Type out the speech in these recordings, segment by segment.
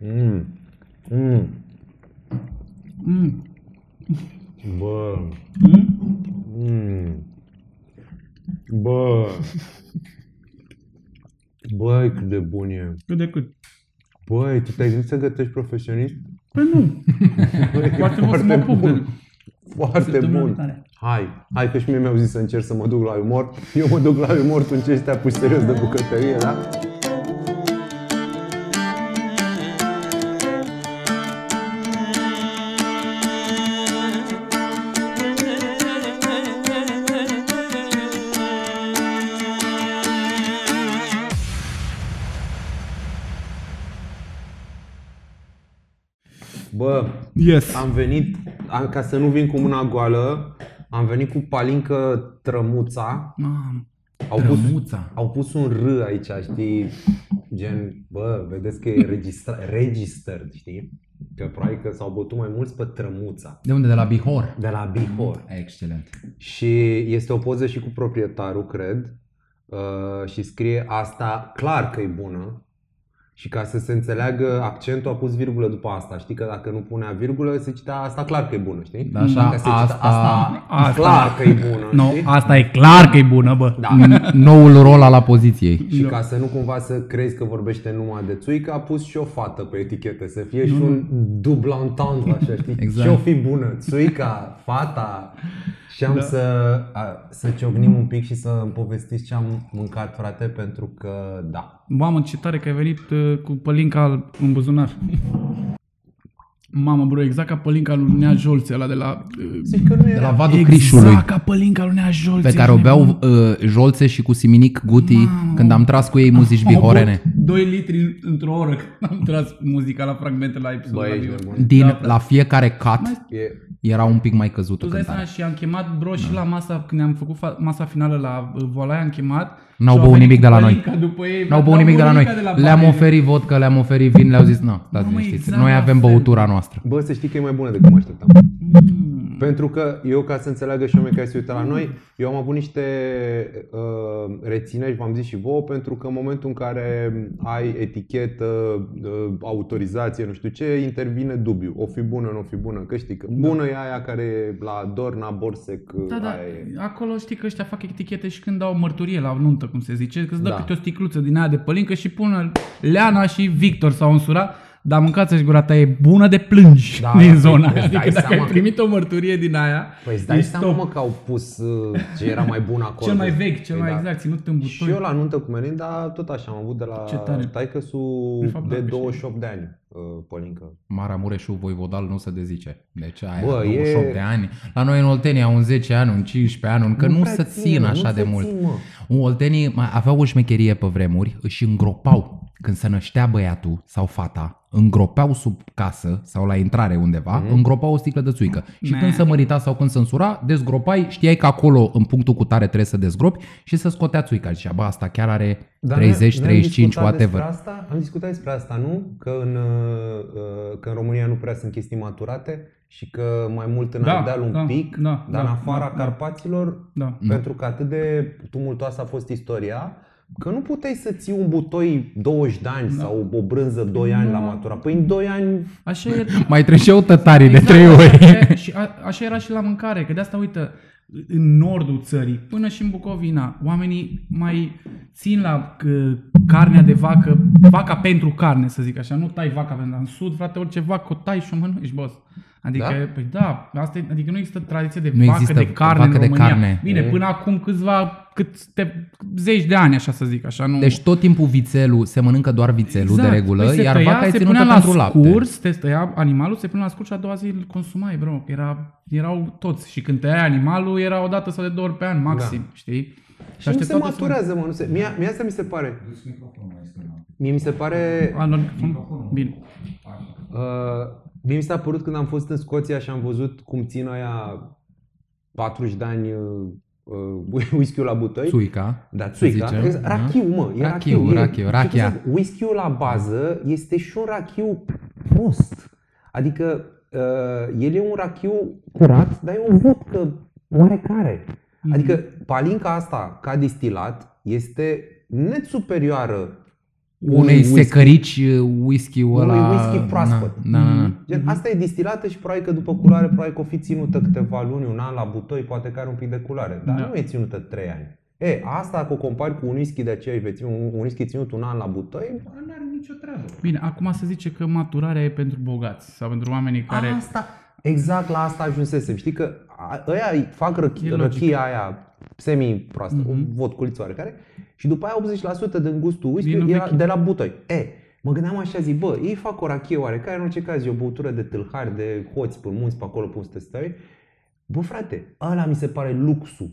Mm. Mm. Mm. Bă. Mm? Mm. Bă. Băi, cât de bun e. Cât de cât. Băi, tu te-ai gândit să gătești profesionist? Păi nu. Băi, Poate mă să mă apuc de Foarte săptămâna bun. viitoare. Hai, hai că și mie mi-au zis să încerc să mă duc la umor. Eu mă duc la umor, tu încerci să te apuci serios de bucătărie, da? Yes. am venit, am, ca să nu vin cu mâna goală, am venit cu palincă trămuța. Mamă. Au pus, Trămuța. au pus un R aici, știi? Gen, bă, vedeți că e registra, registered, știi? Că probabil că s-au bătut mai mulți pe trămuța. De unde? De la Bihor? De la Bihor. Excelent. Și este o poză și cu proprietarul, cred. Uh, și scrie asta clar că e bună. Și ca să se înțeleagă accentul a pus virgulă după asta. Știi că dacă nu punea virgulă se citea asta clar că e bună, știi? Da, așa, Dacă se citea asta- asta, asta- clar că e bună, Nu, știi? asta e clar că e bună, bă. Da. N- Noul rol al opoziției. Și Da. ca să nu cumva să crezi că vorbește numai de țuică, a pus și o fată pe etichetă, să fie și un dublu entendre, așa, știi? Exact. Și o fi bună, țuica, fata. Și am Da. să, a, să ciocnim un pic și să îmi povestiți ce am mâncat, frate, pentru că, da. Mamă, ce tare că ai venit uh, cu pălinca în buzunar. Mamă, bro, exact ca pălinca lui Nea Jolțe, ăla de la... uh, Zici că nu De era... la Vadul exact Crișului. ca pălinca lui Nea Jolțe. Pe care o ești beau nebun. uh, Jolțe și cu Siminic Guti Mamă. când am tras cu ei muzici Am bihorene. băut 2 litri într-o oră când am tras muzica la fragmente la episodul Bă, la ești Bihor. nebun. Din, Da, la fiecare cut E, era un pic mai căzut Tu îți dai seama cântarea. și am chemat bro și la masa, când am făcut fa- masa finală la uh, Volaia, am chemat N-au și au băut venit nimic cu de la noi. pălinca După ei, N-au băut nimic de la noi. Le-am bare. oferit vodcă, le-am oferit vin, le-au zis, nu, stați Mamă, liniștiți, exact noi la avem fel. băutura noastră. bă, să știi că e mai bună decât mă așteptam. Mm. Pentru că eu, ca să înțeleagă și oamenii care se uită la noi, eu am avut niște uh, rețineri, v-am zis și vouă, pentru că în momentul în care ai etichetă, uh, autorizație, nu știu ce, intervine dubiu. O fi bună, nu o fi bună, că știi că bună e aia care e la Dorna, Borsec, Da, da, aia e. acolo știi că ăștia fac etichete și când dau mărturie la nuntă, cum se zice, că îți dă Da. câte o sticluță din aia de pălincă și pun Leana și Victor s-au însurat, dar mâncați-și gura ta, e bună de plângi Da, din da, zona îți aia. dai Adică dacă seama ai că- primit o mărturie din aia, Păi îți dai ești seama, top. mă, că au pus uh, ce era mai bun acolo. Cel mai vechi, cel Păi mai da. exact, ținut în Și eu butoi. la nuntă cu Melinda, tot așa, am avut de la Ce tare. taică De fapt, de da, că și- 28 de ani, uh, Pălincă. Maramureșul Voivodal nu se dezice. Deci aia, Bă, 28 e- de ani. La noi în Oltenia, un 10 ani, un 15 ani, încă nu, prea se țin, țin mă, așa nu de se mult. țin, mă. Un Oltenii mai aveau o șmecherie pe vremuri, își îngropau când se năștea băiatul sau fata, îngropeau sub casă sau la intrare undeva, Mhm. mm-hmm. îngropau o sticlă de țuică. Și Man. când se mărita sau când se însura, dezgropai, știai că acolo, în punctul cu tare, trebuie să dezgropi și să scotea țuica. Zicea, bă, asta chiar are Dar 30, noi- noi am 35, discutat whatever. Despre asta, am discutat despre asta, nu? Că în, uh, uh, că în România nu prea sunt chestii maturate și că mai mult în Da, Ardeal un da, pic, da, dar da, în afara da, da. Carpaților, Da. pentru că atât de tumultoasă a fost istoria, că nu puteai să ții un butoi 20 de ani Da. sau o brânză 2 ani la matura. Păi în 2 ani Așa e, Mai treceau tătarii de Exact, 3 ori. Așa, și a, așa era și la mâncare, că de asta, uite, în nordul țării, până și în Bucovina, oamenii mai țin la uh, carnea de vacă, vaca pentru carne, să zic așa, nu tai vaca pentru în sud, frate, orice vacă o tai și o mănânci, boss. Adică, Da? da? păi da, asta e, adică nu există tradiție de Nu vacă există de carne vacă în de România. carne. Bine, Mm. până acum câțiva, cât te, zeci de ani, așa să zic, așa, nu... Deci tot timpul vițelul, se mănâncă doar vițelul de regulă, Păi se iar tăia, vaca e se ținută punea pentru la lapte. scurs, te tăia animalul, se punea la scurs și a doua zi îl consumai, bro. Era, erau toți. Și când tăiai animalul, era o dată sau de două ori pe an, maxim, Da. știi? și nu se așteptau toți maturează, mă. Nu se, mie, mie asta mi se pare. Mie mi se pare... să- A, nu, microfon? Bine. Uh, mie mi s-a părut când am fost în Scoția și am văzut cum țin aia 40 de ani uh, uh, whisky-ul la butăi. Țuica. Da, să țuica. zicem, Exact. da? Rachiu, mă. E Rachiu, rachiu. e- rachiu, și rachia. cum să zic, Whisky-ul la bază este și un rachiu prost. Adică uh, el e un rachiu curat, dar e o vodcă oarecare. Mhm. Adică palinca asta ca distilat este net superioară Unei whisky. secărici whisky-ul Unui ăla... whisky proaspăt. Na, na, na. Gen, asta e distilată și probabil că după culoare probabil că o fi ținută câteva luni, un an la butoi, poate că are un pic de culoare. Dar Da. nu e ținută 3 ani. E, asta dacă o compari cu un whisky de aceeași vețime, un un whisky ținut un an la butoi, Nu are nicio treabă. Bine, acum se zice că maturarea e pentru bogați sau pentru oamenii care... Asta, exact la asta ajunsesem. Știi că a- ăia îi fac E răchie, logic. răchia aia semi-proastă, Mhm. mm-hmm. o vodculiță oarecare, și după aia 80% din gustul whisky Din era învechit. de la butoi. E, mă gândeam așa, zic, bă, ei fac o rachie oarecare, în orice caz e o băutură de tâlhari, de hoți pe munți, pe acolo, pe unde să stai. Bă, frate, ăla mi se pare luxul.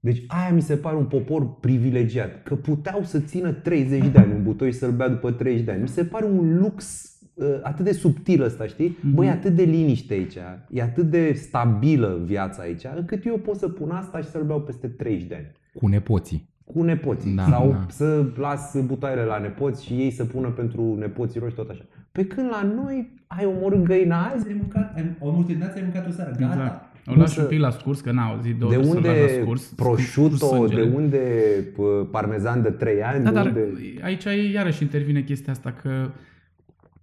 Deci aia mi se pare un popor privilegiat, că puteau să țină 30 de ani un butoi și să-l bea după 30 de ani. Mi se pare un lux uh, atât de subtil ăsta, știi? Mhm. Băi, e atât de liniște aici, e atât de stabilă viața aici, încât eu pot să pun asta și să-l beau peste 30 de ani. Cu nepoții. Cu nepoții. Da, Sau da. să las butoaiele la nepoți și ei să pună pentru nepoții roși tot așa. Pe când la noi ai omorât găina azi, Ai mâncat, ai, o multinație ai mâncat o seară, gata. Exact. O Nu lași să- un pic la scurs, că n-au zi două de trebuie să-l lași unde la scurs. scurs prosciutto, sângele. de unde pă, parmezan de 3 ani, Da, de dar unde... aici e- iarăși intervine chestia asta că,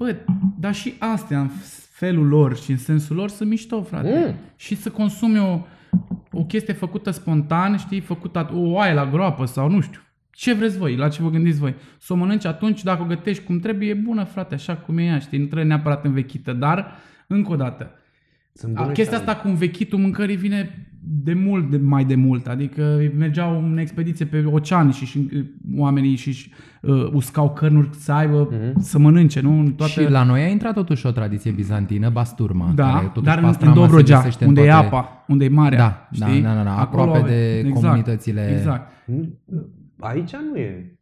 bă, dar și astea în felul lor și în sensul lor sunt mișto, frate. Mm. Și să consumi o, o chestie făcută spontan, știi, făcută o oaie la groapă sau nu știu. Ce vreți voi, la ce vă gândiți voi? Să o mănânci atunci, dacă o gătești cum trebuie, e bună, frate, așa cum e ea, știi, nu trebuie neapărat învechită, dar, încă o dată, Sunt a, bune chestia și asta cu învechitul mâncării vine de mult, de, mai de mult. Adică mergeau în expediție pe ocean și, și oamenii și uh, uscau cărnuri să aibă, Mhm. să mănânce, nu? În Toate... Și la noi a intrat totuși o tradiție bizantină, basturma. care, da, totuși, dar în, pastrama în se Dobrogea, găsește în unde e toate- apa, unde e marea, Da, da, știi? da, da, da, Acolo aproape ave- de comunitățile- Exact. Aici nu e.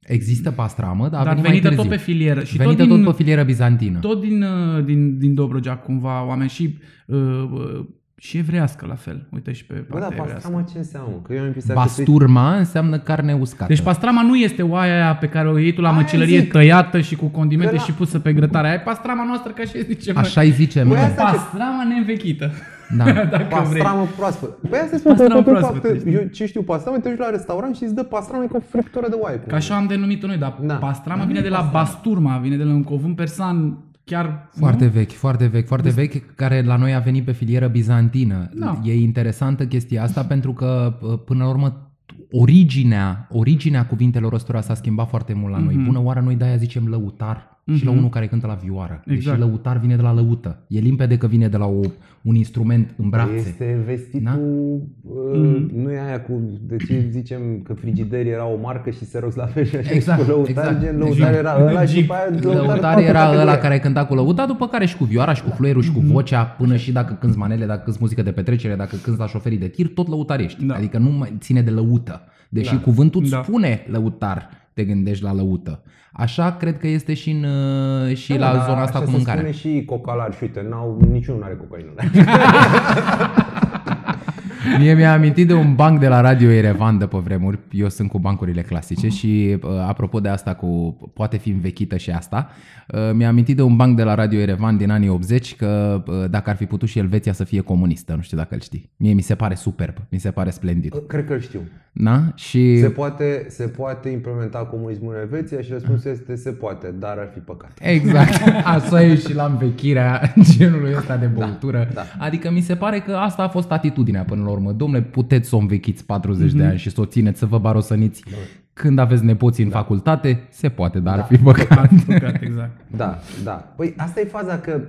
Există pastramă, dar, a Dar venit mai venită târziu. tot pe filieră. Și venită tot din, tot pe filieră bizantină. tot din, uh, din, din Dobrogea, cumva, oameni și, uh, uh, și evrească la fel. Uite și pe Bă, partea dar evrească. pastrama ce înseamnă? Că eu am impresia că Basturma înseamnă carne uscată. Deci pastrama nu este oaia aia pe care o iei tu la Aia măcelărie zic. tăiată și cu condimente Că la- și pusă pe grătare. Aia e pastrama noastră ca și zicem. noi. Așa îi zicem. Băi, noi. asta- Pastrama neînvechită. Da. Dacă vrei. Pastramă proaspătă. Păi asta spun Pastramă că proaspătă, proaspătă. știi? Eu ce știu pastramă, te duci la restaurant și îți dă pastramă ca friptură de oaie. Ca așa am denumit-o noi, dar Da. pastrama vine de la basturma, vine de la un cuvânt persan chiar... Foarte nu? vechi, foarte vechi, foarte vechi, care la noi a venit pe filieră bizantină. Da. E interesantă chestia asta pentru că, până la urmă, originea, originea cuvintelor ăstora s-a schimbat foarte mult la noi. Mhm. Bună oară, noi de-aia zicem lăutar și la Mhm. unul care cântă la vioară. Exact. Deși lăutar vine de la lăută. E limpede că vine de la o, un instrument în brațe. Este vestitul, Da? uh, Mhm. nu e aia cu, de ce zicem că frigider era o marcă și Xerox la fel și așa Exact, și cu lăutar, exact. gen, Deci, lăutar era ăla și după aia Lăutar patru era ăla categorii. care cânta cu lăuta, după care și cu vioara, și cu fluierul, și cu vocea, până și dacă cânti manele, dacă cânti muzică de petrecere, dacă cânti la șoferii de tir, tot lăutar ești. Da. Adică nu mai ține de lăută. Deși Da. cuvântul îți Da. spune lăutar, te gândești la lăută. Așa cred că este și, în, uh, și Da, la dar zona asta așa cu se mâncarea. spune și cocalar și uite, n-au, niciunul nu are cocaină. Mie mi-a amintit de un banc de la Radio Erevan de pe vremuri. Eu sunt cu bancurile clasice și uh, apropo de asta cu poate fi învechită și asta, uh, mi-a amintit de un banc de la Radio Erevan din anii 80 că uh, dacă ar fi putut și Elveția să fie comunistă, nu știu dacă îl știi. Mie mi se pare superb, mi se pare splendid. Cred că îl știu. Da? Și Se poate, se poate implementa comunismul în Elveția și răspunsul este se poate, dar ar fi păcat. Exact. Așa e și la învechirea genului ăsta de băutură. da. Adică mi se pare că asta a fost atitudinea până la urmă. Domnule, puteți să o învechiți 40 de ani și să o țineți, să vă barosăniți. Când aveți nepoții în facultate, se poate, dar ar fi păcat. Păcat, exact. Da, da. Păi asta e faza că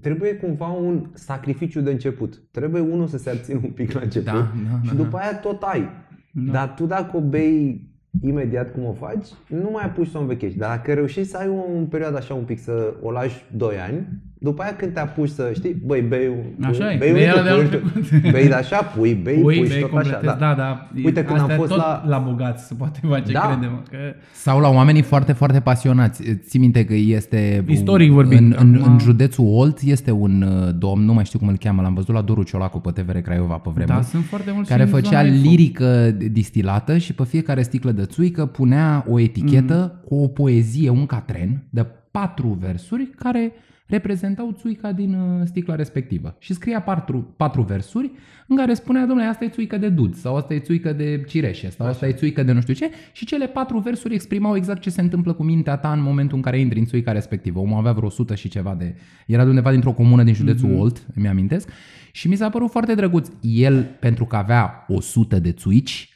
trebuie cumva un sacrificiu de început. Trebuie unul să se abțină un pic la început Da, da, și da, după aia tot ai. Da. Dar tu dacă o bei imediat cum o faci, nu mai apuci să o învechești. Dar dacă reușești să ai o, o perioadă așa un pic, să o lași 2 ani, după aia când te apuci să, știi, băi, bei, un- Așa e, bei, bei uite, ăla de anul pui, trecut. bei de așa, pui, bei, pui, Pui, și bei, tot așa. completezi, da, da. Uite, când am Astea fost tot la- la bogați se poate face, Da. crede-mă. Că... Sau la oamenii foarte, foarte pasionați. Ții minte că este... Istoric un- vorbind, În, în, acum- în județul Olt este un uh, domn, nu mai știu cum îl cheamă, l-am văzut la Doru Ciolacu pe TVR Craiova pe vremuri. Da, sunt foarte mulți care și în făcea zona Info. lirică distilată și pe fiecare sticlă de țuică punea o etichetă Mhm. cu o poezie, un catren de patru versuri care reprezentau țuica din uh, sticla respectivă. Și scria patru, patru versuri în care spunea, domnule, asta e țuică de dud, sau asta e țuică de cireșe, sau asta e țuică de nu știu ce, și cele patru versuri exprimau exact ce se întâmplă cu mintea ta în momentul în care intri în țuica respectivă. Omul avea vreo 100 și ceva de... Era de undeva dintr-o comună din județul mm-hmm. Olt, îmi amintesc, și mi s-a părut foarte drăguț. El, pentru că avea 100 de țuici,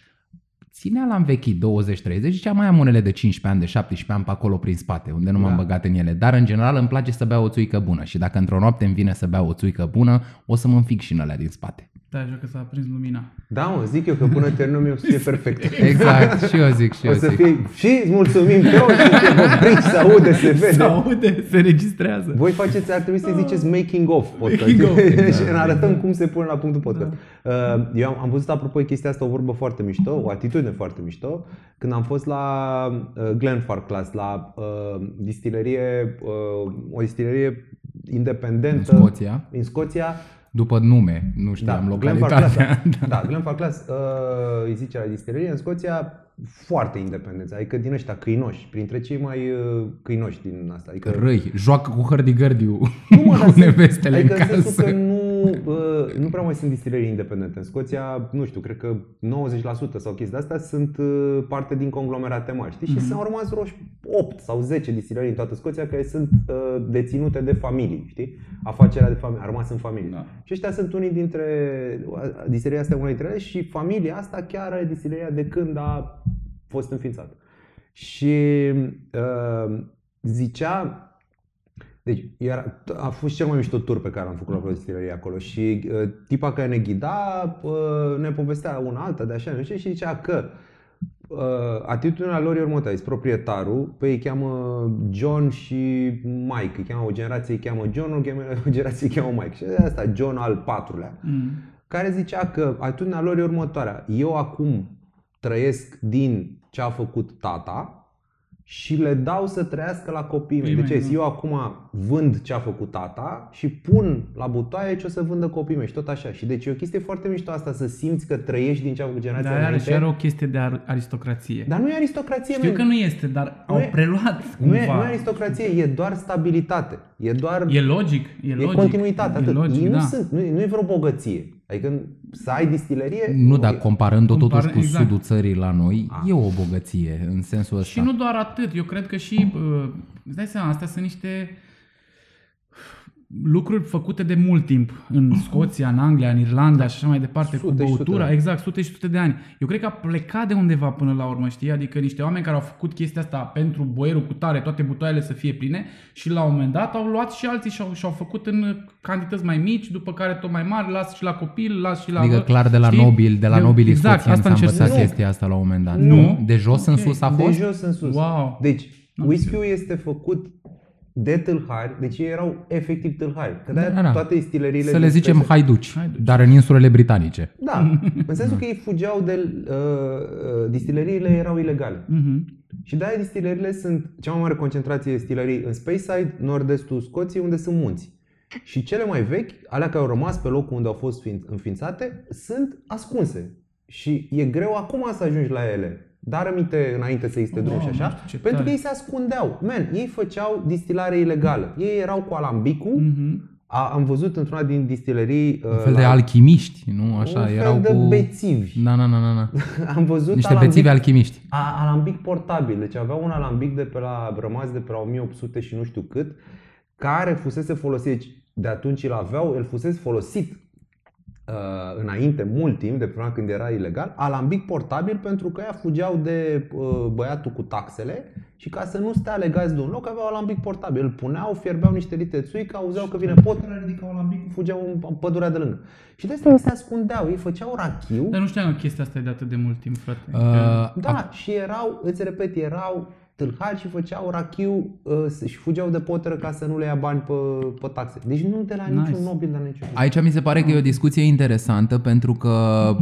ținea la învechit 20-30 și zicea mai am unele de 15 ani, de 17 ani pe acolo prin spate, unde nu m-am Da. băgat în ele. Dar în general îmi place să beau o țuică bună și dacă într-o noapte îmi vine să beau o țuică bună, o să mă înfig și în alea din spate. Da, așa că s-a aprins lumina. Da, mă, zic eu că până terminăm eu o să fie perfect. Exact, și eu zic, și eu O să zic. fie și îți mulțumim eu și te opriți, se aude, se Se vede. aude, se registrează. Voi faceți, ar trebui să ziceți making of podcast. Making of, și ne arătăm cum se pune la punctul podcast. Uh, Eu am, am văzut apropo de chestia asta o vorbă foarte mișto, o atitudine foarte mișto, când am fost la uh, Glenfarclas, la uh, distilerie, uh, o distilerie În independentă Scoția, în Scoția după nume, nu știam localitatea. Glenfarclas, da, Glenfarclas uh, îi zice la distilerie în Scoția foarte independență, adică din ăștia câinoși, printre cei mai uh, câinoși din asta. Adică, Răi, joacă cu hărdigărdiu nu mă, dar cu sunt- nevestele adică în în sensul casă. că nu, uh, nu prea mai sunt distilerii independente. În Scoția, nu știu, cred că 90% sau chestii de astea sunt uh, parte din conglomerate mari, știi? Mhm. Și s-au rămas vreo 8 sau 10 distilerii în toată Scoția care sunt uh, deținute de familii, știi? Afacerea de familie, a rămas în familie. Da. Și ăștia sunt unii dintre, distileria asta e una dintre ele și familia asta chiar are distileria de când a fost înființată. Și uh, zicea, deci era, a fost cel mai mișto tur pe care am făcut la distilerie acolo și uh, tipa care ne ghida uh, ne povestea una alta de așa nu știu, și zicea că uh, atitudinea lor e următoarea. Este proprietarul, pe ei îi cheamă John și Mike. Îi cheamă o generație, îi cheamă John, o cheamă- o generație îi cheamă Mike. Și asta John al patrulea Mm. care zicea că atitudinea lor e următoarea. Eu acum trăiesc din ce a făcut tata și le dau să trăiască la copiii mei. Copiii Deci mei, da. eu acum vând ce a făcut tata și pun la butoaie ce o să vândă copiii mei și tot așa. Și deci e o chestie foarte mișto asta să simți că trăiești din ce a făcut generația Dar are înainte. și are o chestie de ar- aristocrație. Dar nu e aristocrație, Știu man. că nu este, dar Nu au e- preluat nu e, cumva. nu e aristocrație, e doar stabilitate. E doar E logic, e e logic. continuitate. E Atât. logic, Ei da. nu, sunt, nu, e, nu e vreo bogăție. Adică să ai distilerie... Nu, dar comparând-o Compar- totuși cu exact. sudul țării la noi, Ah. e o bogăție în sensul ăsta. Și nu doar atât, eu cred că și, uh, îți dai seama, astea sunt niște lucruri făcute de mult timp în Scoția, în Anglia, în Irlanda și așa mai departe, Sute cu și sute de băutura, ani. exact, sute și sute de ani. Eu cred că a plecat de undeva până la urmă, știi? Adică niște oameni care au făcut chestia asta pentru boierul cu tare, toate butoaiele să fie pline și la un moment dat au luat și alții și au, și-au făcut în cantități mai mici, după care tot mai mari, las și la copil, las și la... Adică clar de la știi? nobil, de la Eu- nobilii exact, scoțieni asta s-a încerc învățat să- chestia asta la un moment dat. Nu. De jos în Ok. sus a De fost? jos în sus. Wow. Deci, N-am whisky-ul este făcut de tâlhari, deci ei erau efectiv tâlhari. Că de Da, da. toate distileriile... Să le din zicem spese- haiduci, Haiduci. dar în insulele britanice. Da, în sensul că ei fugeau de... Uh, uh, distileriile erau ilegale. Mhm. Și de-aia distileriile sunt cea mai mare concentrație de distilării în Speyside, nord-estul Scoției, unde sunt munți. Și cele mai vechi, alea care au rămas pe locul unde au fost fiin- înființate, sunt ascunse. Și e greu acum să ajungi la ele. Dar aminte înainte să existe Oh, drum și nu așa, știu ce pentru că tare. ei se ascundeau. Man, ei făceau distilare ilegală. Ei erau cu alambicul. Mhm. A, am văzut într-una din distilerii Un fel de alchimiști, nu? Așa, un fel erau de cu... bețivi. Da, da, da, da, da. Am văzut Niște alambic- bețivi alchimiști. a, alambic portabil, deci avea un alambic de pe la rămas de pe la 1800 și nu știu cât, care fusese folosit, deci de atunci îl aveau, el fusese folosit uh, înainte, mult timp, de până când era ilegal, alambic portabil pentru că ea fugeau de uh, băiatul cu taxele și ca să nu stea legați de un loc, aveau alambic portabil. Îl puneau, fierbeau niște litri de țuică, auzeau că vine pot, ridicau alambicul, fugeau în pădurea de lângă. Și de asta ei se ascundeau, ei făceau rachiu, Dar nu știam că chestia asta e de atât de mult timp, frate. Uh, da, și erau, îți repet, erau tâlhari și făceau rachiu uh, și fugeau de poteră ca să nu le ia bani pe, pe taxe. Deci nu de la Nice. niciun nobil, de la niciun Aici mi se pare că e o discuție interesantă pentru că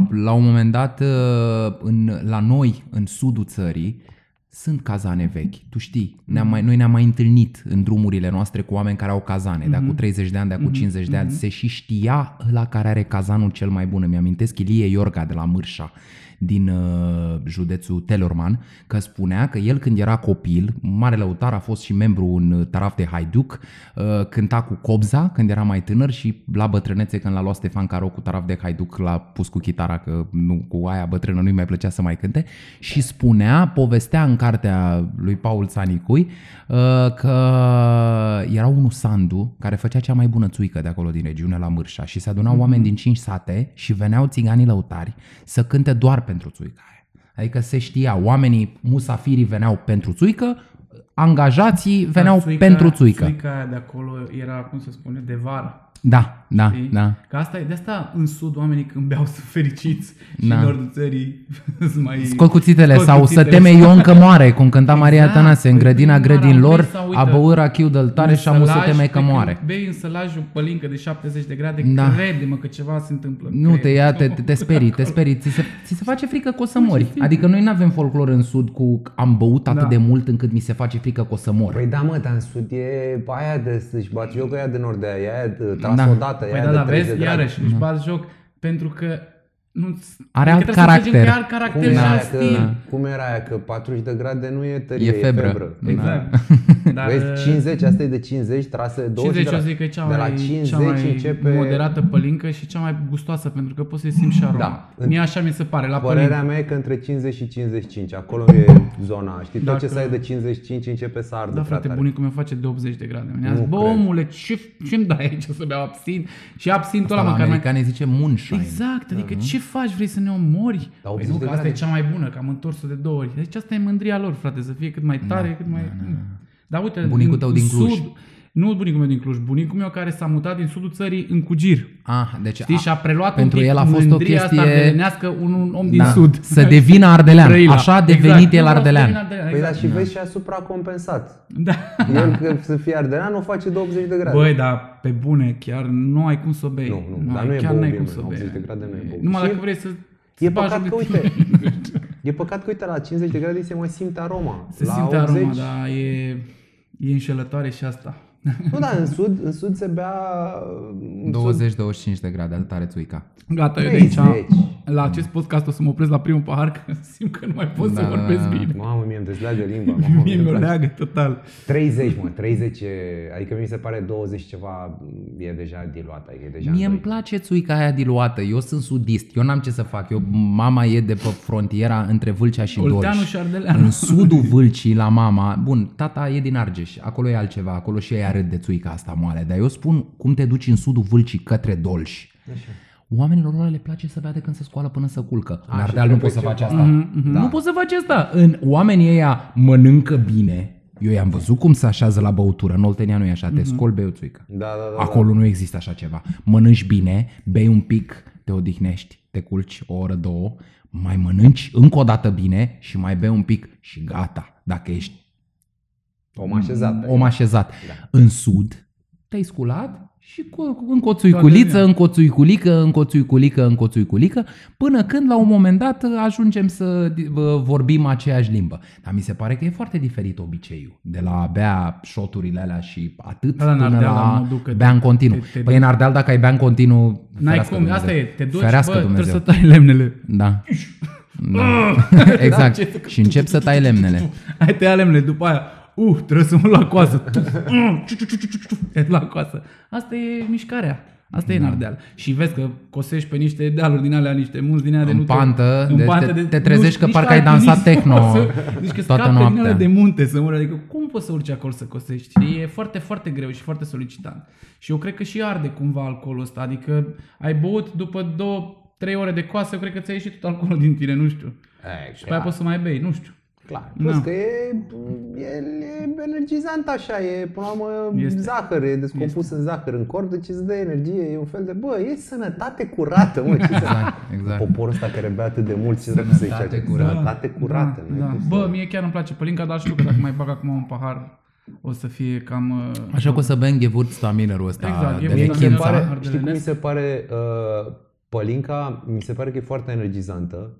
la un moment dat uh, în, la noi, în sudul țării, sunt cazane vechi. Tu știi, ne-am mai, noi ne-am mai întâlnit în drumurile noastre cu oameni care au cazane, de acum 30 de ani, de acum 50 de ani. Se și știa la care are cazanul cel mai bun. Îmi amintesc Ilie Iorga de la Mârșa. Din uh, județul Telorman, că spunea că el când era copil, mare lăutar, a fost și membru în uh, taraf de Haiduc, uh, cânta cu Cobza când era mai tânăr și la bătrânețe când l-a luat Stefan Caro cu taraf de Haiduc l-a pus cu chitara că nu, cu aia bătrână nu-i mai plăcea să mai cânte și spunea, povestea în cartea lui Paul Țanicui uh, că era unul Sandu care făcea cea mai bună țuică de acolo din regiune la Mârșa și se adunau oameni din cinci sate și veneau țiganii lăutari să cânte doar pentru țuica aia. Adică se știa, oamenii, musafirii veneau pentru țuică, angajații veneau Dar țuica- pentru țuică. Țuica aia de acolo era, cum se spune, de vară. Da, da, Știi? da. Că asta e, de asta în sud oamenii când beau sunt fericiți și Da. în nordul țării sunt mai... Scot cuțitele Scot sau să cuțitele. teme Ion că moare, cum cânta Maria Exact. Tănase în Păi, grădina prin grădinilor, Maramureș sau, uite, a băut rachiu de tare un și am să sălaj, teme pe că când moare. Bei în sălaj o pălincă de 70 de grade, Da. crede-mă că ceva se întâmplă. Nu, te crede. ia, te, te, te sperii, te sperii, ți se, ți se face frică că o să mori. Adică noi nu avem folclor în sud cu am băut atât Da. de mult încât mi se face frică că o să mor. Păi da, mă, dar în sud e aia de să-și bate joc aia de nord de aia, e aia de tras Da. odată, e Păi aia da, de da, 30 vezi, de grade. iarăși, își bați joc pentru că nu Are adică alt trebuie să înțelegem caracter. Că are Cum caracter și era, aia alt că, stil. cum era aia că 40 de grade nu e tărie, E febră. E febră. Da. Exact. Dar, Vezi, 50, asta e de 50, trase 20 50 de eu la, zic că e cea de la mai, 50 cea mai începe... moderată pălincă și cea mai gustoasă pentru că poți să simți și aroma. Da. Mie așa mi se pare la Părerea pălincă. mea e că între 50 și 55, acolo e zona. Știi, tot ce Dacă- să ai de 55 începe să ardă Da, prea frate, tare. bunicul meu face de 80 de grade. Mi-a Nu zis, bă, cred. omule, ce, ce-mi dai aici să beau absint? Și absintul Asta ăla la măcar mai... americane zice moonshine. Exact, adică ce faci, vrei să ne omori? La Păi 80 nu, de că asta e grade. cea mai bună, că am întors-o de două ori. Deci asta e mândria lor, frate, să fie cât mai tare, cât mai... Dar uite, Bunicul în tău din Cluj. Sud, nu bunicul meu din Cluj, bunicul meu care s-a mutat din sudul țării în Cugir. Ah, deci Știi, a, și a preluat pentru un pic el a fost o mândria asta chestie- ardelenească un, un om din da, sud. să devină ardelean. Brăila. Așa a devenit Exact. el Nu vreau să ardelean. devin ardelean, Păi da, exact. și vezi și a supracompensat. Da. El că să fie ardelean o face de 80 de grade. Băi, dar pe bune, chiar nu ai cum să o bei. Nu, nu, dar nu e chiar n-ai băubil, cum mă, să o 80 bei. de grade nu e băubil. Numai Și dacă vrei să E să bagi păcat joc că, de uite, tine. e păcat că, uite, la 50 de grade se mai simte aroma. Se la simte 80, aroma, dar e, e înșelătoare și asta. Nu, da, în sud, în sud se bea... în sud- 20-25 de grade, atât are țuica. Gata, eu de aici, 30. la acest podcast o să mă opresc la primul pahar, că simt că nu mai pot Da, să da, vorbesc da. bine. Mamă, mie îmi dezleagă limba. Mamă, Mie îmi mi-o place. leagă total. 30, mă, 30 e, adică mi se pare 20 ceva e deja diluat, adică e deja Mie îmi îndoi. place țuica aia diluată. Eu sunt sudist. Eu n-am ce să fac. Eu, mama e de pe frontiera între Vâlcea și Olteanu Dolj. și Ardeleanu. În sudul Vâlcii la mama, bun, tata e din Argeș, acolo e altceva, acolo și ei râd de țuica asta moale, dar eu spun cum te duci în sudul Vâlcii către Dolj. Oamenilor ăla le place să bea de când se scoală până să culcă. În și Ardeal nu trebuie poți să faci ceva. asta. Mhm, Da. Nu poți să faci asta. În, oamenii ăia mănâncă bine. Eu i-am văzut cum se așează la băutură. În Oltenia nu e așa. Te scol, bei o țuică. Da, da, da. Acolo nu există așa ceva. Mănânci bine, bei un pic, te odihnești, te culci o oră, două, mai mănânci încă o dată bine și mai bei un pic și gata. Dacă ești Om așezat. om așezat. Da. În sud, te-ai sculat și cu, cu, încă o țuiculiță, ziua. încă o țuiculică, încă o țuiculică, încă o țuiculică, până când la un moment dat ajungem să uh, vorbim aceeași limbă. Dar mi se pare că e foarte diferit obiceiul. De la a bea șoturile alea și atât Da, da, în până Ardeal, la la modul că bea te- în continuu. te- te Păi în Ardeal dacă ai bea în continuu, N-ai ferească cum, Dumnezeu. asta e, te duci, Ferească bă, Dumnezeu. trebuie să tai lemnele. Da. da. exact. Ce să- și încep să tai lemnele. Hai tăia lemnele, după aia, uh, trebuie să mă la coasă. Mm, ciu, ciu, ciu, ciu, ciu, ciu, e la coasă. Asta e mișcarea. Asta e în Ardeal. Și vezi că cosești pe niște dealuri din alea, niște munți din alea de În nu te- pantă, în deci pantă te- te trezești nu- că nici parcă ai alpinism dansat techno poți să- Deci că toată scapi pe din noaptea. alea de munte să mori. Adică cum poți să urci acolo să cosești? Știi? E foarte, foarte greu și foarte solicitant. Și eu cred că și arde cumva alcoolul ăsta. Adică ai băut după două, trei ore de coasă, eu cred că ți-a ieșit tot alcoolul din tine, nu știu. E, Și pe aia poți să mai bei, nu știu. Clar. Plus Da. că e, e, e energizant așa, e până la urmă Este. zahăr, e descompus în zahăr în corp, deci îți dă energie, e un fel de, bă, e sănătate curată, mă, ce să... Exact, exact. Poporul ăsta care bea atât de mult, ce să să Sănătate zice? curată. Sănătate curată. Da, n-ai da. cum să- Bă, mie chiar îmi place pălinca, dar știu că dacă mai bag acum un pahar, o să fie cam... uh, Așa că o să bem Gewürztraminer-ul ăsta Exact, de Gewürztraminer. Mie mi se Chința, pare, ardelenesc. știi cum mi se pare uh, pălinca, mi se pare că e foarte energizantă,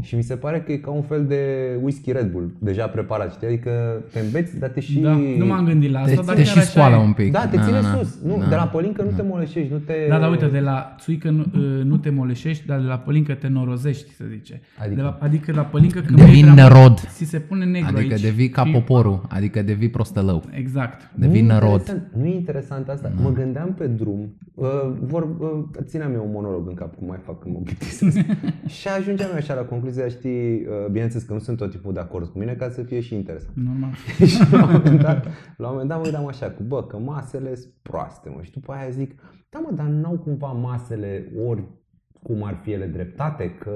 Și mi se pare că e ca un fel de whisky Red Bull, deja preparat, știi? Adică te îmbeți, dar te și... Da, nu m-am gândit la Te, asta, dar te chiar și așa scoală e. un pic. Da, te Na, ține na, na. sus. Nu, Na. de la pălincă nu te moleșești, nu te... Da, dar uite, de la țuică nu, uh, nu te moleșești, dar de la pălincă te norozești, să zice. Adică? De la, adică la pălincă când Devii bei prea mult, nărod. ți se pune negru Adică aici. devii ca Și- poporul, adică devii prostălău. Exact. Devii Nu e nărod. interesant- Nu e interesant asta. Mă gândeam pe drum, uh, vor, uh, țineam eu un monolog în cap, cum mai fac când mă plictisesc. și ajungeam eu așa la concluzia, știi, uh, bineînțeles că nu sunt tot timpul de acord cu mine, ca să fie și interesant. Normal. și la un moment dat, la un moment dat mă gândeam așa, cu bă, că masele sunt proaste, mă. Și după aia zic, da mă, dar n-au cumva masele ori cum ar fi ele dreptate, că,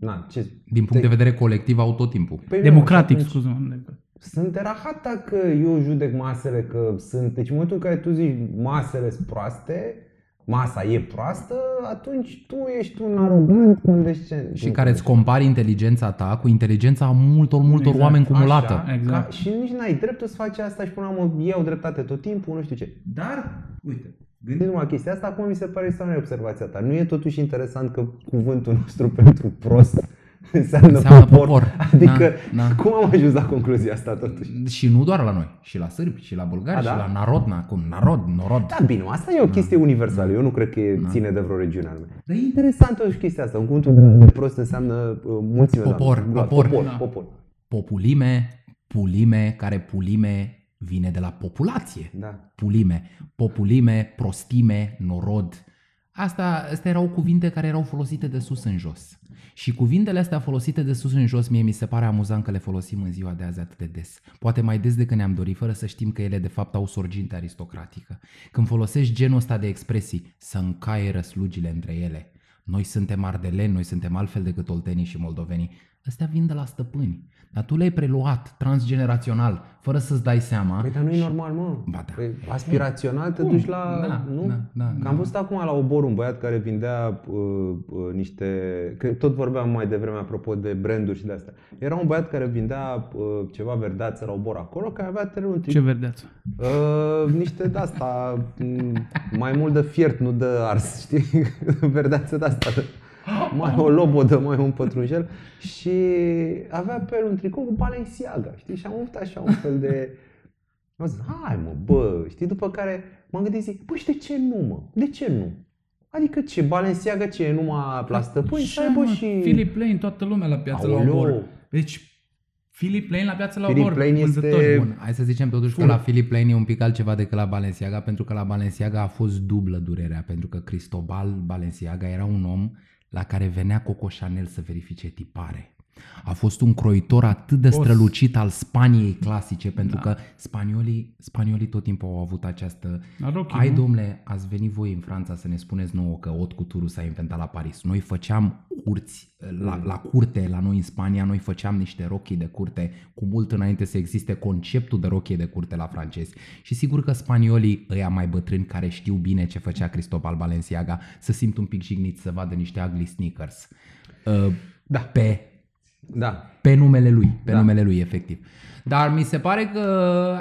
na, ce... Din punct de vedere colectiv au tot timpul. Păi nu, Democratic, și atunci- scuză-mă. sunt de rahat dacă eu judec masele că sunt... Deci în momentul în care tu zici masele sunt proaste, masa e proastă, atunci tu ești un arogant condescendent. Și care îți compari inteligența ta cu inteligența a multor, multor Exact. oameni cumulată. Așa, Exact. Ca, și nici n-ai dreptul să faci asta și până la urmă iau dreptate tot timpul, nu știu ce. Dar, uite, Gândiți-mă la chestia asta, acum mi se pare să nu e observația ta. Nu e totuși interesant că cuvântul nostru pentru prost înseamnă, Înseamnă popor. popor. Adică, Da, da. cum am ajuns la concluzia asta totuși? Și nu doar la noi, și la sârbi, și la bulgari, A, și da? la narodna, cu narod, norod. Da, bine, asta e o chestie universală. Eu nu cred că e- ține de vreo regiune anume. Dar e interesant totuși chestia asta. Un cuvântul de prost înseamnă uh, mulțime. Popor, de oameni. popor. popor, Da. popor. Populime, pulime, care pulime vine de la populație. Da. Pulime, populime, prostime, norod. Asta, astea erau cuvinte care erau folosite de sus în jos. Și cuvintele astea folosite de sus în jos, mie mi se pare amuzant că le folosim în ziua de azi atât de des. Poate mai des decât ne-am dorit, fără să știm că ele de fapt au sorginte aristocratică. Când folosești genul ăsta de expresii, să încaie răslugile între ele. Noi suntem ardeleni, noi suntem altfel decât oltenii și moldovenii. Astea vin de la stăpâni. Dar tu le-ai preluat transgenerațional, fără să-ți dai seama. Păi, dar nu e normal, mă. Ba da. Păi, aspirațional te duci la... Da, nu? da, da, Că da. am văzut acum la Obor un băiat care vindea uh, uh, niște... Că tot vorbeam mai devreme apropo de branduri și de astea. Era un băiat care vindea uh, ceva verdeață la Obor acolo, care avea terenul Ce verdeață. Uh, niște de asta m, mai mult de fiert, nu de ars, știi? Verdeață de asta. Mai o lobodă, mai un pătrunjel și avea pe el un tricou cu Balenciaga, știi? Și am avut așa un fel de... Am zis, hai mă, bă, știi? După care m-am gândit, zic, băi, și de ce nu, mă? De ce nu? Adică ce, Balenciaga ce e numai la stăpâni? Să Așa, aibă mă, și... Philip Lane, toată lumea la piață la Aoleu. Obor. Deci, Philip Lane la piață la Philip Obor, Lane este- vânzători. Bun, hai să zicem totuși că la Philip Lane e un pic altceva decât la Balenciaga, pentru că la Balenciaga a fost dublă durerea, pentru că Cristobal Balenciaga era un om la care venea Coco Chanel să verifice tipare. A fost un croitor atât de Boss. strălucit al Spaniei clasice, pentru că spaniolii, spaniolii tot timpul au avut această... La Rocky, Ai, nu? domnule, ați venit voi în Franța să ne spuneți nouă că haute couture s-a inventat la Paris. Noi făceam curți la, la curte, la noi în Spania, noi făceam niște rochii de curte cu mult înainte să existe conceptul de rochie de curte la francezi. Și sigur că spaniolii, ăia mai bătrâni care știu bine ce făcea Cristobal Balenciaga, să simt un pic jigniți să vadă niște ugly sneakers. Uh, Da. Pe Da. pe numele lui, pe Da. numele lui efectiv. Dar mi se pare că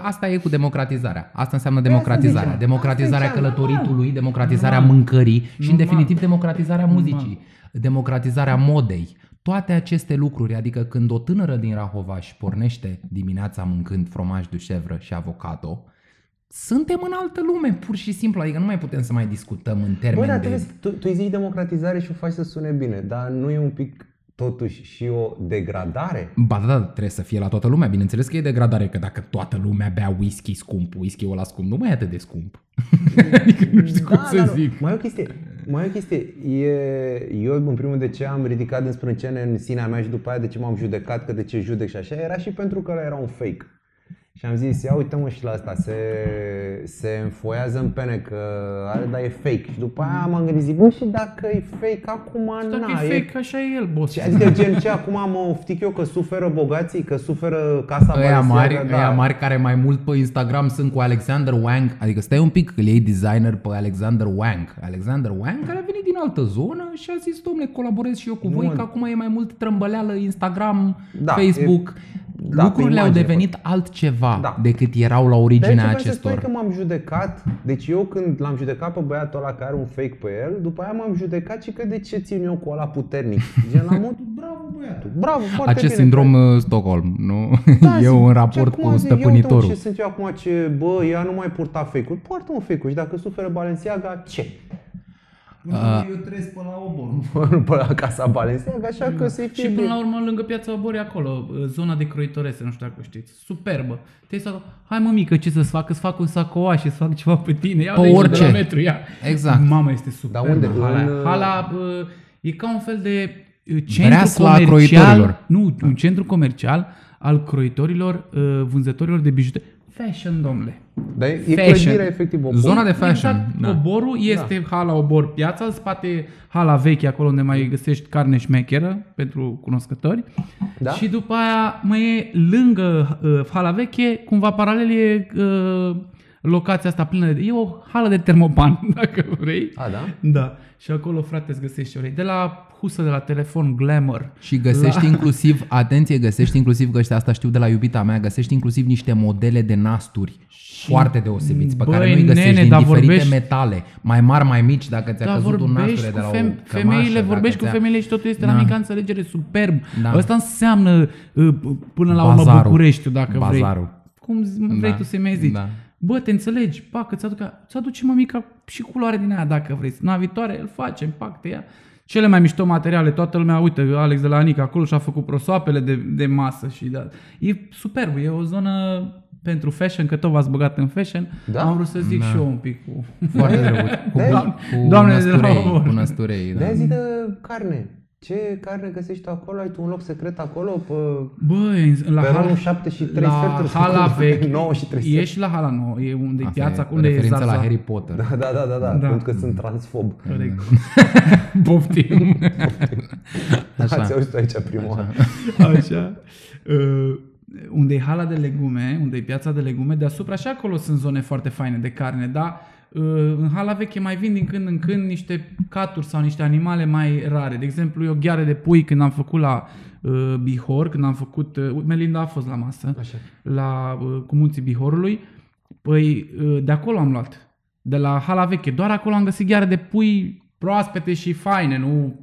asta e cu democratizarea. Asta înseamnă democratizarea. ziceam. Democratizarea Asta ziceam, călătoritului, democratizarea Normal. mâncării și în Normal. definitiv democratizarea muzicii, Normal. democratizarea modei. Toate aceste lucruri, adică când o tânără din Rahovaș își pornește dimineața mâncând fromaj de chèvre și avocado, suntem în altă lume, pur și simplu, adică nu mai putem să mai discutăm în Băi, termeni dar de... trebuie, să- tu, tu îi zici democratizare și o faci să sune bine, dar nu e un pic totuși și o degradare? Ba da, da, trebuie să fie la toată lumea. Bineînțeles că e degradare, că dacă toată lumea bea whisky scump, whisky-ul ăla scump, nu mai e atât de scump. adică nu știu cum să nu. zic. Mai e o chestie. Mai e o chestie. E, eu în primul de ce am ridicat în sprâncene în sinea mea și după aia de ce m-am judecat, că de ce judec și așa, era și pentru că ăla era un fake. Și am zis, ia uite mă și la asta, se, se înfoiază în pene că are, dar e fake. Și după aia m-am gândit, zic, bă, și dacă e fake, acum Dacă na, e fake, așa e el, boss. Ce adică gen ce acum mă oftic eu că suferă bogații, că suferă casa Ăia mari, Balenciaga, ăia mari care mai mult pe Instagram sunt cu Alexander Wang, adică stai un pic că îl iei designer pe Alexander Wang. Alexander Wang care a venit din altă zonă și a zis, domnule, colaborez și eu cu Nu, voi, mă. că acum e mai mult trâmbăleală Instagram, Da, Facebook. Da, lucrurile pe au imagine, devenit altceva Da. decât erau la Dar originea ce vreau să spun acestor. că m-am judecat, deci eu când l-am judecat pe băiatul ăla care are un fake pe el, după aia m-am judecat și că de ce țin eu cu ăla puternic. Gen la modul, bravo băiatul, bravo, foarte Acest bine. sindrom uh, Stockholm, nu? Da, eu zic, în ce raport acum cu zic, eu uite, mă, stăpânitorul. ce sunt eu acum, ce, bă, ea nu mai purta fake-uri, poartă un fake și dacă suferă Balenciaga, ce? Uh, eu trăiesc pe la obor. Nu pe la casa Balenciaga, așa că să-i fie Și până bine. la urmă, lângă piața Obori, acolo, zona de croitorese, nu știu dacă știți. Superbă. Te să hai mă mică, ce să-ți fac? Îți fac un sacoaș, îți fac ceva pe tine. Ia Pe de aici, orice. De la metru, ia. Exact. Mama este super. Dar unde? Hala, În, hala bă, e ca un fel de uh, centru Breasla comercial. croitorilor. Nu, un centru comercial al croitorilor, uh, vânzătorilor de bijuterii. Fashion, domnule. Dar e, e Fashion. clădirea efectiv o Zona de fashion. Exact, da. Oborul este hala Obor Piața, în spate hala veche, acolo unde mai găsești carne șmecheră pentru cunoscători. Da? Și după aia mai e lângă uh, hala veche, cumva paralel e uh, locația asta plină de... E o hală de termopan, dacă vrei. A, da? Da. Și acolo, frate, îți găsești orei. De la husă de la telefon, glamour. Și găsești inclusiv, atenție, găsești inclusiv, că ăștia asta știu de la iubita mea, găsești inclusiv niște modele de nasturi foarte deosebiți, pe Băi, care nu-i găsești nene, din dar diferite vorbești- metale, mai mari, mai mici, dacă ți-a Dar căzut un vorbești nasture cu de la o fem- cămașă, femeile, dacă vorbești cu ți-a- femeile și totul este Da. la mică înțelegere superb. Da. Asta înseamnă uh, până la urmă Bazarul. Bucureștiul, dacă vrei. Bazarul. Cum zi- vrei Da. tu să mi zici. Da. Bă, te înțelegi, pac, îți, aduc, îți aduce mămica și culoare din aia dacă vrei. Săptămâna viitoare îl facem, pac, te ia. Cele mai mișto materiale, toată lumea, uite, Alex de la Anica acolo și-a făcut prosoapele de, de masă și da. E superb, e o zonă pentru fashion, că tot v-ați băgat în fashion. Da? Am vrut să zic Da. și eu un pic cu... Foarte drăguț. Cu, Da. cu Doamnele de la năsturei, Obor. cu năsturei, da. De-aia zi de carne. Ce carne găsești tu acolo? Ai tu un loc secret acolo? Pe, Băi, la pe hala, ronul 7 și 3 la sferturi? sau hala cum? veche, 9 și 3 e și la hala nouă, e unde e Asta piața, e unde e referință Zarza. la Harry Potter. Da, da, da, da, da, Da. pentru că sunt transfob. Corect. Poftim. Așa. Ați auzit aici prima oară. Așa. Uh, unde e hala de legume, unde e piața de legume, deasupra și acolo sunt zone foarte faine de carne, dar uh, în hala veche mai vin din când în când niște caturi sau niște animale mai rare. De exemplu, eu gheare de pui când am făcut la uh, Bihor, când am făcut, uh, Melinda a fost la masă, Așa. la uh, cu munții Bihorului, păi uh, de acolo am luat, de la hala veche. Doar acolo am găsit gheare de pui proaspete și faine, nu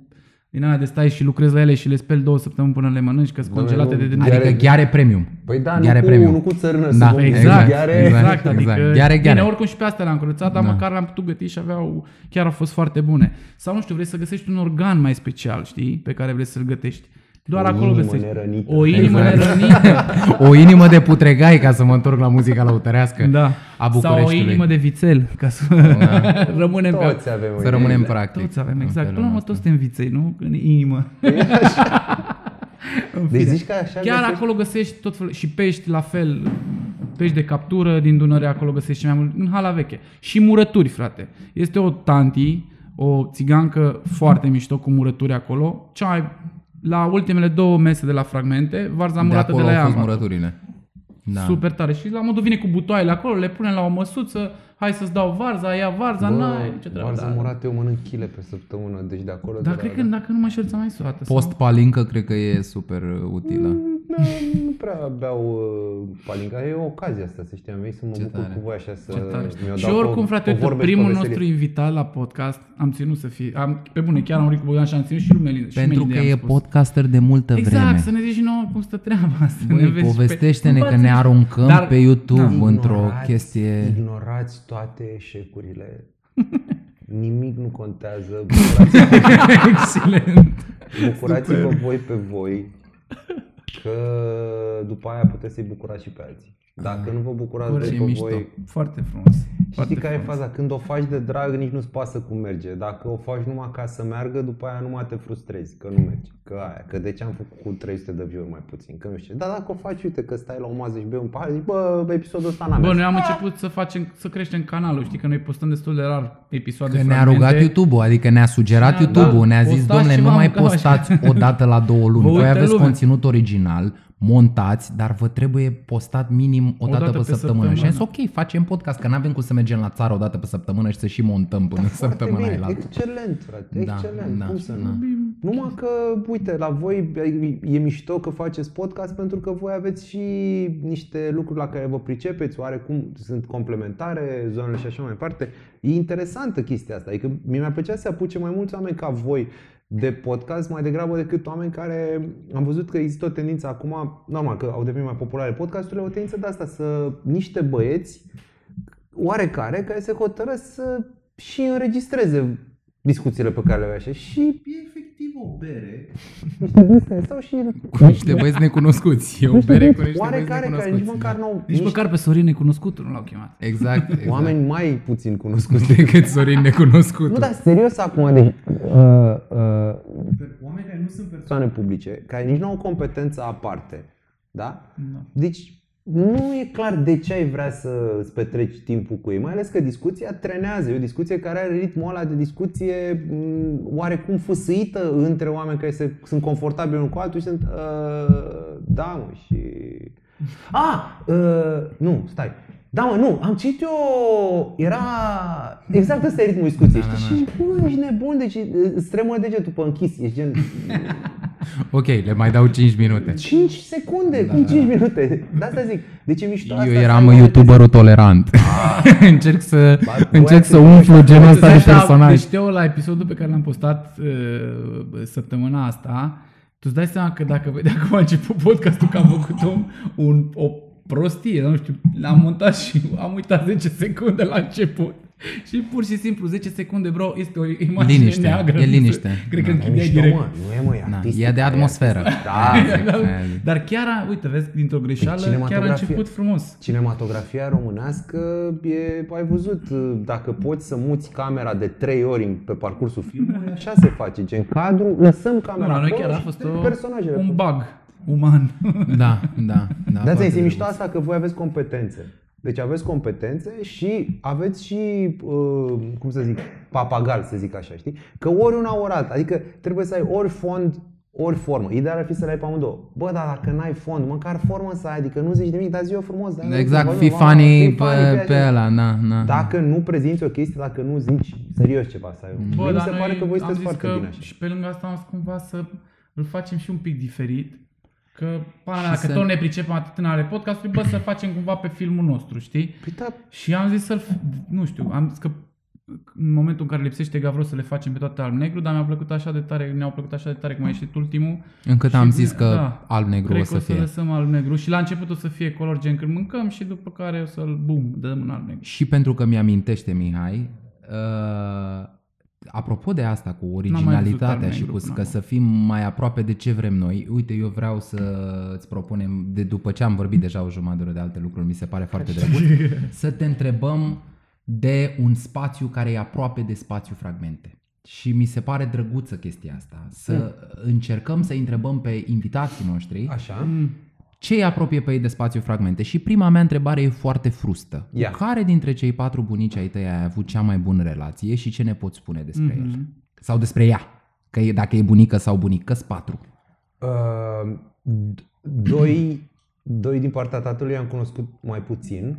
din alea de stai și lucrezi la ele și le speli două săptămâni până le mănânci, că sunt Doamne, congelate nu, de de Gheare- Adică gheare premium. Păi da, Gheare nu cu, premium. nu cu țărână, Da, să vom Exact, gheare. exact, exact, adică exact. Gheare, gheare. Bine, oricum și pe astea le-am curățat, dar Da. măcar le-am putut găti și aveau, chiar au fost foarte bune. Sau nu știu, vrei să găsești un organ mai special, știi, pe care vrei să-l gătești. Doar O acolo inimă găsești. nerănită. O inimă Exact. nerănită. O inimă de putregai, ca să mă întorc la muzica lăutărească da. a Sau o Bucureștiului. inimă de vițel, ca să rămânem pe Toți avem o Să rămânem inimă. practic. Toți avem, în exact. felul Până la urmă ăsta. toți suntem viței, nu? În inimă. În Deci fine. zici că așa Chiar găsești- acolo găsești tot felul, și pești la fel, pești de captură din Dunăre, acolo găsești și mai mult, în hala veche. Și murături, frate. Este o tanti, o țigancă foarte mișto cu murături acolo. Cea mai, la ultimele două mese de la fragmente, varza De murată de, acolo la au ea. fost am luat-o. murăturile. Da. Super tare. Și la modul vine cu butoaiele acolo, le punem la o măsuță, hai să-ți dau varza, ia varza, Bă, n-ai nicio treabă. varză Da. murată eu mănânc chile pe săptămână, deci de acolo... Dar de cred la, că dacă nu mă înșel, ți-am mai suat. Post palincă cred că e super uh, utilă. Da, nu prea beau uh, palinca, e o ocazie asta, să știi, am venit să mă Ce bucur tare. cu voi așa să Ce tare. mi-o Și dau oricum, pe- frate, pe uite, vorbe și pe primul veselie. nostru invitat la podcast, am ținut să fie, am, pe bune, chiar am murit cu Bogdan și am ținut și lui Melinda. și Pentru Melinda că i-am e spus. podcaster de multă Exact, vreme. să ne zici și nouă cum stă treaba asta. ne Băi, vezi și pe- povestește-ne că Învață ne niște- aruncăm Dar- pe YouTube Da. într-o Ignorați- chestie... Ignorați toate eșecurile. Nimic nu contează. Bucurați-vă, Excelent. bucurați-vă voi pe voi. Că după aia puteți să-i bucurați și pe alții. Dacă nu vă bucurați Corect. voi Ce pe mișto. voi, Foarte frumos. Și Foarte știi care e frumos. faza? Când o faci de drag, nici nu-ți pasă cum merge. Dacă o faci numai ca să meargă, după aia numai te frustrezi, că nu merge. Că aia, că de ce am făcut cu 300 de view mai puțin, că nu știu. Dar dacă o faci, uite, că stai la o mază și bei un pahar, zici, bă, episodul ăsta n-a Bă, mers. noi am început să facem, să creștem canalul, știi că noi postăm destul de rar episoade Că ne-a fragmente. rugat YouTube-ul, adică ne-a sugerat Ne-a- YouTube-ul, da, ne-a zis, postați domnule, nu ceva, mai mâncau așa." postați o dată la două luni. Vă Voi uită aveți lumea. conținut original, montați, dar vă trebuie postat minim o dată, pe, săptămână. Și am zis, ok, facem podcast, că n-avem cum să mergem la țară o dată pe săptămână și să și montăm până Foarte săptămâna bine, aia. excelent, frate, Da, excelent, da, cum să da. nu? Numai că, uite, la voi e mișto că faceți podcast pentru că voi aveți și niște lucruri la care vă pricepeți, oarecum sunt complementare, zonele și așa mai departe. E interesantă chestia asta. Adică mi-ar plăcea să apuce mai mulți oameni ca voi de podcast mai degrabă decât oameni care am văzut că există o tendință acum, normal că au devenit mai populare podcasturile, o tendință de asta să niște băieți oarecare care se hotărăsc să și înregistreze discuțiile pe care le avea așa. Și E efectiv o bere. niște din astea sau și Cu niște băieți necunoscuți. E o bere cu niște băieți oarecare care nici necunoscuți. măcar nu au Nici măcar pe Sorin necunoscutul nu l-au chemat. Exact, exact. oameni mai puțin cunoscuți decât Sorin necunoscut. Nu, dar serios acum, deci, uh, uh, Pe Oameni care nu sunt persoane. persoane publice care nici nu au competență aparte, da? Da. Deci nu e clar de ce ai vrea să îți petreci timpul cu ei, mai ales că discuția trenează. E o discuție care are ritmul ăla de discuție m, oarecum fâsâită între oameni care se, sunt confortabili unul cu altul și sunt uh, da mă și... A, uh, nu, stai. Da, mă, nu, am citit eu, era exact ăsta e ritmul discuției, Da, știi? da, Și, bă, ești nebun, deci îți tremă degetul pe închis, ești gen... Ok, le mai dau 5 minute. 5 secunde, cum 5 minute? De asta zic. Deci e mișto asta. Eu să eram ai oameni youtuberul tolerant. încerc să, Ba, încerc voi să ați umflu făcut genul ăsta de Deci, așa, personaj. Deci, Teo, la episodul pe care l-am postat uh, săptămâna asta, tu îți dai seama că dacă vedea cum a început podcastul, că am făcut un, un, o prostie, nu știu, l-am montat și am uitat 10 secunde la început. Și pur și simplu 10 secunde, bro, este o imagine Liniște, neagră. e liniște. Cred că Da, E închideai mișto, direct. mă, nu e mă, e Na, artistic, e de atmosferă. Da, Da, Aia Dar chiar, a, uite, vezi, dintr-o greșeală, chiar a cinematografie. început frumos. Cinematografia românească e, ai văzut, dacă poți să muți camera de 3 ori în- pe parcursul filmului, așa se face, gen cadru, lăsăm Nu, camera la noi acolo chiar a și fost trec o, personajele. un bug uman. Da, da, da. Da, foarte ți e mișto drăguț. asta că voi aveți competențe. Deci aveți competențe și aveți și, uh, cum să zic, papagal, să zic așa, știi? Că ori una, ori alta. Adică trebuie să ai ori fond, ori formă. Ideal ar fi să le ai pe amândouă. Bă, dar dacă n-ai fond, măcar formă să ai, adică nu zici nimic, dar zi eu frumos. Dar Exact, bă, fi bă, funny fii pe, funny, pe așa. ăla, na, na. Dacă nu prezinți o chestie, dacă nu zici serios ceva să ai. Bă, mi dar se noi pare că voi am sunteți zis foarte că bine așa. Și pe lângă asta am zis cumva să îl facem și un pic diferit. Că, pana, Și dacă să- tot ne pricepem atât în ale podcastului, bă, să facem cumva pe filmul nostru, știi? Păi da, Și am zis să-l, nu știu, am zis că în momentul în care lipsește Gavro să le facem pe toate alb-negru, dar mi-a plăcut așa de tare, ne-au plăcut așa de tare cum a ieșit ultimul. Încât Și am bine, zis că da. alb-negru Cred o că să o să fie. lăsăm alb-negru și la început o să fie color gen când mâncăm și după care o să-l, bum, dăm în alb-negru. Și pentru că mi-amintește Mihai, uh, apropo de asta cu mai originalitatea văzut și cu alb-negru că până să fim mai aproape de ce vrem noi, uite, eu vreau să îți propunem, de după ce am vorbit deja o jumătate de oră de alte lucruri, mi se pare foarte drăguț, să te întrebăm de un spațiu care e aproape de spațiu fragmente. Și mi se pare drăguță chestia asta. Să încercăm să întrebăm pe invitații noștri așa. Mm. ce îi apropie pe ei de spațiu fragmente? Și prima mea întrebare e foarte frustă. Ia. Cu care dintre cei patru bunici ai tăi ai avut cea mai bună relație și ce ne poți spune despre Mhm. el? Sau despre ea? Că e, dacă e bunică sau bunic, că patru. Uh, d- doi, doi din partea tatălui am cunoscut mai puțin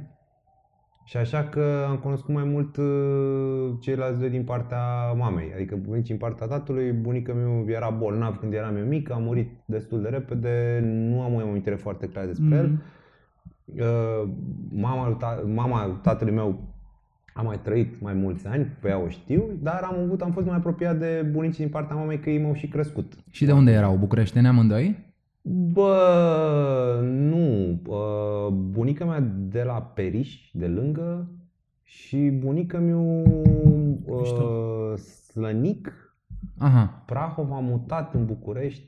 și așa că am cunoscut mai mult uh, ceilalți doi din partea mamei. Adică bunicii din partea tatălui, bunica meu era bolnav când eram eu mic, a murit destul de repede, nu am o amintire foarte clară despre el. Mhm. Uh, mama, lui ta- mama lui tatălui meu a mai trăit mai mulți ani, pe ea o știu, dar am avut, am fost mai apropiat de bunicii din partea mamei că ei m-au și crescut. Și de unde erau? Bucureșteni amândoi? Bă, nu. Uh, Bunica mea de la Periș, de lângă, și bunica meu Mișto. uh, Slănic, Aha. Prahov a mutat în București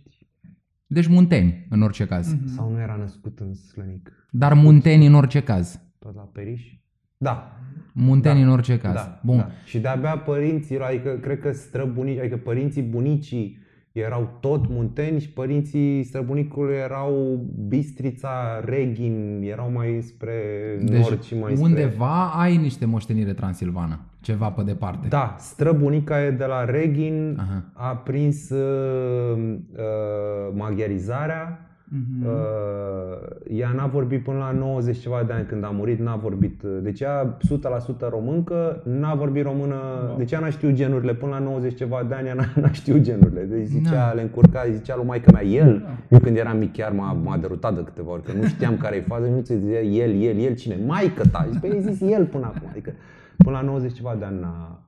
Deci munteni, în orice caz. Mhm. sau nu era născut în Slănic, Dar munteni în orice caz. tot la Periș? Da, Munteni Da. în orice caz. da, Bun. da. Și de-abia părinții, adică cred că străbunici, adică părinții bunicii erau tot munteni și părinții străbunicului erau Bistrița, Reghin, erau mai spre nord și mai spre... Deci undeva ai niște moștenire transilvană. Ceva pe departe. Da, străbunica e de la Reghin, Aha. a prins uh, uh, maghiarizarea Mhm. Uh, ea n-a vorbit până la 90 ceva de ani când a murit, n-a vorbit. uh, Deci ea 100% româncă, n-a vorbit română, Wow. deci ea n-a știut genurile până la 90 ceva de ani, ea n-a, n-a știut genurile. Deci zicea, Da. le încurca, zicea lui maică mea, el. Da. Eu când eram mic chiar m-a, m-a derutat de câteva ori, că nu știam care e faza, nu ți zicea el, el, el, cine? Maică ta. Și pe ei zis el până acum, adică până la 90 ceva de ani n-a...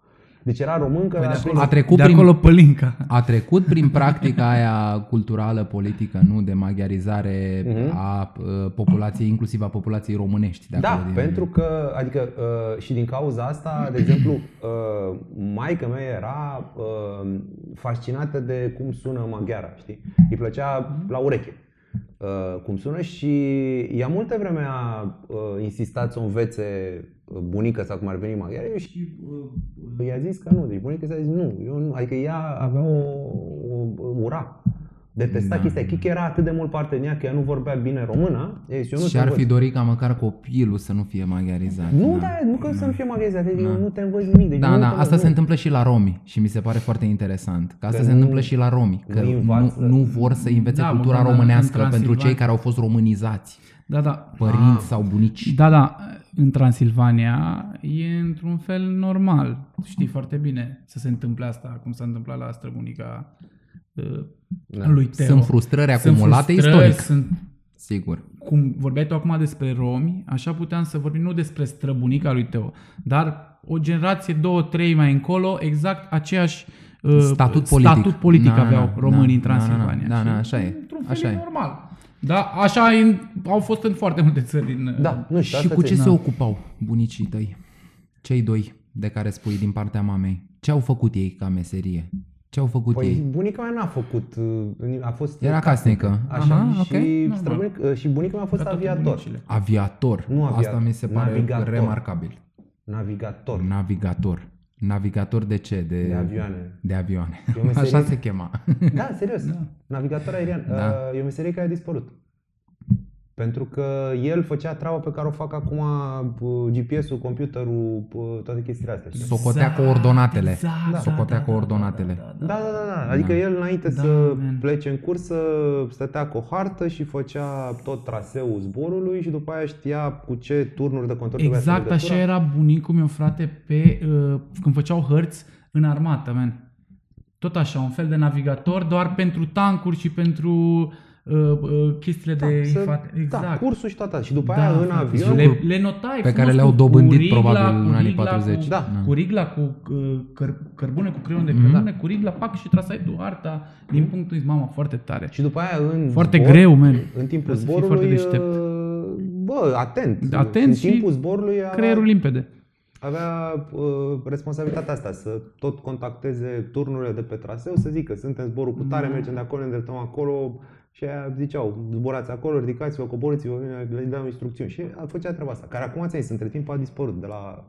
Deci era româncă, Păi de a acolo, prins- A trecut de prin- acolo pălinca. A trecut prin practica aia culturală, politică, nu, de maghiarizare a uh, populației, inclusiv a populației românești. De Da, acolo, din- pentru că, adică uh, și din cauza asta, de exemplu, uh, maica mea era uh, fascinată de cum sună maghiara, știi? Îi plăcea la ureche uh, cum sună și ea multe vreme a uh, insistat să o învețe uh, bunica sau cum ar veni maghiara eu și uh, i-a zis că nu, deci bunica s-a zis nu, eu nu, adică ea avea o, o, o ura. Detesta Da. chestia. Chic era atât de mult parte din ea că ea nu vorbea bine română. ea zis, eu nu Și te ar învăț. fi dorit ca măcar copilul să nu fie maghiarizat. Nu, da, nu că să nu fie maghiarizat, adică nu te învăț nimic. Deci Da, nu da, te- asta nu. se întâmplă și la romi și mi se pare foarte interesant. Că asta Că se nu- întâmplă și la romi, că nu nu, învață. nu vor să învețe Da, cultura mă, în românească pentru Transilvania- cei care au fost românizați, Da, da. părinți Ah. sau bunici. Da, da, în Transilvania e într-un fel normal. Știi foarte bine să se întâmple asta, cum s-a întâmplat la străbunica uh, Da. lui Teo. Sunt frustrări Sunt acumulate frustrări, istoric, Sunt, sigur. cum vorbeai tu acum despre romi, așa puteam să vorbim nu despre străbunica lui Teo, dar o generație, două, trei mai încolo, exact aceeași uh, Statut politic. statut politic Da, da, aveau da, românii da, în da, da, Transilvania. da, Și da, așa e, Într-un fel așa e e. normal. Da, așa e în, au fost în foarte multe țări din... Da, nu știu, Și asta cu ți- ce da. se ocupau bunicii tăi? Cei doi de care spui din partea mamei. Ce au făcut ei ca meserie? Ce au făcut Păi ei? bunica mea n-a făcut, uh, a fost Era casnică. Așa, Aha, ok, și, normal. străbunic, uh, și bunica mea a fost Ca toate aviator. bunicile. Aviator. Nu Asta aviator, mi se pare navigator. remarcabil. Navigator Navigator. Navigator de ce? De, de avioane. De avioane. E o meserie- Așa se chema. Da, serios. Navigator aerian. Da. Uh, E o meserie care a dispărut. Pentru că el făcea treaba pe care o fac acum uh, GPS-ul, computerul, uh, toate chestiile astea. știi? Socotea coordonatele. Exact, da, Socotea da, da, coordonatele. Da, da, Da, da, da, da. Adică Da. el înainte Da, să man. plece în cursă, stătea cu o hartă și făcea tot traseul zborului și după aia știa cu ce turnuri de control trebuia să Exact legătura. așa era bunicul meu, frate, pe, uh, când făceau hărți în armată, man. Tot așa, un fel de navigator, doar pentru tancuri și pentru uh, uh, chestiile Da, de să- infat. Da, Exact. cursul și toate. Și după aia în frate, avion... și le, le notai Pe frumos care le-au cu- dobândit cu rigla, probabil cu în anii rigla, 40. Cu, Da. cu rigla, cu uh, căr, cărbune, cu creion de Mhm. cărbune, cu rigla, pac și trasai tu harta din punctul ăsta. Mamă, foarte tare. Și după aia în Foarte zbor, greu, man. În timpul Trebuie să fii zborului, foarte deștept. uh, bă, atent. Atent în și timpul zborului avea, Creierul limpede. avea uh, responsabilitatea asta, să tot contacteze turnurile de pe traseu, să zică, suntem zborul cu tare, Da. mergem de acolo, ne îndreptăm acolo, și aia ziceau, zburați acolo, ridicați-vă, coborâți-vă, le dau instrucțiuni. Și a făcea treaba asta, care acum ți între timp a dispărut de la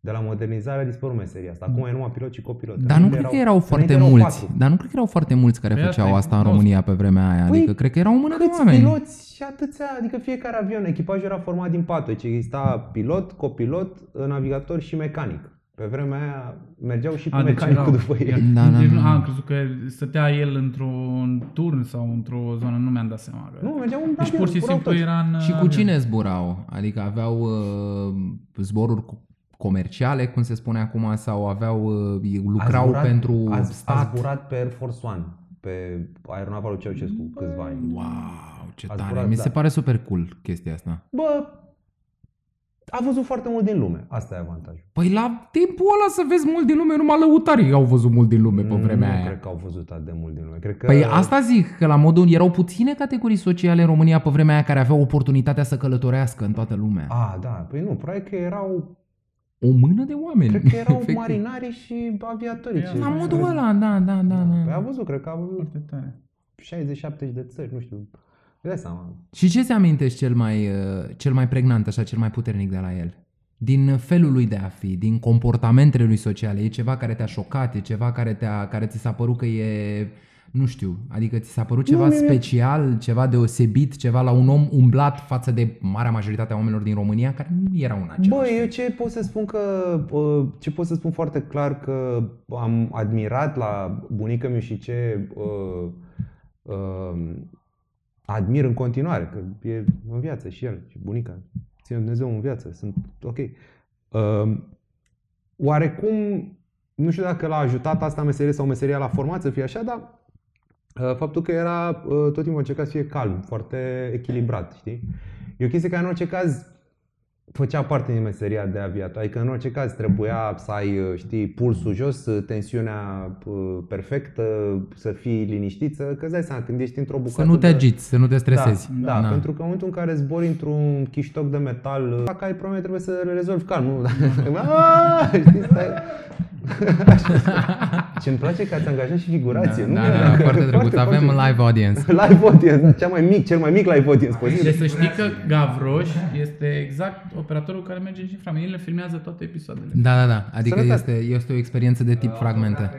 de la modernizare a dispărut meseria asta. Acum e numai pilot și copilot. Dar nu cred că erau foarte mulți. Dar nu cred că erau foarte mulți care Păi asta făceau e, asta în nu. România pe vremea aia. Păi, Adică cred că erau o mână de Câți oameni. piloți și atâția, adică fiecare avion, echipajul era format din patru, deci exista pilot, copilot, navigator și mecanic. Pe vremea aia mergeau și cu A, deci mecanicul erau- după ei. Da, da, Deci nu- da. A, am crezut că stătea el într-un turn sau într-o zonă, nu mi-am dat seama. Că... Nu, mergeau în deci avion, pur și zburau simplu toți. era în Și cu avion. cine zburau? Adică aveau uh, zboruri cu- comerciale, cum se spune acum, sau aveau uh, lucrau A zburat- pentru a, stat? A zburat pe Air Force One, pe aeronava lui Ceaușescu câțiva ani. Wow, ce A tare. zburat, Mi da. se pare super cool chestia asta. Bă, a văzut foarte mult din lume. Asta e avantajul. Păi la timpul ăla să vezi mult din lume, numai lăutarii au văzut mult din lume pe vremea nu aia. cred că au văzut atât de mult din lume. Cred că... Păi asta zic, că la modul erau puține categorii sociale în România pe vremea aia care aveau oportunitatea să călătorească în toată lumea. A, da, păi nu, probabil că erau, O mână de oameni. cred că erau efectiv. marinari și aviatorii. Păi, ce- La modul ăla, da, da, da. Păi da. a văzut, cred că a văzut Foarte tare. 60-70 de țări, nu știu. Îți dai seama. Și ce ți amintești cel mai, uh, cel mai pregnant, așa, cel mai puternic de la el? Din felul lui de a fi, din comportamentele lui sociale, e ceva care te-a șocat, e ceva care, te-a, care ți s-a părut că e, nu știu, adică ți s-a părut ceva Nu, mie- special, ceva deosebit, ceva la un om umblat față de marea majoritate a oamenilor din România care nu erau în același Bă, fel. eu ce pot să spun că uh, ce pot să spun foarte clar că am admirat la bunica mea și ce uh, uh, admir în continuare, că e în viață și el, și bunica. Ține Dumnezeu în viață, sunt ok. Uh, oarecum, nu știu dacă l-a ajutat asta meserie sau meseria la format să fie așa, dar uh, faptul că era uh, tot timpul încerca să fie calm, foarte echilibrat, știi? E o chestie care în orice caz făcea parte din meseria de aviator. Adică în orice caz trebuia să ai, uh, știi, pulsul jos, uh, tensiunea uh, perfectă, să fii liniștit, să, că îți dai seama, când ești într-o bucată Să nu te de- agiți, să nu te stresezi. Da, da, pentru că în momentul în care zbori într-un chiștoc de metal, dacă ai probleme trebuie să le rezolvi calm, nu? Aaaa, Știi, stai... Ce îmi place că ați angajat și figurație, da, nu? da, da, foarte drăguț. Avem live audience. Live audience, da, cea mai mic, cel mai mic live audience Deci posibil. să știi că Gavroș este exact operatorul care merge în infra. El le filmează toate episoadele. Da, da, da. Adică Sănătate. este, este o experiență de tip fragmente.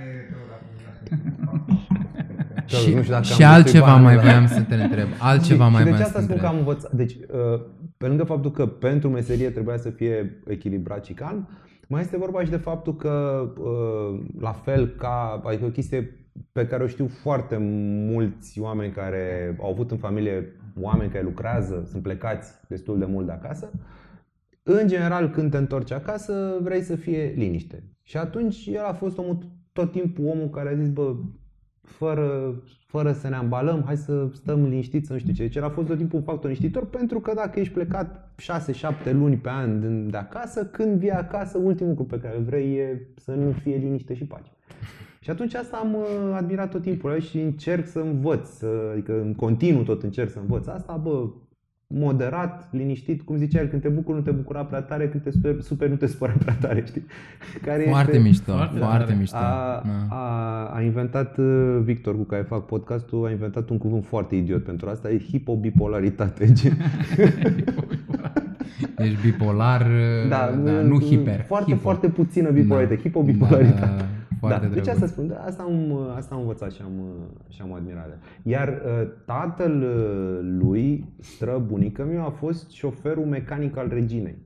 Și, nu știu dacă și am altceva bani mai la- voiam să te întreb. Altceva și, mai și de voiam ce să asta te spun că întreb. am învățat? Deci, uh, pe lângă faptul că pentru meserie trebuia să fie echilibrat și calm, mai este vorba și de faptul că, uh, la fel ca, adică o chestie pe care o știu foarte mulți oameni care au avut în familie oameni care lucrează, sunt plecați destul de mult de acasă, în general, când te întorci acasă, vrei să fie liniște. Și atunci el a fost omul, tot timpul omul care a zis, bă, fără, fără să ne ambalăm, hai să stăm liniștiți, să nu știu ce. Deci el a fost tot timpul un factor liniștitor pentru că dacă ești plecat 6-7 luni pe an din- de acasă, când vii acasă, ultimul lucru pe care îl vrei e să nu fie liniște și pace. Și atunci asta am uh, admirat tot timpul și încerc să învăț, să, adică în continuu tot încerc să învăț asta, bă, moderat, liniștit, cum zicea el, când te bucuri nu te bucura prea tare, când te super, super nu te supăra prea tare, știi? Care Foarte este, mișto, Foarte foarte, tare. mișto. a, Da. a, a inventat uh, Victor cu care fac podcastul, a inventat un cuvânt foarte idiot pentru asta, e hipobipolaritate. gen- Deci bipolar, da, nu hiper. Foarte, hipo. foarte puțină bipolaritate, Da. hipobipolaritate. Da, da, da. Foarte da, deci drăguț. asta spun, da, asta am, asta am învățat și am, și am admirat. Iar uh, tatăl uh, lui, străbunică meu, a fost șoferul mecanic al reginei.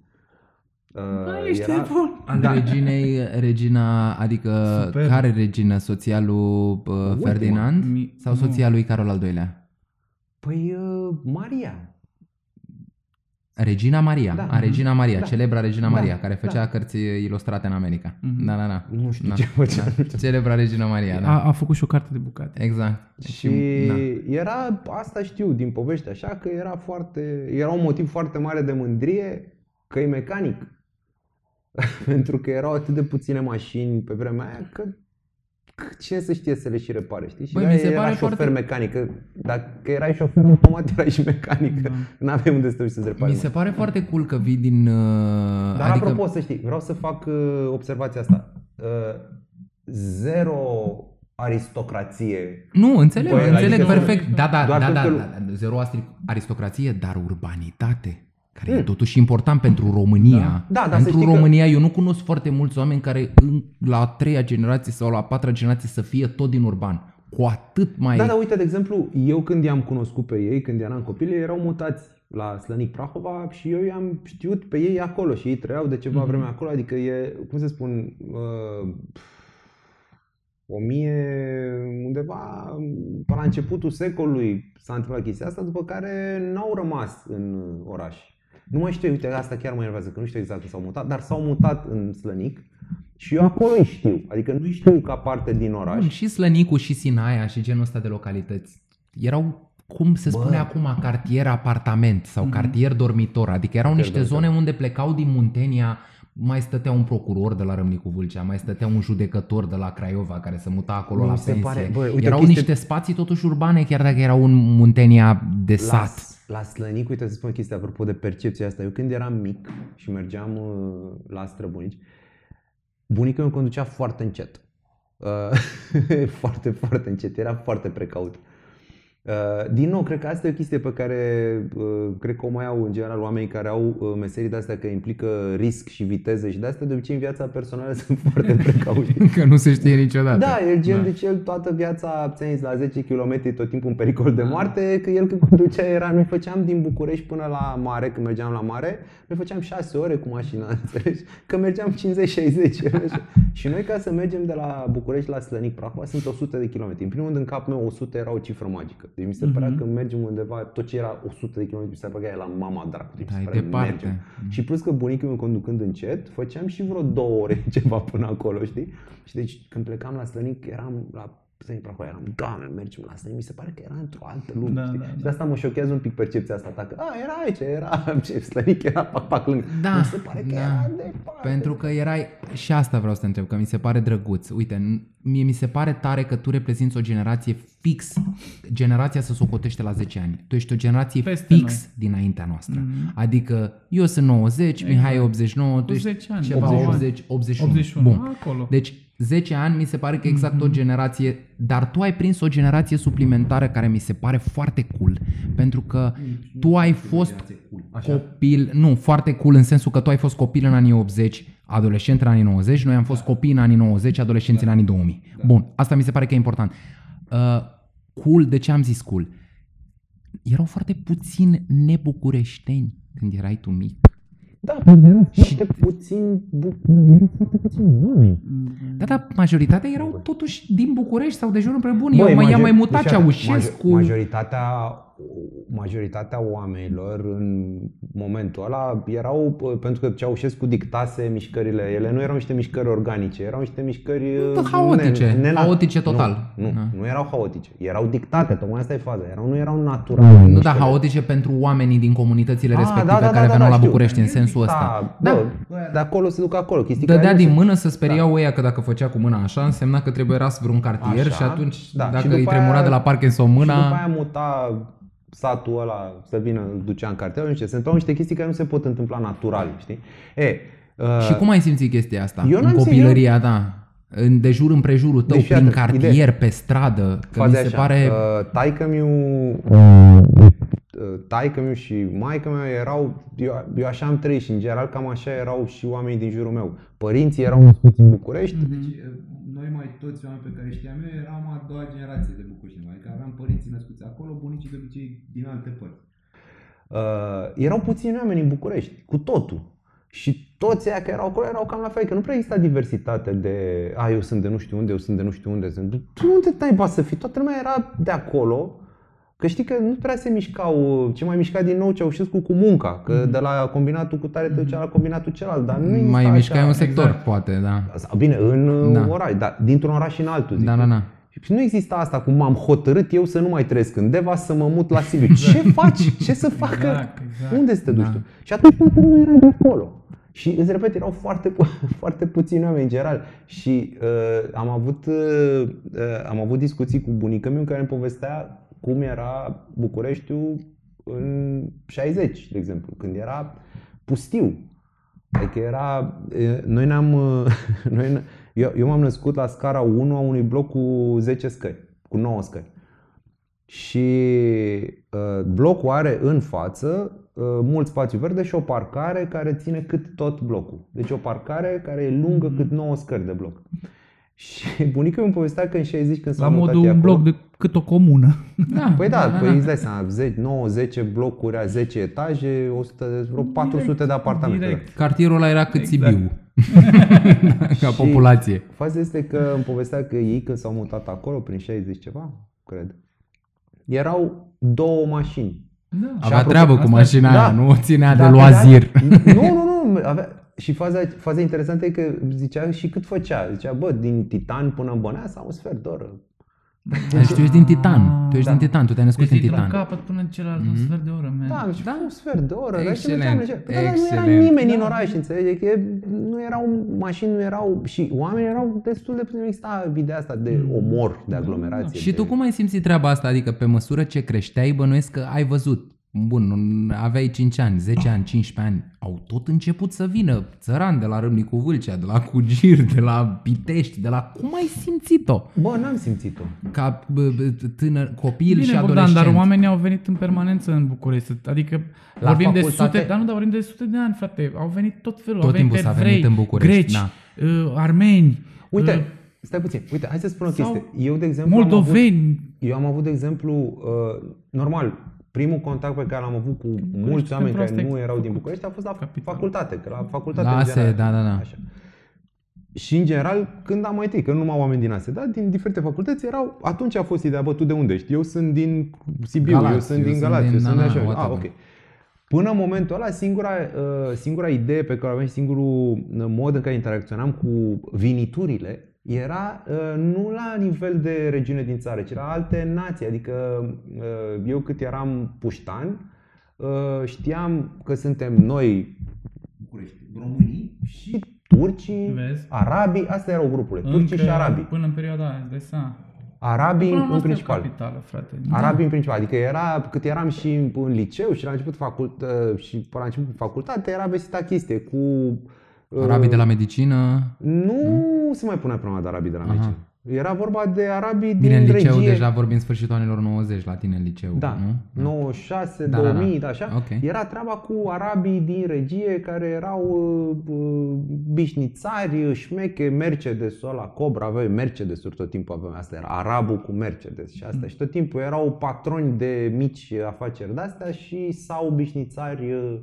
Uh, Bă, ești nebun. Al Da. reginei, regina, adică Super. care regină? Soția lui uh, Ferdinand Mi- sau nu. soția lui Carol al II-lea? Păi, uh, Maria. Regina Maria, Da. a Regina Maria, Da. celebra Regina Da. Maria, care făcea Da. cărți ilustrate în America. Mhm. Da, da, da. Nu știu Da. ce făcea. Da. Celebra Regina Maria, da. A, a făcut și o carte de bucate. Exact. Și da. era, asta știu din povești așa, că era foarte, era un motiv foarte mare de mândrie că e mecanic. Pentru că erau atât de puține mașini pe vremea aia că că cine să știe să le și repare, știi? Și Băi, de-aia mi se era pare șofer foarte- mecanic. Că dacă erai șofer automat, erai și mecanic. Da. N-aveai unde să te duci să-ți repari. Mi se pare foarte cool că vii din... uh, Dar adică, apropo, să știi, vreau să fac uh, observația asta. Uh, zero aristocrație Nu, înțeleg, Băi, înțeleg adică- perfect. Da, da, Doar da, da, pentru da, că- da, zero astri- aristocrație, dar urbanitate. Care e Hmm. totuși important pentru România. Da, da, dar să pentru știi că- România, eu nu cunosc foarte mulți oameni care în, la a treia generație sau la a patra generație să fie tot din urban. Cu atât mai... Da, dar uite, de exemplu, eu când i-am cunoscut pe ei, când eram copil, ei erau mutați la Slănic Prahova și eu i-am știut pe ei acolo și ei trăiau de ceva vreme acolo, adică e, cum să spun, uh, o mie, undeva până la începutul secolului s-a întâmplat chestia asta, după care n-au rămas în oraș. Nu mai știu, uite, asta chiar mă enervează, că nu știu exact când s-au mutat, dar s-au mutat în Slănic și eu acolo îi știu, adică nu știu ca parte din oraș. Bun, și Slănicu și Sinaia și genul ăsta de localități erau cum se spune Bă. acum, cartier apartament sau cartier dormitor. Adică erau Cartier niște dormitor. zone unde plecau din Muntenia, mai stătea un procuror de la Râmnicu Vâlcea, mai stătea un judecător de la Craiova care se muta acolo Mi la se pensie. pare- bă, uite, erau chestie- niște spații totuși urbane, chiar dacă erau în Muntenia de La, sat. La Slănic, uite să spun chestia apropo de percepția asta. Eu când eram mic și mergeam uh, la străbunici, bunicul meu conducea foarte încet. Uh, foarte, foarte încet. Era foarte precaut. Uh, din nou, cred că asta e o chestie pe care uh, cred că o mai au în general oamenii care au uh, meserii de astea că implică risc și viteză și de astea de obicei în viața personală sunt foarte precauți. Că nu se știe niciodată. Da, el gen, Da. deci el toată viața țineți la 10 km tot timpul în pericol de moarte, că el când conducea era, noi făceam din București până la mare, când mergeam la mare, noi făceam 6 ore cu mașina, înțelegi? Că mergeam 50-60. și noi ca să mergem de la București la Slănic Prahova sunt 100 de km. În primul rând în capul meu 100 era o cifră magică. Deci mi se părea Mhm. că mergem undeva, tot ce era 100 de km, mi se părea că e la mama dracu. Deci mi Da, se e părea, departe. mergem. Și plus că bunicul meu conducând încet, făceam și vreo două ore ceva până acolo, știi? Și deci când plecam la Slănic, eram la Slănic Prahova, eram, doamne, mergem la Slănic, mi se pare că era într-o altă lume, Da, știi? da, și da. de asta mă șochează un pic percepția asta ta, că, a, era aici, era, ce, Slănic era pac, pac lângă. Da, Mi se pare că da. era departe. Pentru că erai, și asta vreau să te întreb, că mi se pare drăguț. Uite, n- mie mi se pare tare că tu reprezinți o generație fix, generația să socotește la 10 ani. Tu ești o generație Peste fix dinaintea noastră. Mhm. Adică eu sunt 90, Mihai e 89, tu Cu ești 10 ani. ceva 81. 80, 81. 81. Bun. Acolo. Deci 10 ani mi se pare că exact o generație, dar tu ai prins o generație suplimentară care mi se pare foarte cool, pentru că tu ai fost copil, nu, foarte cool în sensul că tu ai fost copil în anii 80, adolescent în anii 90, noi am fost copii în anii 90, adolescenți în anii 2000. Bun, asta mi se pare că e important. Uh, cool, de ce am zis cool? Erau foarte puțini nebucureșteni când erai tu mic. Da, erau foarte puțin, erau foarte puțini oameni. Da, dar majoritatea erau totuși din București sau de jur împreună. Băi, Eu mai, i-am major- mai mutat deci, Ceaușescu. major- Majoritatea, majoritatea oamenilor în momentul ăla erau, p- pentru că Ceaușescu dictase mișcările, ele nu erau niște mișcări organice, erau niște mișcări Da, uh, haotice, nena- haotice total. Nu, nu, Da. nu erau haotice, erau dictate, tocmai asta e faza, erau, nu erau naturale. Nu, da, mișcările. haotice pentru oamenii din comunitățile Ah, respective da, da, care da, veneau da, la știu. București în sensul ăsta. Da, Da. bă, de acolo se duc acolo. Chestii Dădea care nu din se- mână să speriau ăia că dacă făcea cu mâna așa, însemna că trebuie ras vreun cartier Așa, și atunci da. dacă Și după îi tremura aia- de la Parkinson Și după mâna, aia muta satul ăla să vină, îl ducea în cartier, nu știu, se întâmplau niște chestii care nu se pot întâmpla natural, știi? E, uh, și cum ai simțit chestia asta Eu în n-am simțit- copilăria ta? În de jur împrejurul tău, Deci, fii prin atent, cartier, ideea- pe stradă, că mi faza se așa, pare... uh, taică-miu, uh, taică-miu și maică mea erau, eu, eu așa am trăit și în general cam așa erau și oamenii din jurul meu. Părinții erau născuți în București, Mhm. Deci, noi mai toți oameni pe care știam eu eram a doua generație de bucureștini, adică aveam părinții născuți acolo, bunicii de obicei din alte părți. uh, erau puțini oameni în București, cu totul. Și toți aia care erau acolo erau cam la fel, că nu prea exista diversitate de a, eu sunt de nu știu unde, eu sunt de nu știu unde, sunt. Tu unde naiba să fii? Toată lumea era de acolo, că știi că nu prea se mișcau, ce mai mișca din nou Ceaușescu cu munca, că de la combinatul cu tare te ducea la combinatul celălalt, dar nu exista mai așa. mișcai un sector, exact. poate, da. Sau, Bine, în Da. da. oraș, dar dintr-un oraș în altul, zic. Da, da, da. Și nu exista asta cum m-am hotărât eu să nu mai trăiesc în Deva, să mă mut la Sibiu. Ce faci? Ce să facă? Exact, exact. Unde să te duci Da. tu? Și atunci toată lumea era de acolo. Și îți repet, erau foarte, pu- foarte puțini oameni în general. Și uh, am, avut, uh, uh, am avut discuții cu bunica mea în care îmi povestea cum era Bucureștiul în 60, de exemplu, când era pustiu. Adică era, e, noi ne-am, noi, ne- eu, eu m-am născut la scara 1 a unui bloc cu 10 scări, cu 9 scări. Și uh, blocul are în față uh, mult spațiu verde și o parcare care ține cât tot blocul. Deci o parcare care e lungă Mhm. cât 9 scări de bloc. Și bunica îmi povestea că în 60 când s-a La mutat modul ea un acolo, bloc de cât o comună. da Păi da, păi îți dai seama, 9-10 blocuri a 10 etaje, 100, de- vreo 400 de apartamente. direct. Cartierul ăla era cât Exact. Sibiu. Ca Și- populație. Faza este că îmi povestea că ei când s-au mutat acolo, prin 60 ceva, cred, erau două mașini. Da. Avea apropo, treabă cu asta- mașina da. aia, nu o ținea de Dacă loazir. avea- Nu, nu, nu. Avea, și faza, faza interesantă e că zicea și cât făcea. Zicea, bă, din Titan până în Băneasa, un sfert de oră. Deci tu ești din Titan. Tu ești Da. din Titan, tu te-ai născut Deci în dintr-un Titan. capăt până în celălalt un Mhm. sfert de oră, man. Da, și da. un sfert de oră. dar și Excelent, mergeam legea. Păi, dar nu era excelent. nimeni în Da. oraș, înțelegi? Că nu erau mașini, nu erau și oamenii erau destul de puțin. Nu exista ideea asta de omor, de aglomerație. Și tu de... cum ai simțit treaba asta? Adică pe măsură ce creșteai, bănuiesc că ai văzut. Bun, aveai 5 ani, 10 ani, 15 ani. Au tot început să vină țăran de la Râmnicu Vâlcea, de la Cugir, de la Pitești, de la... Cum ai simțit-o? Bă, n-am simțit-o. Ca bă, bă, tânăr, copil Bine, și Bogdan, adolescent. dar oamenii au venit în permanență în București. Adică La vorbim de facultate? sute, dar nu, dar vorbim de sute de ani, frate. Au venit tot felul. Tot au venit timpul s-a evrei, venit în București, greci, da. uh, armeni, Uite, uh, stai puțin. Uite, hai să spun o Sau chestie. Eu, de exemplu, am avut, moldoveni. eu am avut, de exemplu, uh, normal, primul contact pe care l-am avut cu mulți oameni pentru care asta e nu erau din făcut București a fost la capitală. facultate, că la facultate La în ASE, general, da, da, da. Așa. și în general, când am mai întâlnit, că nu numai oameni din astea, da, din diferite facultăți erau, atunci a fost ideea, bă, tu de unde ești? Eu sunt din Sibiu, Galați, eu sunt eu din sunt Galați, din- eu sunt da, de da, așa. whatever. Ah, ok. Până în momentul ăla, singura, uh, singura idee pe care o aveam și singurul uh, mod în care interacționam cu viniturile era uh, nu la nivel de regiune din țară, ci la alte nații. Adică uh, eu cât eram puștan, uh, știam că suntem noi București. Românii și turcii, Vezi? arabii, astea erau grupurile, turcii și arabii. Până în perioada aia, îți dai seama. Arabii Până în noastră e o principal. capitală, frate. Arabii în principal, adică era, cât eram și în, în liceu și la început facult, uh, și până la început facultate, era vestita chestie cu... uh, Arabii de la medicină. Nu se mai punea problema de arabii de la Aha. medicină. Era vorba de arabii Bine, în din liceu regie. deja vorbim sfârșitul anilor 90 la tine în liceu, Da, nu? 96, Da, da, da. 2000, da, așa. Ok. Era treaba cu arabii din regie care erau uh, uh, bișnițari, șmeche, Mercedes ăla, Cobra, aveai Mercedes-uri tot timpul aveam asta, era arabul cu Mercedes și asta. Și tot timpul erau patroni de mici afaceri de-astea și sau bișnițari uh,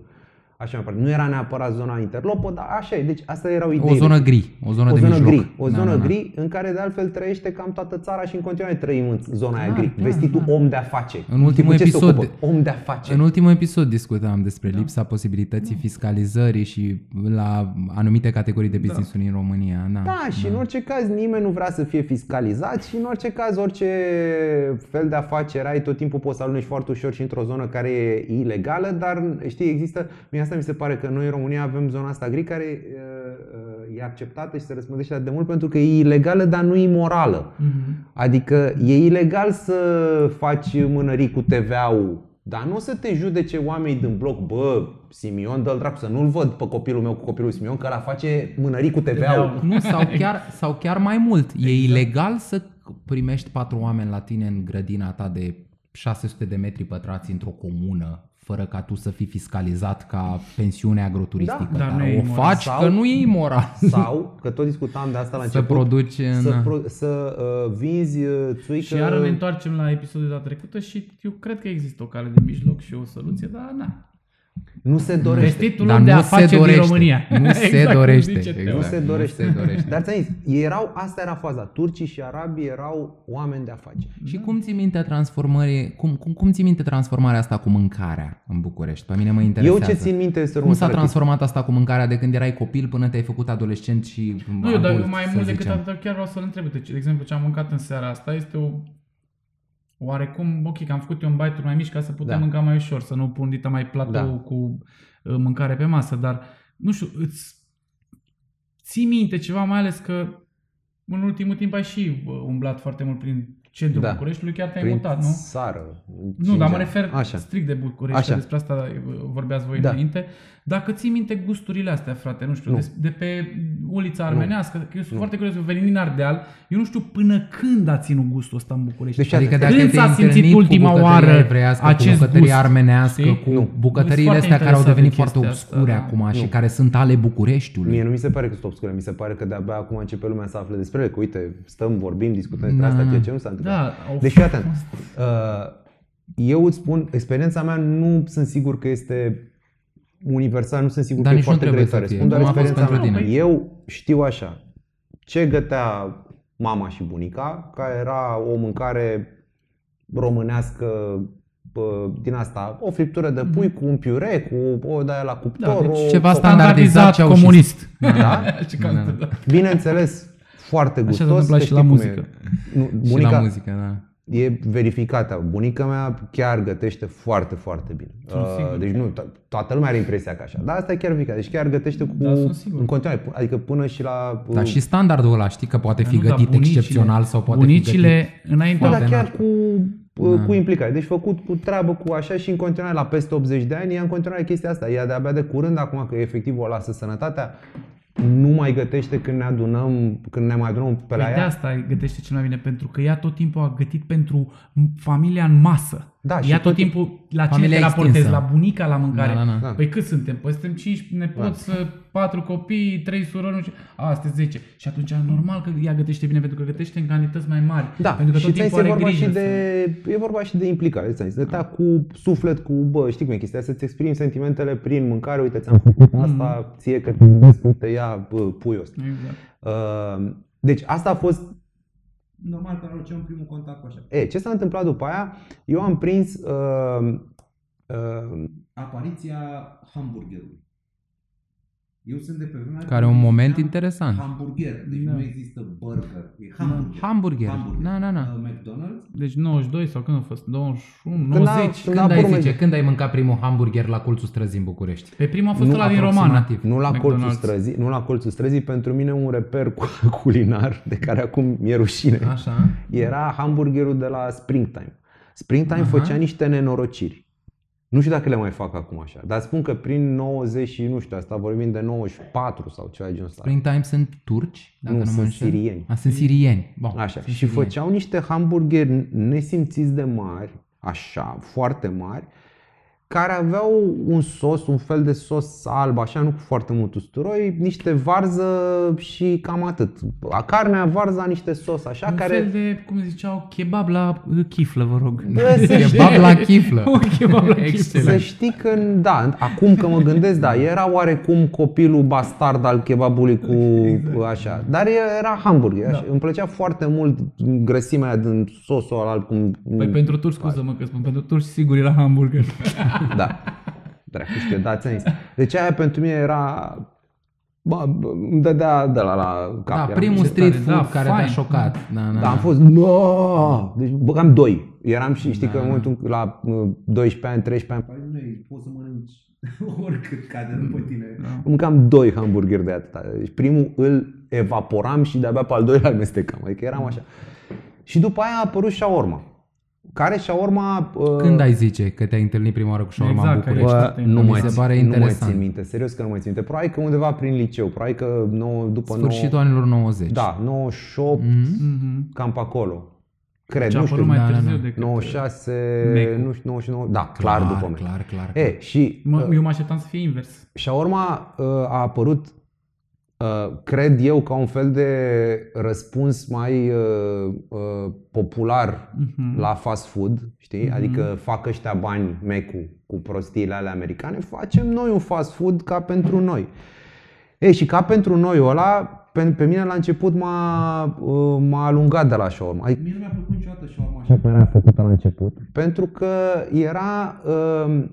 așa mai departe. Nu era neapărat zona interlopă, dar așa e. Deci asta erau ideile. O zonă gri, o zonă o de zonă mijloc. gri, o Da, zonă da, da. gri în care de altfel trăiește cam toată țara și în continuare trăim în zona aia Da, gri. da, Vestitul da. om de afaceri. În ultimul Știi cu ce se episod- ocupă? Om de afaceri. În ultimul episod discutam despre lipsa posibilității fiscalizării și la anumite categorii de business-uri în România. Da, Da, și în orice caz nimeni nu vrea să fie fiscalizat și în orice caz orice fel de afacere ai, tot timpul poți să aluneci foarte ușor și într-o zonă care e ilegală, dar știi, există, mie asta mi se pare că noi în România avem zona asta gri care uh, uh, e acceptată și se răspândește atât de mult pentru că e ilegală, dar nu imorală. Mhm. Adică e ilegal să faci mânării cu TVA-ul, dar nu o să te judece oamenii din bloc, bă, Simion, dă-l dracu, să nu-l văd pe copilul meu cu copilul Simion, că ăla face mânării cu TVA-ul. Nu, sau chiar, sau chiar mai mult. E ilegal să primești patru oameni la tine în grădina ta de 600 de metri pătrați într-o comună fără ca tu să fii fiscalizat ca pensiune agroturistică. Da, dar dar nu e o imoral. faci Sau- că nu e imoral. Sau, că tot discutam de asta la Să început, produci în... să, pro, să uh, vinzi uh, țuică... Și iar ne întoarcem la episodul de data trecută și eu cred că există o cale de mijloc și o soluție, dar na. Nu se dorește. Vestitul Dar om de nu se afaceri din dorește. România. Nu se Exact cum dorește. zice Teo. Nu Exact. se nu dorește. se dorește. Dar ți-am zis, ei erau, asta era faza. Turcii și arabii erau oameni de afaceri. Și cum ții minte transformării, cum, cum, cum ții minte transformarea asta cu mâncarea în București? Pe mine mă Eu interesează. ce țin minte este Cum s-a următoarea transformat asta cu mâncarea de când erai copil până te-ai făcut adolescent și Nu, eu, dar adult, mai să mult decât zicem? atât, chiar vreau să-l întreb. Deci, de exemplu, ce am mâncat în seara asta este o oarecum, ok, că am făcut eu un bite mai mici ca să putem Da. mânca mai ușor, să nu pun dita mai platou Da. cu uh, mâncare pe masă, dar nu știu, îți ții minte ceva, mai ales că în ultimul timp ai și uh, umblat foarte mult prin centrul Da. Bucureștiului, chiar te-ai Prin mutat, nu? țară. în Nu, dar mă Cinja. refer Așa. strict de București, Așa. despre asta uh, vorbeați voi Da. înainte. Dacă ții minte gusturile astea, frate, nu știu, Nu. De, de pe ulița armenească, că eu sunt foarte curios, eu venim din Ardeal, eu nu știu până când a ținut gustul ăsta în București. Deci, Adică Când dacă s-a te-ai simțit întâlnit ultima cu bucătăria oară evreiască, acest cu bucătăria gust, armenească, știi? cu Nu. bucătăriile Sunt astea foarte care au devenit interesat de foarte chestia obscure asta, acum și Nu. care sunt ale Bucureștiului. Mie nu mi se pare că sunt obscure, mi se pare că de-abia acum începe lumea să afle despre ele, că uite, stăm, vorbim, discutăm despre Da, asta, da. ceea ce nu s-a întâmplat. Da, au Deci, fii atent. Uh, Eu îți spun, experiența mea nu sunt sigur că este universal, nu sunt sigur Dar că e nici nu foarte trebuie greu să fie. Spun doar Cum a fost experiența pentru mea. tine? Eu știu așa, ce gătea mama și bunica, care era o mâncare românească pă, din asta, o friptură de pui cu un piure, cu o de aia la cuptor, Mhm. Da, deci o ceva o- standardizat ceaușist. comunist. Da? Ce cam- da. Bineînțeles, foarte Așa se gustos. întâmplă că și la știi cum muzică. Și E. Nu, la bunica, muzică, da. E verificată. Bunica mea chiar gătește foarte, foarte bine. Sunt Uh, sigur. deci nu, to- toată lumea are impresia că așa. Dar asta e chiar verificat. Deci chiar gătește cu, Da, sunt sigur. în continuare. Adică până și la... uh, Dar și standardul ăla, știi că poate fi Nu, dar gătit bunicile- excepțional sau poate fi Bunicile, gătit... înainte, Bă, dar Poate chiar cu, uh, Da. cu implicare. Deci făcut cu treabă, cu așa și în continuare la peste 80 de ani, ea în continuare chestia asta. Ea de-abia de curând, acum că efectiv o lasă sănătatea, nu mai gătește când ne adunăm, când ne mai adunăm pe la Păi de ea. asta gătește cel mai bine, pentru că ea tot timpul a gătit pentru m- familia în masă. Da, și Ea tot tot- timpul la ce Familia te raportezi? extinsă. La bunica la mâncare? Da, da, da. Da. Păi cât suntem? Păi suntem 5 nepoți, 4 copii, 3 surori, nu știu. A, sunteți 10. Și atunci normal că ea gătește bine pentru că gătește în cantități mai mari. Da, pentru că și tot ți-ai timpul zis, e are vorba, grijă și să- de, e vorba și de implicare. Ți-am zis, de ta cu suflet, cu, bă, știi cum e chestia, să-ți exprimi sentimentele prin mâncare. Uite, ți-am făcut asta, ție că te iubesc, uite, ia, bă, pui ăsta. Exact. Uh, deci asta a fost Normal că aruncem primul contact cu așa. E, ce s-a întâmplat după aia? Eu am prins uh, uh, Apariția hamburgerului. Eu sunt de pe vremea Care e un când moment ziceam interesant. Hamburger, deci Da. nu există burger, e hamburger. Hamburger. Da, da, da. Uh, McDonald's, Deci 92 sau când a fost? 21, Când a- 90. când Când a ai apărut zice, Mac- când ai mâncat primul hamburger la colțul străzii în București? Pe prima a fost Nu, ăla din Romană. aproximativ. nu la colțul McDonald's. străzii, nu la colțul străzii, pentru mine un reper cu- culinar de care acum mi-e rușine. Așa. Era hamburgerul de la Springtime. Springtime Aha. făcea niște nenorociri. Nu știu dacă le mai fac acum așa, dar spun că prin 90 și nu știu, asta vorbim de 94 sau ceva de genul ăsta. Springtime sunt turci? Dacă Nu, nu, mă sunt înșel? sirieni. A, sunt sirieni. Bun. Așa. sunt Și sirieni. făceau niște hamburgeri nesimțiți de mari, așa, foarte mari, care aveau un sos, un fel de sos alb, așa, nu cu foarte mult usturoi, niște varză și cam atât. A carnea, varza, niște sos, așa, Un care... fel de, cum ziceau, kebab la uh, chiflă, vă rog. Bă, să Kebab la chiflă. Un kebab la chiflă. Să Excelent. știi că, da, acum că mă gândesc, da, era oarecum copilul bastard al kebabului cu Exact. așa, dar era hamburger, așa. îmi plăcea foarte mult grăsimea aia din sosul ăla alb cum... Păi pentru turci, scuză-mă că spun, pentru turci sigur era hamburger. Da. Dracu știu, da, ți-am zis. Deci aia pentru mine era... Bă, bă, îmi dădea de la, la cap. Da, Eram- primul ce street tare, food da, care te-a fain. șocat. Da, da, Da, am fost, no! Deci băgam doi. Eram și, știi Da. că în momentul la uh, 12 ani, 13 ani, păi nu e, poți să mănânci oricât cade după tine. Da. mâncam doi hamburgeri de atâta. Deci primul îl evaporam și de-abia pe al doilea îl amestecam. Adică eram așa. Și după aia a apărut shawarma. Care shawarma... uh, Când ai zice că te-ai întâlnit prima oară cu shawarma Exact, în care București? ești Bă, nu Mi mai, se țin- pare nu mai interesant. țin minte, serios că nu mai țin minte. Probabil că undeva prin liceu, probabil că nouă, după Sfârșitul 9, anilor 90. Da, 98, Mhm. Mhm. cam pe acolo. Cred, Ce a nu apărut știu, mai da, da, târziu da. decât... 96, Mac-ul. nu știu, 99, da, clar, Clar, după mine. clar, clar. E, și Mă, uh, eu mă așteptam să fie invers. shawarma uh, a apărut, uh, cred eu, ca un fel de răspuns mai uh, uh, popular Mhm. la fast food, știi? Adică fac ăștia bani mecu cu prostiile alea americane, facem noi un fast food ca pentru noi. Ei, și ca pentru noi ăla, pe, pe mine la început m-a, uh, m-a alungat de la shawarma. Adică, Mie nu mi-a plăcut niciodată shawarma așa. cum era făcută la început. Pentru că era uh, uh,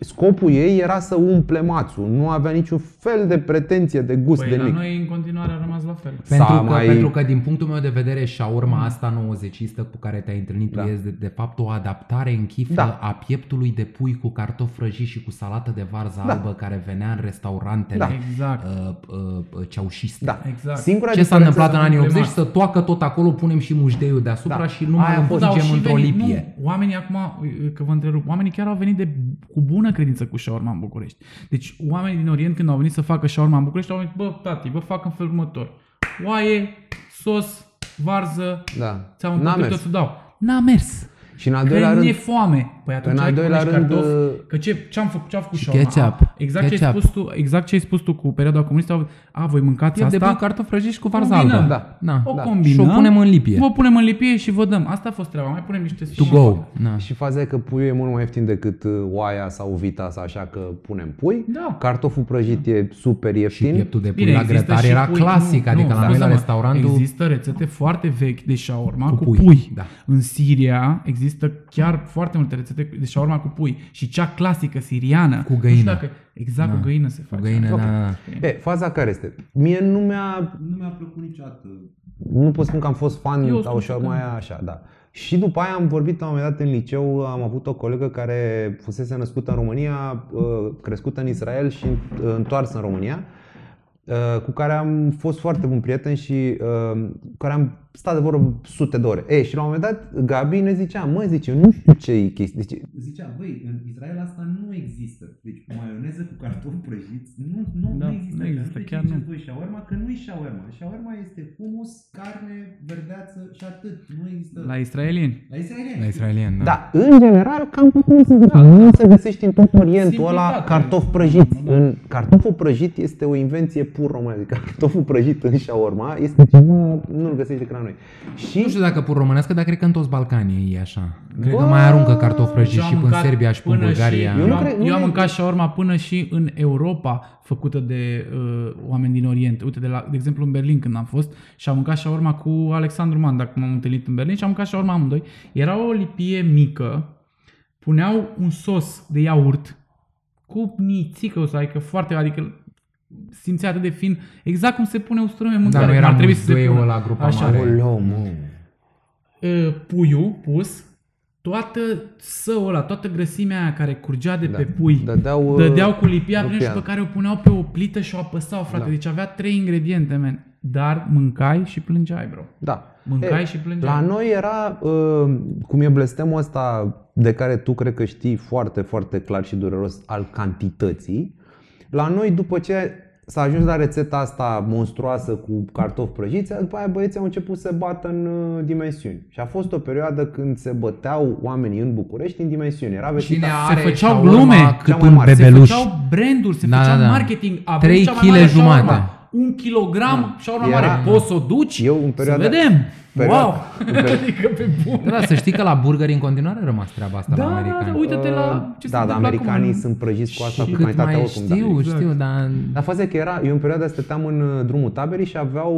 scopul ei era să umple mațul. Nu avea niciun fel de pretenție de gust Păi de la nimic. noi în continuare a rămas la fel. Pentru S-a că, mai- pentru că din punctul meu de vedere shawarma asta 90 cu care te-ai întâlnit Da. tu este de, de fapt o adaptare în chiflă Da. a pieptului de pui cu cartofi prăjiți și cu salată de varză Da. albă care venea în restaurantele Da. Exact. uh, uh, uh, ceaușiste. Da. Exact. Singura Ce s-a diferență- întâmplat în anii 80? complemat. Să toacă tot acolo, punem și mușdeiul deasupra Da. și nu mai Aia a fost. Da, au împungem și într-o venit- lipie. Nu, oamenii acum, că vă întrerup, oamenii chiar au venit de, cu bună credință cu shawarma în București. Deci oamenii din Orient când au venit să facă shawarma în București au venit, bă, tati, vă fac în felul următor. Oaie, sos, varză, Da. ți-am N-a întâlnit mers. tot să dau. N-a mers. Și în al Că doilea e rând, foame. Păi atunci în al ai doilea punești rând, cartofi, uh, că ce, ce-am făcut, ce-a făcut Și shawarma? ketchup. A, Exact ce, ai Ketchup. spus tu, exact ce ai spus tu cu perioada comunistă, au- a, voi mâncați Piept de asta, pui, cartofi prăjiți cu varză Combinăm. albă. Da. da. o da. combinăm, Și o punem în lipie. Vă punem în lipie și vă dăm. Asta a fost treaba. Mai punem niște To go. Da. Și faza e că puiul e mult mai ieftin decât uh, oaia sau vita sau așa că punem pui. Da. Cartoful prăjit e super Și ieftin. pieptul de pui Bine, la există grătar și era pui- clasic, nu, adică nu, la noi la scuze-mă, restaurantul Există rețete foarte vechi de shawarma cu, Cu pui. pui, da. În Siria există chiar foarte multe rețete de shawarma cu pui. Și cea clasică siriană. Cu nu știu găină. Dacă, exact, Da. cu găină se cu face. găină, Ok. da. E, faza care este? Mie nu mi-a Nu mi-a plăcut niciodată. nu pot spune că am fost fan Eu sau spun și că mai nu. așa, da. Și după aia am vorbit la un moment dat în liceu, am avut o colegă care fusese născută în România, uh, crescută în Israel și uh, întoarsă în România, uh, cu care am fost foarte bun prieten și uh, cu care am stat de vorbă sute de ore. E, și la un moment dat Gabi ne zicea, mă, zice, nu știu ce e chestia. Zice, Zicea, băi, în Israel asta nu există. Deci maioneză cu cartofi prăjiți nu, nu, Da, nu există. nu Că există, știu ce chiar ziceți nu. voi shawarma, că nu e shawarma. Shawarma este humus, carne, verdeață și atât. Nu există... La israelieni. la israelieni. La israelian, da. Da, în general, cam pe cum se zice. Nu se găsește în tot Orientul ăla Simplitate. cartofi prăjiți. În, cartoful prăjit este o invenție pur românească. Cartoful prăjit în shawarma este ceva, nu-l găsești decât la noi. Și Nu știu dacă pur românească, dar cred că în toți Balcanii e așa. Cred că Bă, mai aruncă cartofi prăjiți Și am și în mâncat Serbia și în până Bulgaria. Și, Eu eu, nu am, cred- nu eu am e- mâncat shawarma până și în Europa, făcută de uh, oameni din Orient. Uite, de, la, de exemplu în Berlin când am fost și am mâncat shawarma cu Alexandru Manda, când m-am întâlnit în Berlin și am mâncat shawarma amândoi. Era o lipie mică, puneau un sos de iaurt cu nițică o să adică foarte, adică simțea atât de fin, exact cum se pune usturoi în mâncare. Dar nu cum era ar trebui să se muzdeiul pună. ăla grupa Așa. mare. Oleu, mă. uh, puiul pus, toată săul ăla, toată grăsimea aia care curgea de Da. pe pui, Dădeau, uh, dădeau cu lipia prin și rupian. pe care o puneau pe o plită și o apăsau, frate. Da. Deci avea trei ingrediente, man. Dar mâncai și plângeai, bro. Da. Mâncai E, și plângeai. La noi era, uh, cum e blestemul ăsta de care tu cred că știi foarte, foarte clar și dureros al cantității. La noi, după ce s-a ajuns la rețeta asta monstruoasă cu cartofi prăjiți, după aia băieții au început să bată în uh, dimensiuni. Și a fost o perioadă când se băteau oamenii în București în dimensiuni. Era Cine vestita- Se are făceau shawarma glume. cât Cea mai un mare. Se bebeluș. făceau branduri, se Da, făceau da, da. marketing. Avem Trei cea mai kile mare jumate. Shawarma. Un kilogram shawarma Era- mare. Poți să o duci? Eu în perioada- Să vedem. perioada- wow! în perioada- adică pe bun. Da, da, să știi că la burgeri în continuare a rămas treaba asta Da, la da, americani. da, uite-te la ce se da, dar întâmplă americanii acum. sunt prăjiți cu asta, Și cu cât cantitatea mai oricum. da. știu, Exact. știu, dar... Dar faza e că era, eu în perioada asta stăteam în uh, drumul taberii și aveau,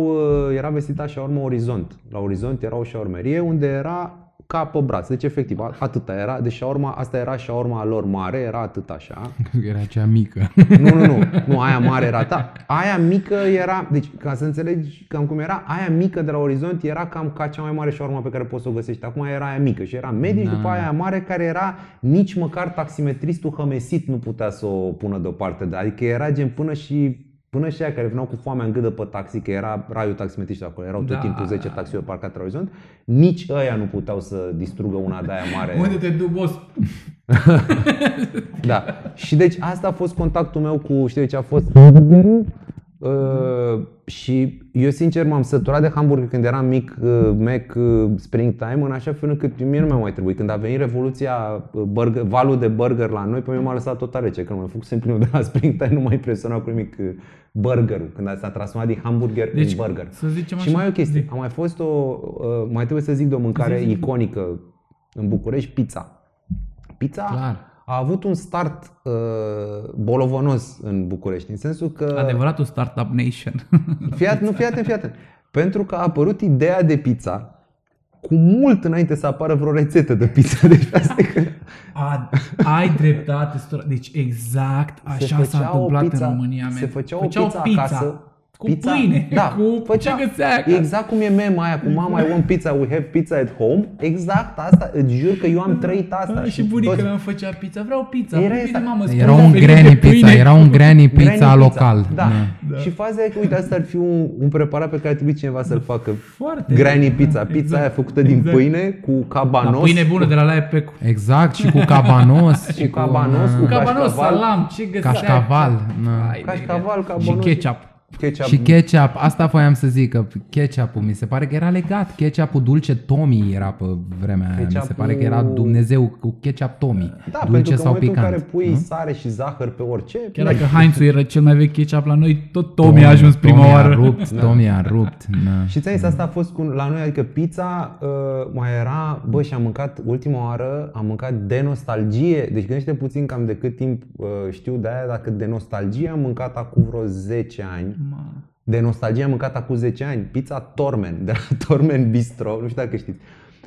uh, era vestita shawarma Orizont. La Orizont era o shawarmerie unde era ca pe braț, deci efectiv a- atâta era, deci shawarma, asta era shawarma lor mare, era atât așa. Era cea mică. Nu, nu, nu, nu, aia mare era ta. Aia mică era, deci ca să înțelegi cam cum era, aia mică de la Orizont era cam ca cea mai mare shawarma pe care poți să o găsești. Acum era aia mică și era medie și Da. după aia mare care era nici măcar taximetristul hămesit nu putea să o pună deoparte. Adică era gen până și Până și aia care veneau cu foamea în gâdă pe taxi, că era raiul taximetriștilor acolo, erau tot Da. timpul 10 taxiuri parcate la orizont, nici ăia nu puteau să distrugă una de aia mare. Unde te duci, boss? Da. Și deci asta a fost contactul meu cu, știi ce a fost? Uh, și eu sincer m-am săturat de hamburger când eram mic, uh, Mac uh, Springtime, în așa fel încât mie nu mi-a mai trebuit. Când a venit revoluția, uh, burger, valul de burger la noi, pe mine m-a lăsat tot rece. Când m-am făcut simplu de la Springtime, nu m-a impresionat cu nimic uh, burgerul, când s-a transformat din hamburger Deci, în burger. să zicem Și așa, mai e o chestie, zi. a mai fost o, uh, mai trebuie să zic de o mâncare Zi, zi. iconică în București, pizza. Pizza Clar. A avut un start uh, bolovonos în București, în sensul că... Adevăratul startup nation. Fiat, nu, fiat, fiat. Pentru că a apărut ideea de pizza cu mult înainte să apară vreo rețetă de pizza. Deci asta e că A, ai dreptate. Stora. Deci exact se așa făcea s-a întâmplat o pizza, în România. Se man. făcea o Făceau pizza, acasă. Cu pâine, da, cu făcea, ce găsea acasă. Exact cum e mema aia cu mama, I want pizza, we have pizza at home. Exact asta, îți jur că eu am trăit asta. Da, și bunica toți- mea îmi făcea pizza. Vreau pizza. Era Era asta. mamă, Era spune un ferit de granny pâine. pizza, era un granny Granny pizza local. Da. Și faza e că, uite, asta ar fi un, un preparat pe care ar trebui cineva să-l facă. Foarte. Granny pizza. Pizza Exact. aia făcută din Exact. pâine cu La cabanos. pâine bună de la Laia Pecu. Exact, și cu cabanos. Și cu cabanos, cu Cabanos, cașcaval. salam, ce găsea? Cașcaval, na. Hai de Cașcaval, Și cabanos. ketchup. Ketchup. Și ketchup, asta voiam să zic, că ketchup-ul mi se pare că era legat. Ketchup-ul dulce Tommy era pe vremea aia. Mi se Ketchup-ul- pare că era Dumnezeu cu ketchup Tommy. Da, dulce pentru că în sau momentul picant. în care pui nu? sare și zahăr pe orice, Chiar dacă Heinz era cel mai vechi ketchup la noi, tot Tommy a ajuns prima Tommy oară. a rupt, Tommy a rupt. Na. Și ți asta a fost cu, la noi, adică pizza uh, mai era, bă, și am mâncat, ultima oară, am mâncat de nostalgie, deci gândește puțin cam de cât timp uh, știu de aia, dacă de nostalgie am mâncat acum vreo 10 ani, Ma. de nostalgie am mâncat acum 10 ani, pizza Tormen, de la Tormen Bistro, nu știu dacă știți.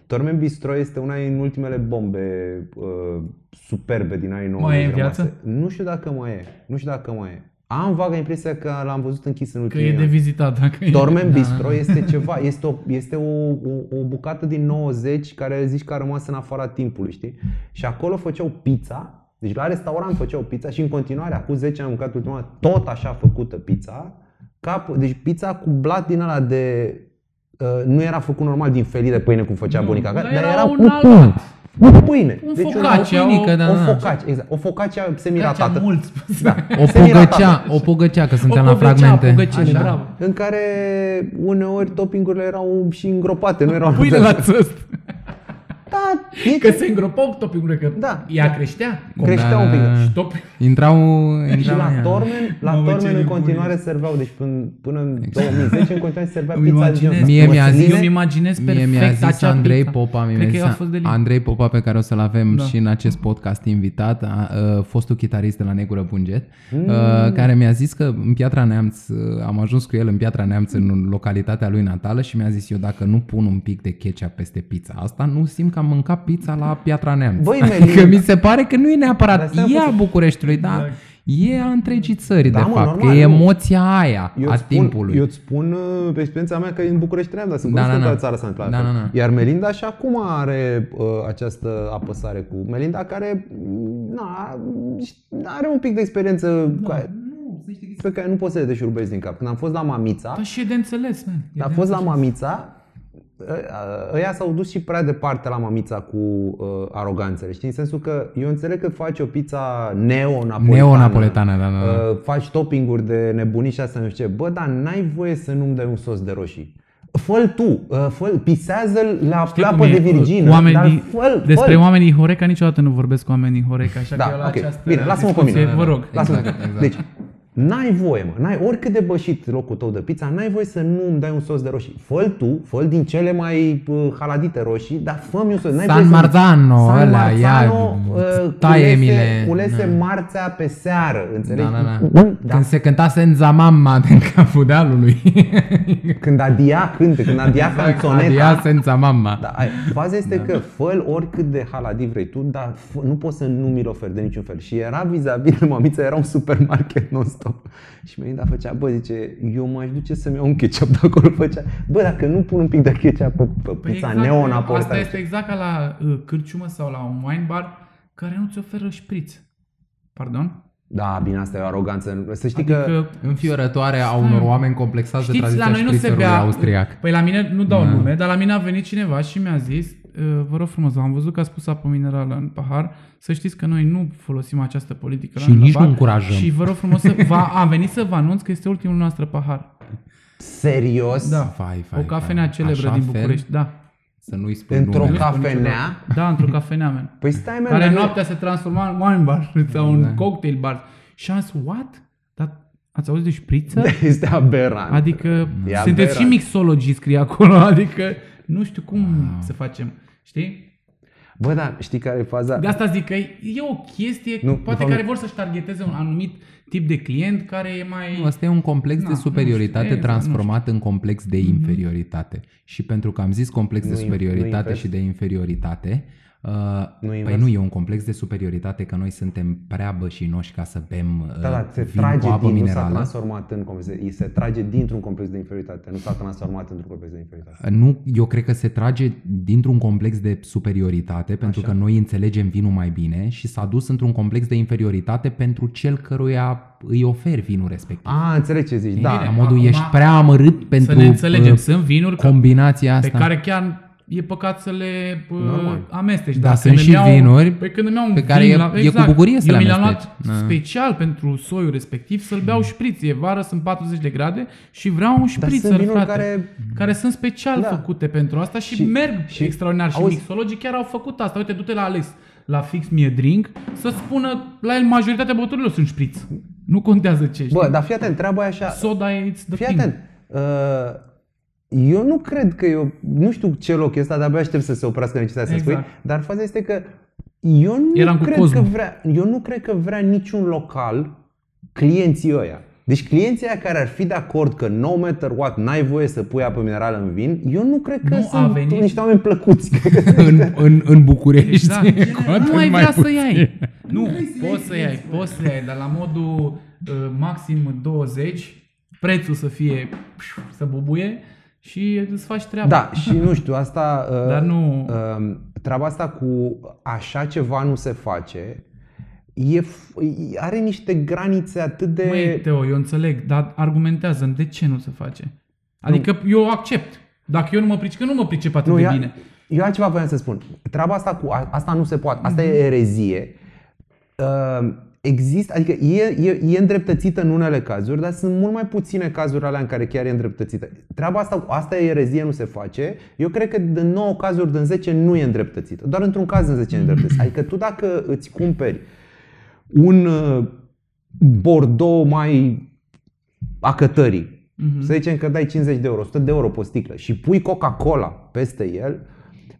Tormen Bistro este una din ultimele bombe uh, superbe din anii 90 Mai e în rămase. viață? Nu știu dacă mai e, nu știu dacă mai e. Am vaga impresia că l-am văzut închis în Că ultimii e de ani. vizitat. Dacă e. Tormen Bistro este ceva, este, o, este o, o, o bucată din 90 care zici că a rămas în afara timpului, știi? Și acolo făceau pizza, deci la restaurant făceau pizza și în continuare, acum 10 ani am mâncat ultima dată, tot așa făcută pizza, cap, deci pizza cu blat din ăla de uh, nu era făcut normal din felii de pâine cum făcea Nu, bunica, dar dar era era un cu alt- pâine. Cu pâine. Un Deci focaccia, o, pâinică, da, o da. focaccia, exact. O focaccia semiratată. mulți. Da, O semiratată. pogăcea, o pogăcea, că suntem O la pogăcea, fragmente. pogăcine, Așa, bravo. în care uneori toppingurile erau și îngropate, nu erau Pâine la țăst. Da, e Că se îngropau topingurile, că Da. ea creștea. creștea Da, un pic. da, da. Și top... Intrau, Și intrau la în ea. Tormen, la Mamă, ce Tormen în nebunie. continuare serveau, deci până, până în Exact. 2010 în continuare se servea Îmi pizza de imaginez. genul Mie mi-a măsline. zis- Eu îmi imaginez Mie perfect mi-a zis acea Andrei pizza. Popa, mi-a Cred că zis a fost de Andrei Popa pe care o să-l avem Da. și în acest podcast invitat, a, a, fostul chitarist de la Negură Bunget, Mm. a, care mi-a zis că în Piatra Neamț, a, am ajuns cu el în Piatra Neamț în localitatea lui natală și mi-a zis eu dacă nu pun un pic de ketchup peste pizza asta, nu simt că am mâncat pizza la Piatra Neamț. Băi, Adică Melin, mi se pare că nu e Dar neapărat stai e a puțin. Bucureștiului, dar Exact. e a întregii țări, Da, de mă, fapt, normal, că e nu. emoția aia eu a îți spun, timpului. Eu îți spun uh, pe experiența mea că în București trăiam, dar sunt Da, da, da, da, da. da. țara s-a întâmplat. Da, la fel. da, da. Iar Melinda și acum are uh, această apăsare cu Melinda care mm, na, are un pic de experiență Da. cu aia, pe care nu poți să le deșurubezi din cap. Când am fost la Mamița, Da, și e de înțeles, man. E a de fost la înțeles. Mamița, ă- ăia s-au dus și prea departe la Mamița cu uh, aroganțele, știi? În sensul că eu înțeleg că faci o pizza neo-napoletană. Neo-napoletană, da, da, da. Uh, faci toppinguri de nebunii și asta nu știu ce. Bă, dar n-ai voie să nu-mi dai un sos de roșii. Fă-l tu, uh, fă pisează-l la Știi plapă cum e? de virgină, Oamenii, dar fă-l, despre fă-l. oamenii Horeca niciodată nu vorbesc cu oamenii Horeca, așa Da, că eu la ok. această Bine, lasă-mă pe discuție, mine. Vă rog. Lasă-mă. Exact, exact. Deci, n-ai voie, mă. N-ai, oricât de bășit locul tău de pizza, n-ai voie să nu îmi dai un sos de roșii. Fă-l tu, fă din cele mai uh, haladite roșii, dar fă-mi un sos. N-ai San voie să- Marzano, San ăla, Marzano, ia, uh, taie-mi-le. culese, culese Da. marțea pe seară, înțelegi? Da, da, da. Da. Când se cânta Senza Mamma din capul dealului. Când Adia cântă, când Adia Adia canțoneta. Senza Mamma. Da, ai, faza este că fă oricât de haladiv vrei tu, dar fă, nu poți să nu mi-l oferi de niciun fel. Și era vis-a-vis de mamița, era un supermarket non-stop. Și Melinda făcea, bă, zice, eu m-aș duce să-mi iau un ketchup de acolo. Făcea, bă, dacă nu pun un pic de ketchup pe, pe Păi pizza exact, neo-napoletană. Asta este exact ca la uh, cârciumă sau la un wine bar care nu ți oferă șpriț. Pardon? Da, bine, asta e o aroganță. Să știi că... Adică Înfiorătoare a unor oameni complexați de Știți, tradiția la noi nu se șprițerului bea... austriac. Păi la mine, nu dau Da. nume, dar la mine a venit cineva și mi-a zis, uh, vă rog frumos, am văzut că a spus apă minerală în pahar, să știți că noi nu folosim această politică la Și noi la nici nu bar încurajăm. Și vă rog frumos, să, va, am venit să vă anunț că este ultimul noastră pahar. Serios? Da, Fai, fai, o cafenea fai. celebră Așa din fel? București, da. Să nu-i spui Într-o numele. cafenea? Da, într-o cafenea, man. Păi stai, mă, care dar nu- noaptea se transforma în wine bar sau în Da. cocktail bar. Și am zis, what? Dar ați auzit de șpriță? Este aberant. Adică E sunteți aberant. și mixologii scrie acolo, adică nu știu cum să facem. Știi? Bă, dar știi care e faza? De asta zic că e o chestie, Nu, nu, de poate fapt, care nu. vor să-și targeteze un anumit tip de client care e mai... Nu, Asta e un complex Na, de nu superioritate știu, exact, transformat în complex de inferioritate. Și pentru că am zis complex de Nu in- nu superioritate invers. și de inferioritate, uh, Nu păi invers. nu e un complex de superioritate că noi suntem prea bășinoși ca să bem uh, Da, da, se vin trage cu apă din, nu s-a minerală. transformat în complex, de- se trage dintr-un complex de inferioritate, nu s-a transformat într-un complex de inferioritate. Nu, eu cred că se trage dintr-un complex de superioritate, pentru Așa. că noi înțelegem vinul mai bine și s-a dus într-un complex de inferioritate pentru cel căruia îi oferi vinul respectiv. A, înțeleg ce zici, da. Bine, La modul acum, ești prea amărât pentru să ne înțelegem, uh, sunt vinuri ca- combinația pe asta. care chiar e păcat să le uh, Normal. amesteci. Da, Dar sunt când și îmi iau, vinuri Păi când îmi iau un pe care vin e- la, e cu bucurie să eu le mi l-am amesteci. luat Da. special pentru soiul respectiv să-l beau șpriț. E vară, sunt 40 de grade și vreau un Dar șpriț, sunt vinuri frate. care... care sunt special Da. făcute pentru asta și, Și- merg și- și, extraordinar. Și auzi- mixologii chiar au făcut asta. Uite, du-te la Alex, la Fix Me a Drink, să spună, la el majoritatea băuturilor sunt șpriț. Nu contează ce, știi? Bă, dar fii atent, treaba e așa... Soda e it's the Fii thing. atent. Uh, eu nu cred că eu... Nu știu ce loc e ăsta, de-abia aștept să se oprească necesitatea să Exact. spui, dar faza este că eu nu Eram cu cred Cosmo. că vrea, eu nu cred că vrea niciun local clienții ăia. Deci clienții aia care ar fi de acord că no matter what n-ai voie să pui apă minerală în vin, eu nu cred că Nu a sunt venit- niște oameni plăcuți. în, în, în București. Exact. Cu atât nu ai mai vrea să puțin. iai. Nu, poți să iai, poți să iai, dar la modul uh, maxim 20, prețul să fie, pșu, să bubuie și îți faci treaba. Da, și nu știu, asta... uh, Dar nu- uh, treaba asta cu așa ceva nu se face, e, f- are niște granițe atât de... Măi, Teo, eu înțeleg, dar argumentează de ce nu se face. Adică eu accept. Dacă eu nu mă pricep, că nu mă pricep atât Nu, de ia- bine. Eu altceva voiam să spun. Treaba asta cu a- asta nu se poate. Asta e erezie. Uh, Există, adică e, e, e îndreptățită în unele cazuri, dar sunt mult mai puține cazuri alea în care chiar e îndreptățită. Treaba asta, asta e erezie, nu se face. Eu cred că din 9 cazuri din 10 nu e îndreptățită. Doar într-un caz din 10 e îndreptățită. Adică tu dacă îți cumperi un uh, Bordeaux mai acătării, Mhm. să zicem că dai 50 de euro, 100 de euro pe o sticlă și pui Coca-Cola peste el,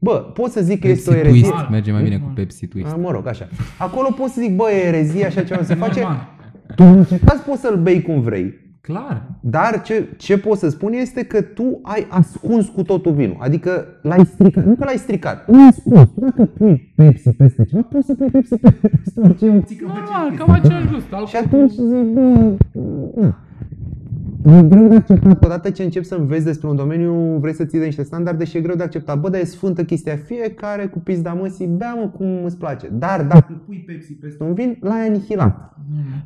bă, pot să zic că Pepsi este o erezie. Twist, merge mai bine cu Pepsi Twist. A, Mă rog, așa. Acolo pot să zic, bă, e erezie, așa ceva nu se face. Normal. Tu în orice caz poți să-l bei cum vrei. Clar. Dar ce, ce pot să spun este că tu ai ascuns cu totul vinul. Adică l-ai stricat. Nu că l-ai stricat. L-ai ascuns. Tu Dacă pui Pepsi peste ceva, poți să pui Pepsi peste orice țică Normal, cam același gust. și alcool atunci cu- zic, bă, na. E greu de acceptat. Odată ce începi să înveți despre un domeniu, vrei să ții de niște standarde și e greu de acceptat. Bă, dar e sfântă chestia. Fiecare cu pizda măsii, bea mă cum îți place. Dar dacă pui Pepsi peste un vin, l-ai anihilat.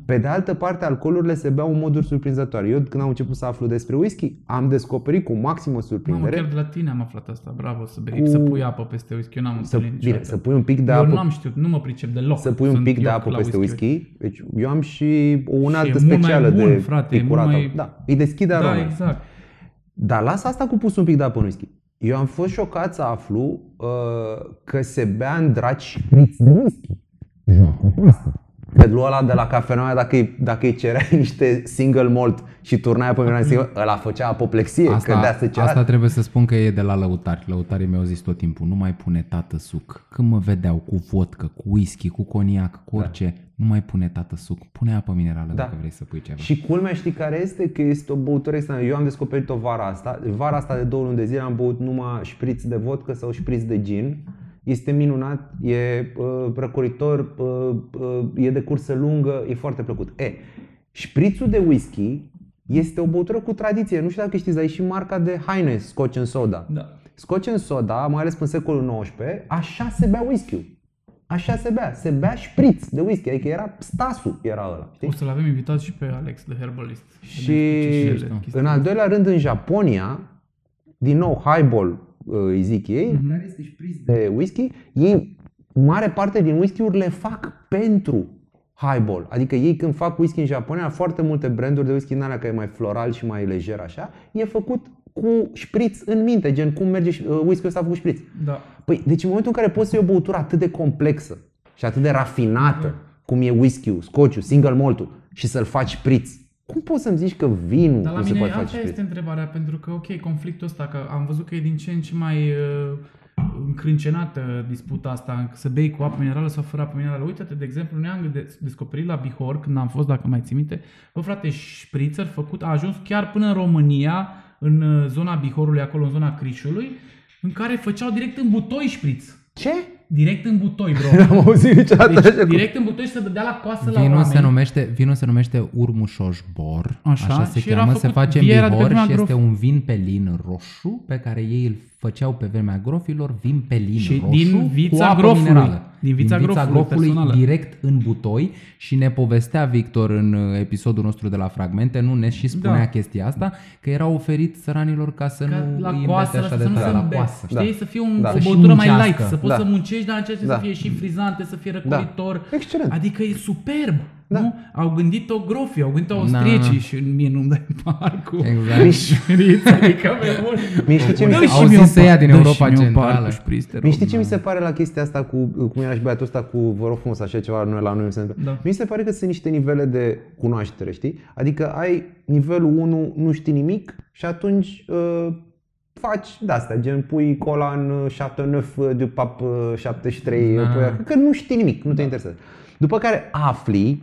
Pe de altă parte, alcoolurile se beau în moduri surprinzătoare. Eu când am început să aflu despre whisky, am descoperit cu maximă Mamă, surprindere chiar de la tine am aflat asta. Bravo, să bei, Cu- să pui apă peste whisky. Eu n-am să, întâlnit bine, niciodată. să pui un pic de Eu apă n-am știut, nu mă pricep deloc. să pui un Sunt pic de ioc apă la peste whisky. Deci eu am și o Și unaltă e mult mai specială bun, de frate, e mult picurată. mai- Da, îi deschide aroma. Da, exact. Dar lasă asta cu pus un pic de apă în whisky. Eu am fost șocat să aflu uh, că se bea în draci șpriț de whisky. Joacă cu asta. Că lui ăla de la cafeneaua, dacă îi, dacă îi cereai niște single malt și turnai pe mine single, ăla făcea apoplexie, că de Asta, asta asta trebuie să spun că e de la lăutari. Lăutarii mi-au zis tot timpul, nu mai pune tată suc. Când mă vedeau cu vodcă, cu whisky, cu coniac, cu orice, nu mai pune tată suc. Pune apă minerală Da. dacă vrei să pui ceva. Și culmea știi care este? Că este o băutură extra. Eu am descoperit-o vara asta. Vara asta de două luni de zile am băut numai șpriț de vodcă sau șpriț de gin. Este minunat, e uh, răcoritor, uh, uh, e de cursă lungă, e foarte plăcut. E, șprițul de whisky este o băutură cu tradiție. Nu știu dacă știți, dar e și marca de haine, Scotch and Soda. Da. Scotch and Soda, mai ales în secolul XIX, așa se bea whisky Așa se bea. Se bea șpriț de whisky, adică era stasul, era ăla. Știi? O să-l avem invitat și pe Alex, de Herbalist. Să Și ne explice și el chestia în al doilea rând în Japonia, din nou highball uh, îi zic ei, Mhm. Care este șpriț de de whisky, ei mare parte din whisky-uri le fac pentru highball. Adică ei când fac whisky în Japonia, foarte multe branduri de whisky în alea care e mai floral și mai lejer așa, e făcut cu șpriț în minte, gen cum merge și- uh, whisky-ul ăsta cu șpriț. Da. Păi, deci în momentul în care poți să iei o băutură atât de complexă și atât de rafinată, cum e whisky-ul, scotch single malt și să-l faci șpriț, cum poți să-mi zici că vinul Dar la nu se mine poate face asta șpriț? este întrebarea, pentru că, ok, conflictul ăsta, că am văzut că e din ce în ce mai uh, încrâncenată disputa asta, să bei cu apă minerală sau fără apă minerală. Uite-te, de exemplu, ne-am de- descoperit la Bihor, când am fost, dacă mai ții minte, bă, frate, șprițăr făcut, a ajuns chiar până în România, în uh, zona Bihorului, acolo, în zona Crișului, în care făceau direct în butoi șpriț. Ce? Direct în butoi, bro. N-am auzit niciodată Deci, așa cum- direct în butoi și se dădea la coasă la Vinul oameni. se, numește, vinul se numește Urmușoșbor, Așa, așa, se și era cheamă, se făcut- face în vierea de pe Bihor vremea și este grof. un vin pelin roșu pe care ei îl făceau pe vremea grofilor, vin pelin Și roșu din vița cu apă grofului. minerală. Din vița grofului personală. direct în butoi și ne povestea Victor în uh, episodul nostru de la Fragmente, nu ne și spunea Da. chestia asta, că era oferit săranilor ca să Ca nu la îi coasă, îmbete așa să de nu tare, se la îmbete. coasă. Știi? Da. Să fie un, Da. o Să și băutură mai light, muncească. să poți Da. să muncești, dar în ceea ce Da. să fie și frizante, să fie răcoritor. Excelent. Adică e superb. Da. Nu? Au gândit-o grofii, au gândit-o Da, austriecii da. și mie nu-mi dai par cu Exact. șpriț, adică pe bun. Mie știi ce mi Dă-i se și Au mie zis un să ia par- din dă-și Europa și mie un par Centrală. cu șpriț, te rog. Mie știi ce mi se pare la chestia asta cu, cum era și băiatul ăsta cu, vă rog frumos, așa ceva noi la noi. Da. Da. Mi se pare că sunt niște nivele de cunoaștere, știi? Adică ai nivelul 1, nu știi nimic și atunci uh, faci de-astea, gen pui cola în uh, Chateauneuf du Pape uh, 73, Da, uh, pui, da. că nu știi nimic, nu te interesează. După care afli,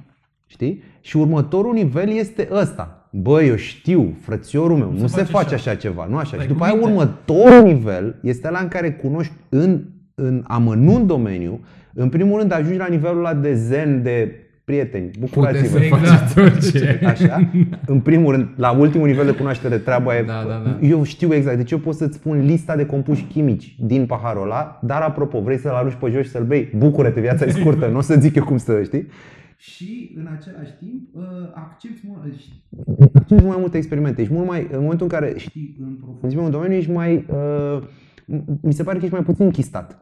știi? Și următorul nivel este ăsta. Bă, eu știu, frățiorul meu, nu, se, face face așa. așa ceva, nu așa. Dai și după cu aia minte. următorul nivel este la în care cunoști în, în amănunt domeniu. În primul rând ajungi la nivelul ăla de zen, de prieteni, bucurați-vă. Puteți să Exact. faceți orice. Așa? În primul rând, la ultimul nivel de cunoaștere, treaba e... Da, da, da. Eu știu exact. Deci eu pot să-ți spun lista de compuși chimici din paharul ăla, dar apropo, vrei să-l arunci pe jos și să-l bei? Bucură-te, viața e scurtă, nu o să zic eu cum să știi. Și în același timp uh, accepti mult, accepti mai multe experimente. Ești mult mai, în momentul în care știi în profunzime un domeniu, ești mai, uh, mi se pare că ești mai puțin închistat.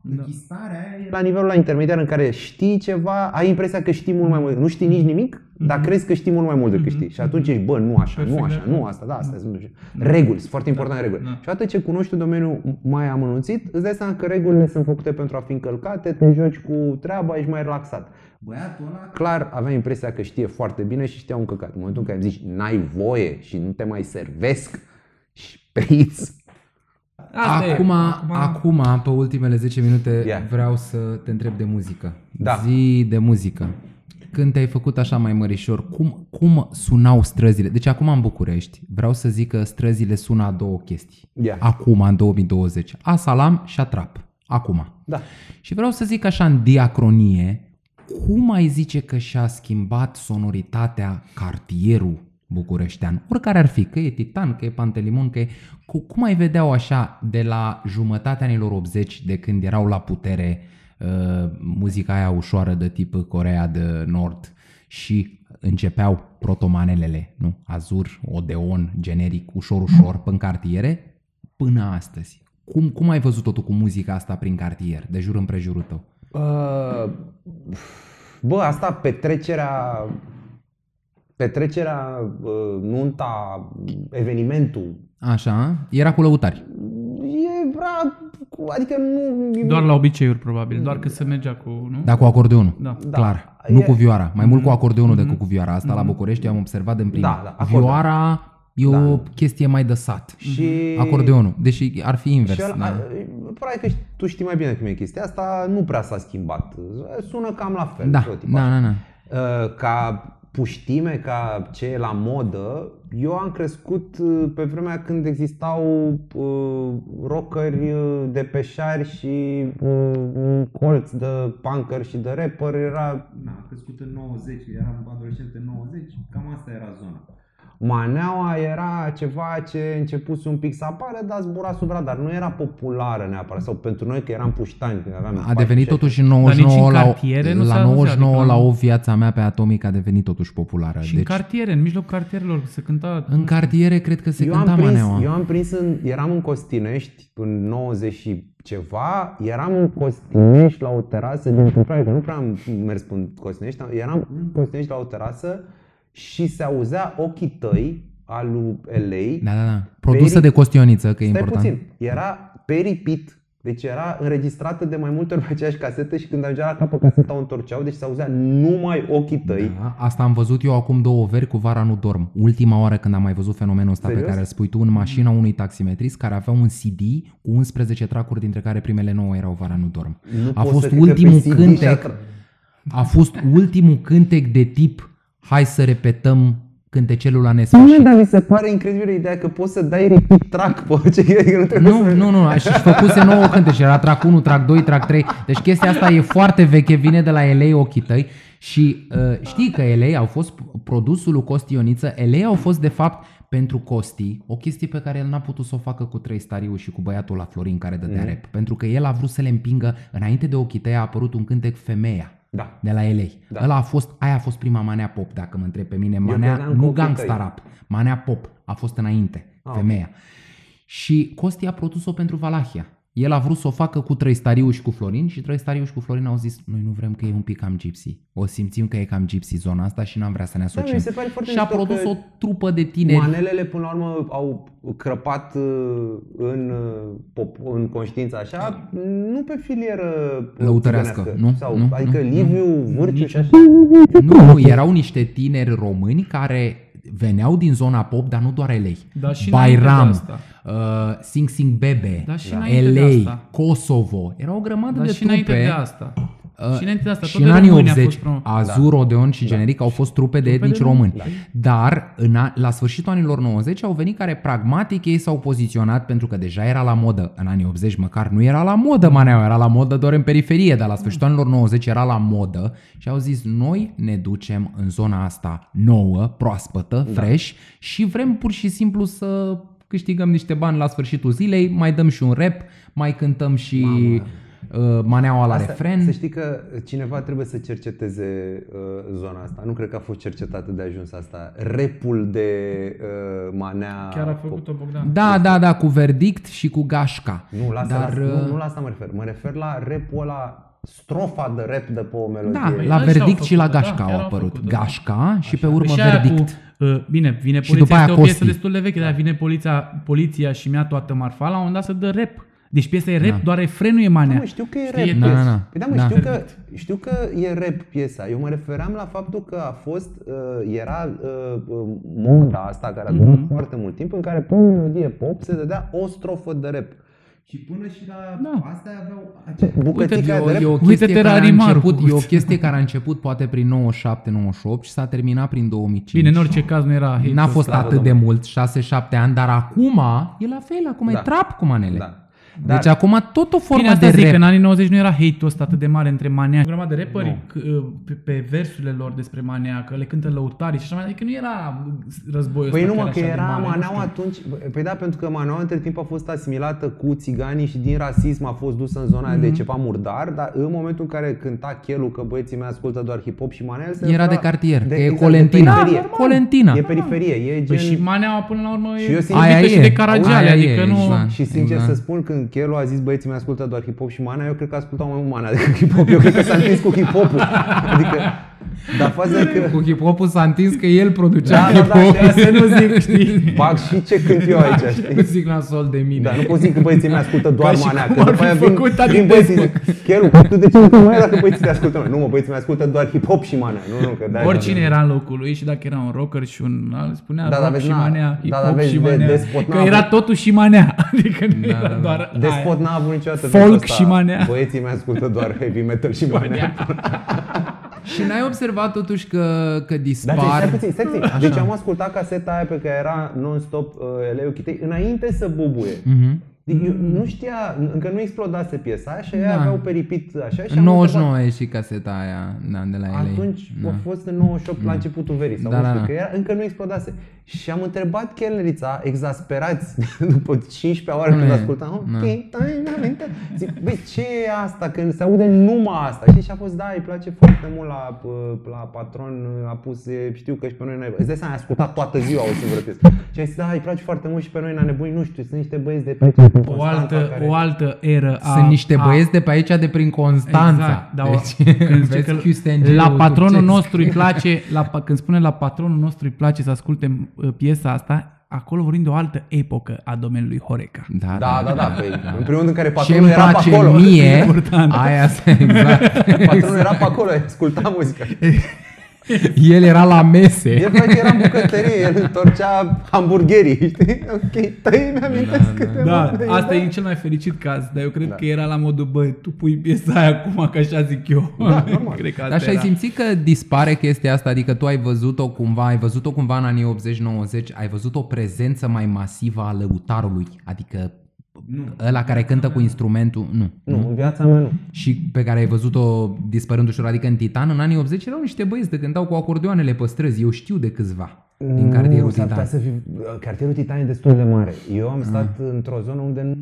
Da. Închistarea aia e La nivelul la intermediar în care știi ceva, ai impresia că știi mult mai mult. Nu știi nici nimic, dar Mhm. crezi că știi mult mai mult decât Mhm. știi. Și atunci ești, bă, nu așa, nu Perfect, așa, da. nu asta, da, asta sunt Da. reguli, sunt foarte importante Da. reguli. Da. Și odată ce cunoști un domeniu mai amănunțit, îți dai seama că regulile sunt făcute pentru a fi încălcate, te joci cu treaba, ești mai relaxat. Băiatul ăla Clar avea impresia că știe foarte bine și știa un căcat. În momentul în care îmi zici n-ai voie și nu te mai servesc și peiți, Asta e. Acum, acum, pe ultimele 10 minute, Ia. vreau să te întreb de muzică. Da. Zi de muzică. Când te-ai făcut așa mai mărișor, cum, cum sunau străzile? Deci acum în București, vreau să zic că străzile sună a două chestii. Ia. Acum, în 2020. A salam și a trap. Acum. da. Și vreau să zic așa în diacronie, cum ai zice că și-a schimbat sonoritatea cartierul bucureștean? Oricare ar fi, că e Titan, că e Pantelimon, că e... Cu, cum ai vedeau așa de la jumătatea anilor 80, de când erau la putere uh, muzica aia ușoară de tip Corea de Nord și începeau protomanelele, nu? Azur, Odeon, generic, ușor, ușor, pe cartiere, până astăzi. Cum, cum ai văzut totul cu muzica asta prin cartier, de jur împrejurul tău? Uh, bă, asta petrecerea petrecerea, uh, nunta, evenimentul, Așa, era cu lăutari. era, cu- adică nu... Doar la obiceiuri, probabil. Doar că se mergea cu, nu? Da, cu acordeonul. Da. Clar. Da. Nu E- cu vioara. Mai mult cu acordeonul Mhm. decât cu vioara. Asta la București am observat din prima. Da, da, acordeon. Vioara e o chestie mai de sat. Și... Acordeonul. Deși ar fi invers. Și ăla, da. probabil că tu știi mai bine cum e chestia asta, nu prea s-a schimbat. Sună cam la fel. Da, tot tipul da, așa. da, da. Uh, ca puștime, ca ce e la modă, eu am crescut uh, pe vremea când existau uh, rockeri uh, de peșari și uh, un colț de punker și de rapper. Era Na, a crescut în 90, eram adolescent în 90, cam asta era zona. Maneaua era ceva ce începuse un pic să apară, dar zbura sub radar. Nu era populară neapărat. Sau pentru noi că eram puștani, când aveam A devenit 14, totuși în nici 99 în la, cartiere nu la s-a auzit, 99 adică- la o viața mea pe atomic a devenit totuși populară. Și în deci cartiere, în mijlocul cartierelor, se cânta... în cartiere cred că se eu cânta am, prins, maneaua. eu am prins, în, eram în Costinești în 90 și ceva, eram în Costinești la o terasă, din întâmplare că nu prea am mers în Costinești, eram în Costinești la o terasă și se auzea ochii tăi al lui LA. Da, da, da. Produsă Peri- de costioniță, că e Stai important. puțin, era pe repeat, deci era înregistrată de mai multe ori pe aceeași casetă și când ajungea la capăt caseta o întorceau, deci se auzea numai ochii tăi. Da, asta am văzut eu acum două veri cu Vara nu dorm. Ultima oară când am mai văzut fenomenul ăsta Serios? pe care îl spui tu în mașina unui taximetrist care avea un CD cu 11 tracuri dintre care primele 9 erau Vara nu dorm. Nu A poți fost să cred că ultimul pe CD cântec și-a tra- A fost ultimul cântec de tip hai să repetăm cântecelul la Nu, nesfârșit. dar mi se pare incredibilă ideea că poți să dai repeat track pe ce că nu trebuie Nu, să... nu, nu, și făcuse nouă cântece, era track 1, track 2, track 3. Deci chestia asta e foarte veche, vine de la LA ochii tăi și uh, știi că LA au fost produsul lui Costi Ioniță, LA au fost de fapt pentru Costi o chestie pe care el n-a putut să o facă cu Trei Stariu și cu băiatul la Florin care dădea Mhm. rap. Pentru că el a vrut să le împingă, înainte de ochii tăi a apărut un cântec Femeia. Da. De la LA. Da. Ăla a fost, aia a fost prima manea pop, dacă mă întreb pe mine. Manea, credeam că nu ochii gangsta tăi. rap, manea pop. A fost înainte, Ah, femeia. Și Costi a produs-o pentru Valahia. El a vrut să o facă cu Trăistariu și cu Florin și Trăistariu și cu Florin au zis noi nu vrem că e un pic cam gypsy. O simțim că e cam gypsy zona asta și n-am vrea să ne Da, asociem. mi se pare foarte și a mișto produs că o trupă de tineri. Manelele până la urmă au crăpat uh, în, uh, pop, în conștiință așa, nu pe filieră Lăutărească, țigănească. nu? Sau, Nu? adică Nu? Liviu Vârciu și așa. Nu, nu, erau niște tineri români care veneau din zona pop, dar nu doar LA. Da, și înainte de Bairam, asta. uh, Sing Sing Bebe, Da, și înainte de LA, asta. Kosovo. Era o grămadă Dar de și înainte trupe. de asta. Uh, și înainte de asta, și tot în de anii români a 80, fost pro- Azur, Odeon și Generic au fost trupe de Trupe de etnici români, români. Dar în a, la sfârșitul anilor 90 au venit care pragmatic ei s-au poziționat pentru că deja era la modă. În anii 80 măcar nu era la modă maneaua, era la modă doar în periferie, dar la sfârșitul anilor 90 era la modă și au zis noi ne ducem în zona asta nouă, proaspătă, fresh și vrem pur și simplu să câștigăm niște bani la sfârșitul zilei, mai dăm și un rap, mai cântăm și... Mamă. Uh, maneaua la Asta- refren. Să știi că cineva trebuie să cerceteze uh, zona asta. Nu cred că a fost cercetată de ajuns asta. Repul de uh, manea... Chiar a făcut-o Bogdan. Da, da, da, cu verdict și cu gașca. Nu, la asta, Dar, la, uh, nu, nu la asta mă refer. Mă refer la repul ăla, strofa de rap de pe o melodie. Da, Păi la ăștia au verdict și la făcut-o, da, gașca chiar au au apărut. făcut-o, da. Gașca și pe urmă Păi și aia verdict. Cu, uh, bine, vine Și poliția, după aia este o piesă Costi. destul de veche, dar vine poliția, poliția și mi-a toată marfa, la un moment dat să dă rap. Deci piesa e rap, Da. doar refrenul e manea. Da, mă, știu că e Știi, rap. Da, piesa. da, da. Păi da, mă, Da. știu, că, știu că e rap piesa. Eu mă refeream la faptul că a fost, uh, era uh, uh, moda asta care a durat Mhm. foarte mult timp în care pe o melodie pop se dădea o strofă de rap. Și până și la Da. asta aveau acea... Bucățica E o, de rap. e o Uite chestie care a Terarimarul, început, e o uite. chestie care a început poate prin 97-98 și s-a terminat prin 2005. Bine, în orice caz nu era hate N-a fost slavă atât de Domnului. mult, 6-7 ani, dar acum e la fel, acum Da. e trap cu manele. Da. Deci acum tot o formă Bine, asta de zic, că rap. în anii 90 nu era hate-ul ăsta atât de mare între manea. O grămadă de rapperi c- pe, pe versurile lor despre manea, că le cântă lăutarii și așa mai Adică nu era războiul Păi ăsta nu mă, chiar că așa de era mare, nu Maneaua știu. atunci, păi da, pentru că Maneaua între timp a fost asimilată cu țiganii și din rasism a fost dusă în zona Mhm. mm-hmm. de ceva murdar, dar în momentul în care cânta Chelu că băieții mei ascultă doar hip-hop și Manea, el se Era de refera- cartier, că e exact, Colentina. De periferie. Da, Colentina. E periferie, e gen... Păi și maneaua până la urmă Și e eu simt- aia Aia și e, de Caragiale, aia adică e, nu... exact. Și sincer Exact. să spun, când Chelu a zis băieții mei ascultă doar hip-hop și Manea, eu cred că ascultau mai mult Manea decât hip-hop. Eu cred că s-a întins cu hip-hopul. Adică, dar faza e că... Cu hip-hopul s-a întins că el producea Da, da, da, hip-hop. și să nu zic, știi? Bag și ce cânt eu aici, știi? Nu zic la sol de mine. Da, nu pot zic că băieții mei ascultă doar Ca și manea, cum că ar după fi aia vin, făcut Adi vin băieții Descu. zic, Chelu, tu de ce nu mai dacă băieții te ascultă noi? Nu mă, băieții mei ascultă doar hip-hop și manea. Nu, nu, că de Oricine era în locul lui și dacă era un rocker și un alt, spunea Da, dar rock vezi, și na- manea, da, hip-hop dar vezi, și de- manea. Despot Că n-a era avut- totul și manea. Adică nu Da, era da, da. doar Despot aia. n-a avut niciodată Folk versul ăsta. și manea. Băieții mei ascultă doar heavy metal și manea. Și n-ai observat totuși că, că Dar dispar... stai puțin, stai puțin. Deci am ascultat caseta aia pe care era non-stop uh, Eleu Chitei înainte să bubuie. Mhm. Deci Eu nu știa, încă nu explodase piesa aia și ei Da. aveau peripit așa și În am 99 întrebat- a ieșit caseta aia da, de la ele. Atunci da. a fost în 98 la începutul verii sau Da, nu da, știu, da. că era, încă nu explodase. Și am întrebat chelnerița, exasperați, după 15 ore când Dom'le, ascultam, ok, na. tai, na, minte. zic, băi, ce e asta, când se aude numai asta, știi? Și a fost, da, îi place foarte mult la, la patron, a pus, e, știu că și pe noi n-ai, îți dai seama, ai ascultat toată ziua o singură piesă. Și a zis, da, îi place foarte mult și pe noi n-a nebunit, nu știu, sunt niște băieți de pe aici, din O Constanța, altă, care- o altă eră a... Sunt niște a- băieți de pe aici, de prin Constanța. Exact, dar deci, când zice vezi că Houston la Geo, patronul Turcesc. nostru îi place, la, pa- când spune la patronul nostru îi place să asculte uh, piesa asta, acolo vorbim de o altă epocă a domeniului Horeca. Da, Da, da, da, păi, în primul rând în care Ce patronul îmi era pe place acolo. mie, Important. aia exact. Patronul era pe acolo, asculta muzica. El era la mese. El practic era în bucătărie, el întorcea hamburgerii, știi? Ok, tăi mi-amintesc Da, da. câteva Da, de asta idei. e cel mai fericit caz, dar eu cred că era la modul, bă, tu pui piesa aia acum, că așa zic eu. Da, normal. cred că asta Dar și ai era. simțit că dispare chestia asta, adică tu ai văzut-o cumva, ai văzut-o cumva în anii 80-90, ai văzut o prezență mai masivă a lăutarului, adică Nu. ăla care cântă cu instrumentul, nu. Nu, în viața mea nu. Și pe care ai văzut-o dispărând ușor, adică în Titan, în anii 80 erau niște băieți de cântau cu acordeoanele pe străzi, eu știu de câțiva din cartierul nu, s-ar putea Titan. să fi, cartierul Titan e destul de mare. Eu am stat într-o zonă unde nu,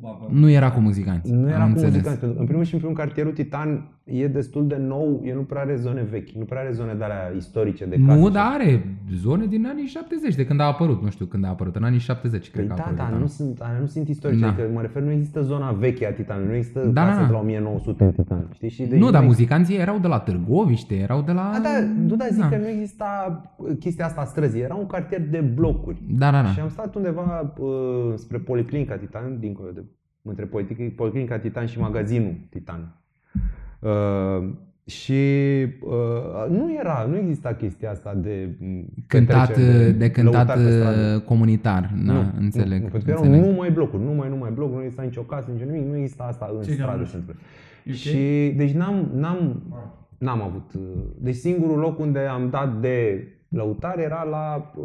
Nu aveam. Nu era cu muzicanți. nu am era cu înțeles. muzicanți. Pentru- În primul și în primul cartierul Titan e destul de nou, el nu prea are zone vechi, nu prea are zone de alea istorice de casă. Nu, și dar are zone din anii 70, de când a apărut, nu știu când a apărut, în anii 70 cred Păi că a da, apărut. da, Titan. nu sunt, alea nu sunt istorice, Da. da. că mă refer, nu există zona veche a Titanului, nu există Da, da, da, casă da. de la 1900 în Titan, știi? Și de Nu, dar nu muzicanții erau de la Târgoviște, erau de la... A, da, nu, dar zic Da. că nu exista chestia asta a străzii, era un cartier de blocuri. Da, da, da. Și am stat undeva uh, spre Policlinica Titan, dincolo de între Policlinica, Policlinica Titan și magazinul Titan. Uh, și uh, nu era, nu exista chestia asta de m, Cântat, petrecere, de cântat lăutar pe stradă. uh, comunitar, da, nu, înțeleg. Nu, pentru că erau înțeleg. numai blocuri, numai, numai blocuri, nu exista nicio casă, nicio nimic, nu exista asta în Ce stradă. geamă? se întâmplă. Ok. Și deci n-am, n-am, n-am avut. uh, Deci singurul loc unde am dat de lăutare era la uh,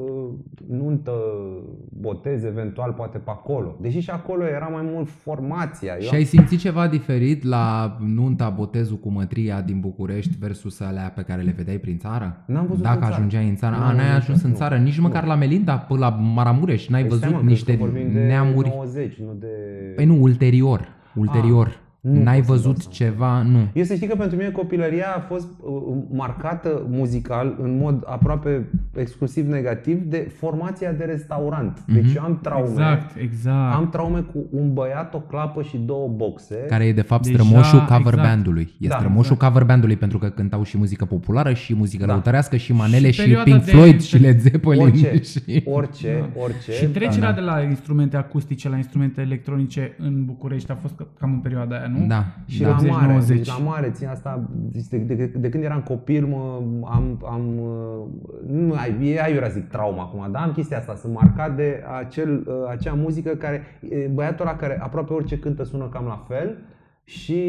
nuntă, botez, eventual, poate pe acolo. Deși și acolo era mai mult formația. Eu Și ai simțit ceva diferit la nunta, botezul cu mătria din București versus alea pe care le vedeai prin țară? N-am văzut Dacă în țară. ajungeai în țară. Nu, A, nu, n-ai nu, ajuns în nu. țară, nici Nu. măcar la Melinda, până la Maramureș. N-ai Păi stai, văzut mă, niște că vorbim de neamuri. 90, nu de... Păi nu, ulterior. Ulterior. Nu N-ai pot să-mi dau văzut seama. ceva? Nu. Eu să știi că pentru mine copilăria a fost uh, marcată muzical în mod aproape exclusiv negativ de formația de restaurant. Deci eu am traume. Exact, exact. Am traume cu un băiat, o clapă și două boxe. Care e de fapt Deja, strămoșul cover exact. bandului. E Da, strămoșul cover bandului pentru că cântau și muzică populară și muzică Da. lăutărească și manele Și și, perioada Pink de- Floyd și Led Zeppelin. Orice, Și... orice, orice. Și trecerea da. de la instrumente acustice la instrumente electronice în București a fost cam în perioada aia, nu? Da, Și da. la mare, 80-90. deci la mare, țin asta, deci de, de, de, când eram copil, mă, am, am uh, nu, ai, e aiurea zic trauma acum, dar am chestia asta, sunt marcat de acel, uh, acea muzică care, e băiatul ăla care aproape orice cântă sună cam la fel și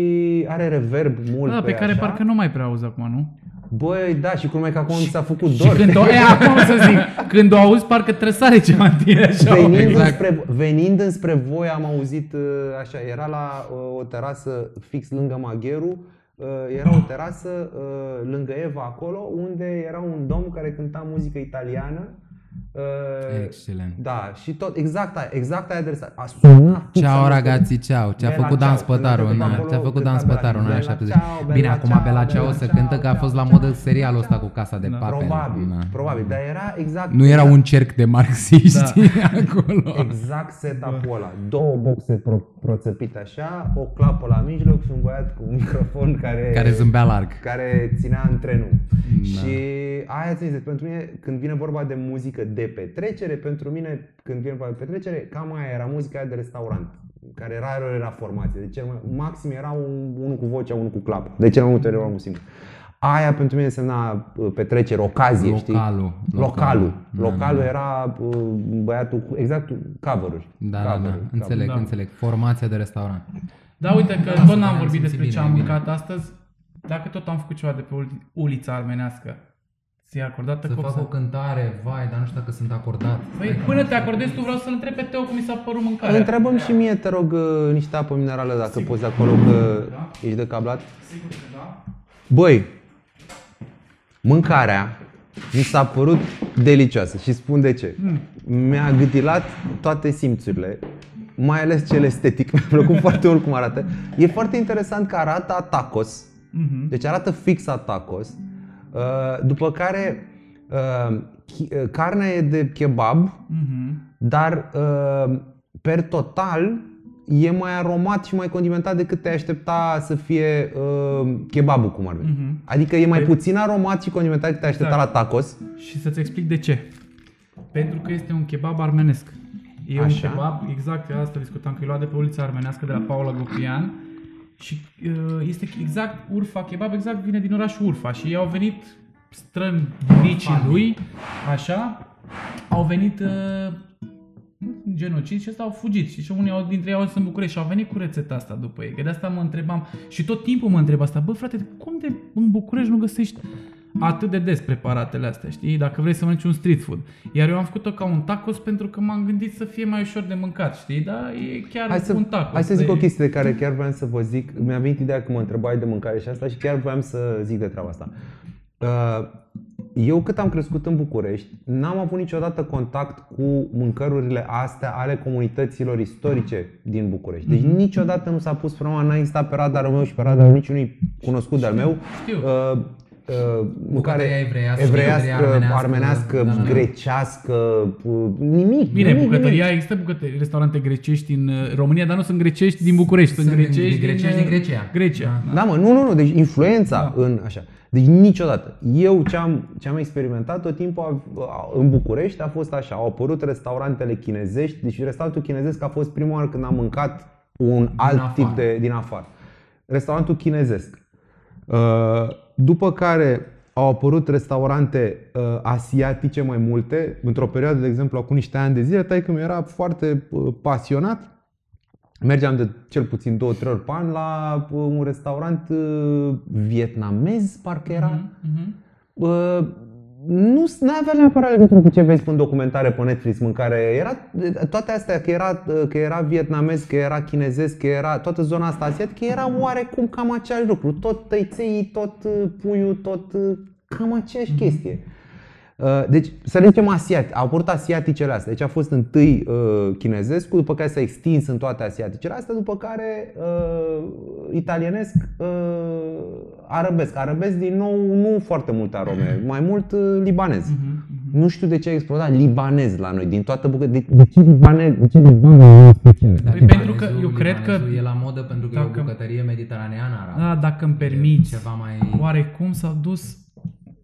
are reverb mult Da, pe care așa. parcă nu mai prea auzi acum, nu? Băi, da, și cum e că acum mi s-a făcut Și dor. când o, e, acum să zic, când o auzi, parcă trăsare ceva în tine, așa. Venind, Exact. înspre, venind înspre voi am auzit uh, așa, era la uh, o terasă fix lângă Magheru, uh, era o terasă uh, lângă Eva acolo, unde era un domn care cânta muzică italiană. Uh, Excelent. Da, și tot, exact aia, exact aia adresat. A sunat. Ciao ragazzi, ciao. Ce-a Bella făcut ciao, Dan pentru Spătaru, că na, acolo ce-a făcut Dan cânta Bella- Spătaru în anii Bella 70. ciao, Bine, Bella acum ciao, Bella Ciao Bella se ciao, cântă că a fost la ciao, modă ciao. serialul ăsta cu Casa de Papel. Probabil, Na. probabil, dar era exact Nu era un cerc de marxiști acolo. Exact setup-ul ăla. Două boxe pro- proțăpite așa, o clapă la mijloc și un băiat cu un microfon care, Care zâmbea larg. care ținea antrenul. Da. Și aia ți zis, pentru mine, când vine vorba de muzică de petrecere, pentru mine, când vine vorba de petrecere, cam aia era muzica aia de restaurant care rară era formație. De cel mai, maxim era un, unul cu vocea, unul cu clapă. De cel mai multe ori era unul singur. Aia pentru mine însemna uh, petrecere, ocazie, știi? Localul, Localul. localul. Da, Localul da. era uh, băiatul cu, exact, cover-uri. Da, da, da. Cover-uri, Înțeleg, Da. înțeleg. Formația de restaurant. Da, uite că Da, tot să n-am ne vorbit simțim despre ce bine, am bine. mâncat astăzi. Dacă tot am făcut ceva de pe uli- ulița armenească, ți-ai acordat Să fac o cântare, vai, dar nu știu dacă sunt acordat. Păi până te acordezi tu, vreau să-l întreb pe Teo cum mi s-a părut mâncarea. Întrebăm și mie, te rog, uh, niște apă minerală dacă poți de acolo, că Da. ești de cablat. Sigur că da. Băi, mâncarea mi s-a părut delicioasă și spun de ce. Mi-a gâtilat toate simțurile, mai ales cel estetic. Mi-a plăcut foarte mult cum arată. E foarte interesant că arată a tacos. Mhm. Deci arată fix a tacos. Uh, După care uh, chi- uh, carnea e de kebab, Mhm. dar uh, per total e mai aromat și mai condimentat decât te-ai aștepta să fie uh, kebabul cum ar veni. Mhm. Adică e mai puțin aromat și condimentat decât te-ai aștepta Exact. la tacos. Și să-ți explic de ce. Pentru că este un kebab armenesc. E Așa. un kebab, exact, eu asta discutam, că e luat de pe ulița armenească de la Paula Gopian și uh, este exact Urfa Kebab, exact vine din orașul Urfa și ei au venit strănicii lui, așa, au venit uh, în genocid și ăsta au fugit și, și unii au, dintre ei au ajuns în București și au venit cu rețeta asta după ei. Că de asta mă întrebam și tot timpul mă întreb asta, bă frate, cum de în București nu găsești atât de des preparatele astea, știi? Dacă vrei să mănânci un street food. Iar eu am făcut-o ca un tacos pentru că m-am gândit să fie mai ușor de mâncat, știi? Dar e chiar Hai să, un tacos. hai să zic e- o chestie de care chiar vreau să vă zic. Mi-a venit ideea că mă întrebai de mâncare și asta și chiar vreau să zic de treaba asta. Uh, Eu cât am crescut în București, n-am avut niciodată contact cu mâncărurile astea ale comunităților istorice din București. Deci Mhm. niciodată nu s-a pus problema, n-a existat pe radarul meu și pe radarul niciunui cunoscut de-al meu. Știu. Uh, uh, mâncare Bucătăria evreiască, evreiască, bucătăria armenească, armenească, da, da, da. grecească, uh, nimic. Bine, nimic, bucătăria, există bucătării, restaurante grecești în uh, România, dar nu sunt grecești din București, sunt, Sunt grecești, grecești din uh, Grecia. Grecia. Da. Da, mă, nu, nu, nu, deci influența Da. în așa. Deci niciodată. Eu ce am, ce am experimentat tot timpul a, a, în București a fost așa. Au apărut restaurantele chinezești. Deci restaurantul chinezesc a fost prima oară când am mâncat un alt afară. tip de din afară. Restaurantul chinezesc. Uh, După care au apărut restaurante uh, asiatice mai multe. Într-o perioadă, de exemplu, acum niște ani de zile, tai că mi era foarte uh, pasionat Mergeam de cel puțin două, trei ori pe an la uh, un restaurant uh, vietnamez, parcă era. Mhm. Uh, nu avea neapărat legătură cu ce vezi pe un documentare pe Netflix, în care era toate astea, că era, uh, că era vietnamez, că era chinezesc, că era toată zona asta asiatică, era oarecum cam același lucru. Tot tăiței, tot uh, puiul, tot uh, cam aceeași chestie. Uh, Deci, să le zicem asiat, au apărut asiaticele astea. Deci a fost întâi uh, chinezescu, după care s-a extins în toate asiaticele astea, după care uh, italienesc, uh, arabesc. Arabesc, din nou, nu foarte multe arome, mai mult uh, libanez. Nu știu de ce a explodat libanez la noi, din toată bucătăria. De, de ce libanez? De ce libanez în special? Dar Păi pentru că eu cred că- libanezul e la modă pentru că e Dacă- o bucătărie mediteraneană arabă. Da, dacă îmi E permiți, Ceva mai... oarecum s-au dus...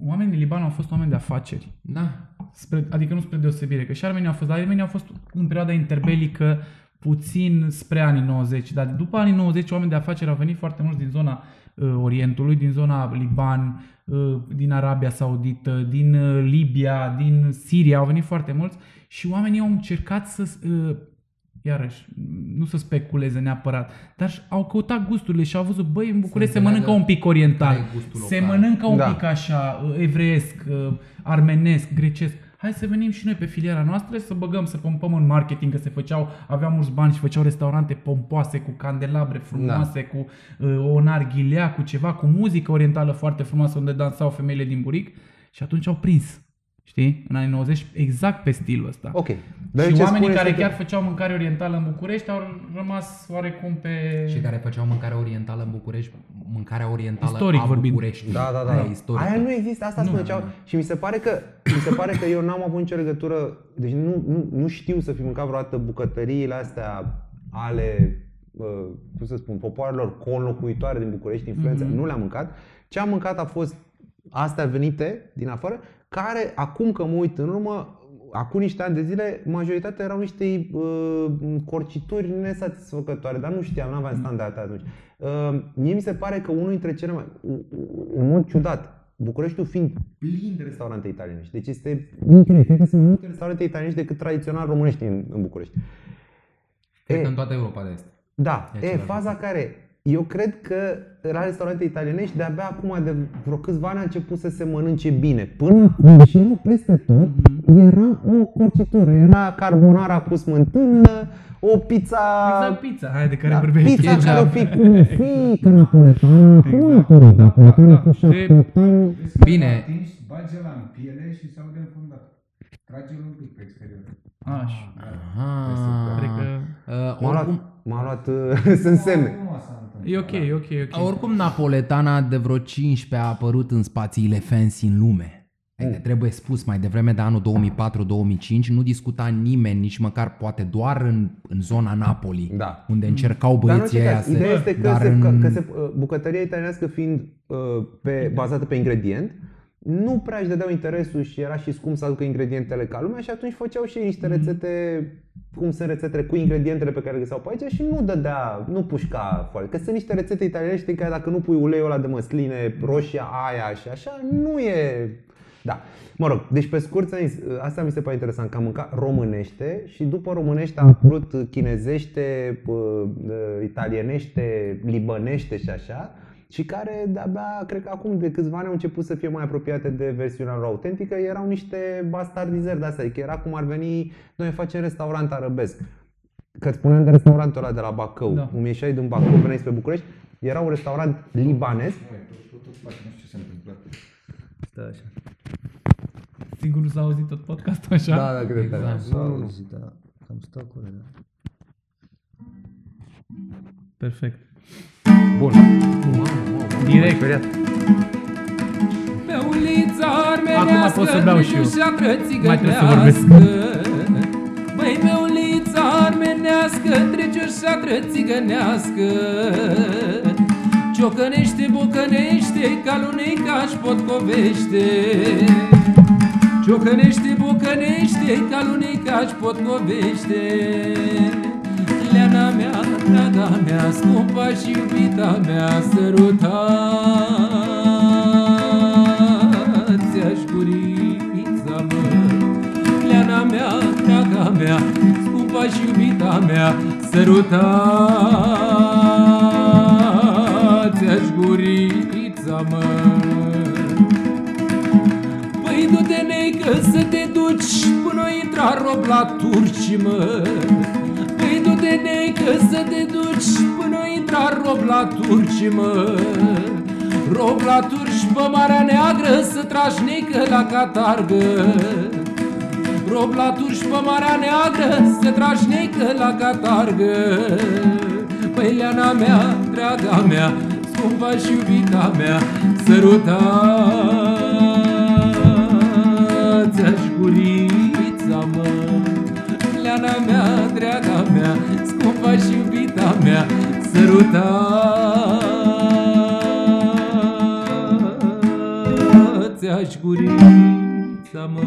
Oamenii din Liban au fost oameni de afaceri. Da. Spre, adică nu spre deosebire, că și armenii au fost, dar armenii au fost în perioada interbelică puțin spre anii 90, dar după anii 90 oameni de afaceri au venit foarte mulți din zona uh, Orientului, din zona Liban, uh, din Arabia Saudită, din uh, Libia, din Siria, au venit foarte mulți și oamenii au încercat să uh, iarăși, nu să speculeze neapărat, dar și- au căutat gusturile și au văzut, băi, în București se înțeleagă mănâncă un pic oriental, care e gustul se local. mănâncă un Da. pic așa, uh, evreiesc, uh, armenesc, grecesc. Hai să venim și noi pe filiera noastră să băgăm, să pompăm în marketing, că se făceau, aveam mulți bani și făceau restaurante pompoase, cu candelabre frumoase, cu uh, o narghilea, cu ceva, cu muzică orientală foarte frumoasă, unde dansau femeile din buric și atunci au prins. Știi? În anii 90, exact pe stilul ăsta. Ok. Dar și ce oamenii spune care este chiar că- făceau mâncare orientală în București au rămas oarecum pe... Și care făceau mâncare orientală în București, mâncarea orientală Istoric a vorbind. București. Da, da, da. Aia da. e istorică. Aia nu există, asta spune ceau. Și mi se pare că mi se pare că eu n-am avut nicio legătură, deci nu, nu, nu știu să fi mâncat vreodată bucătăriile astea ale uh, cum să spun, popoarelor conlocuitoare din București, influențe, Mhm. mm-hmm. nu le-am mâncat. Ce am mâncat a fost astea venite din afară, care acum că mă uit în urmă, acum niște ani de zile, majoritatea erau niște uh, corcituri nesatisfăcătoare, dar nu știam, nu aveam standarde atunci. Uh, mie mi se pare că unul dintre cele mai, în mod ciudat, Bucureștiul fiind plin de restaurante italienești. Deci este incredibil. Cred că sunt mai multe restaurante italienești decât tradițional românești în, în București. Cred E, că în toată Europa de Est. da, E e, același faza care eu cred că la restaurante italienești de-abia acum de vreo câțiva ani a început să se mănânce bine. Până acum, și erau peste tot, era o corcitură, era carbonara cu smântână, o pizza... Exact pizza, aia de care da, vorbeai. pizza Ketchup. care o fi cu fică napoletană, acum a apărut napoletană cu Exact, da. șapte De- octani. Bine. Atingi, bage la în piele și se aude înfundat. Trage-l un pic pe exterior. Așa. Aha. Cred că... Uh, M-a luat, oricum, m-a luat, uh, sunt semne. Acum s-a întâmplat. E ok, e ok, e ok. oricum napoletana de vreo 15 a apărut în spațiile fancy în lume. Adică trebuie spus, mai devreme de anul 2004-2005 nu discuta nimeni, nici măcar poate doar în, în zona Napoli, Da. unde încercau Dar în băieții orice aia caz, să... ideea este că, dar se, în- că, că se, uh, bucătăria italienească fiind uh, pe, bazată pe ingredient, nu prea își dădeau interesul și era și scump să aducă ingredientele ca lumea și atunci făceau și ei niște rețete, cum sunt rețetele cu ingredientele pe care le găseau pe aici și nu dădea, nu pușca foarte. Că sunt niște rețete italienești în care dacă nu pui uleiul ăla de măsline, roșia aia și așa, nu e... Da. Mă rog, deci pe scurt, ți-am zis, asta mi se pare interesant, că am mâncat românește și după românește a apărut chinezește, uh, uh, italienește, libănește și așa, și care de-abia, cred că acum de câțiva ani au început să fie mai apropiate de versiunea lor autentică, erau niște bastardizări de astea, adică era cum ar veni, noi facem restaurant arabesc. Că îți spuneam de restaurantul ăla de la Bacău, Da. da. cum ieșai din Bacău, veneai spre București, era un restaurant libanez, Măi, tot, tot, tot face, nu știu ce se întâmplă. Stă așa. Sigur nu s-a auzit tot podcastul așa? da, cred că Exact. da. S-a auzit, da. Cam stau acolo, da. Perfect. Bun. Direct. Speriat. Pe ulița armenească Acum pot să beau și eu. trece o Mai trebuie să vorbesc. Măi, pe ulița armenească Trece o șatră țigănească Ciocănește, bucănește Ca luneca-și potcovește Ciocănește, bucănește Ca luneca-și potcovește Leana mea, draga mea Scumpa și iubita mea Sărutați aș gurița mă. Leana mea, draga mea Scumpa și iubita mea Sărutați aș gurița mă. Păi du-te neică să te duci Până intra rob la turci mă Păi du-te neică să te duci Până intra rob la turci mă. Rob la turci pe Marea Neagră să trașnecă la catargă. Rob la turci pe Marea Neagră să trașnecă la catargă. Păi Leana mea, draga mea, scumpa și iubita mea Sărutați-aș gurița mă Leana mea, draga mea, scumpa și iubita mea Sărutați-aș gurița mă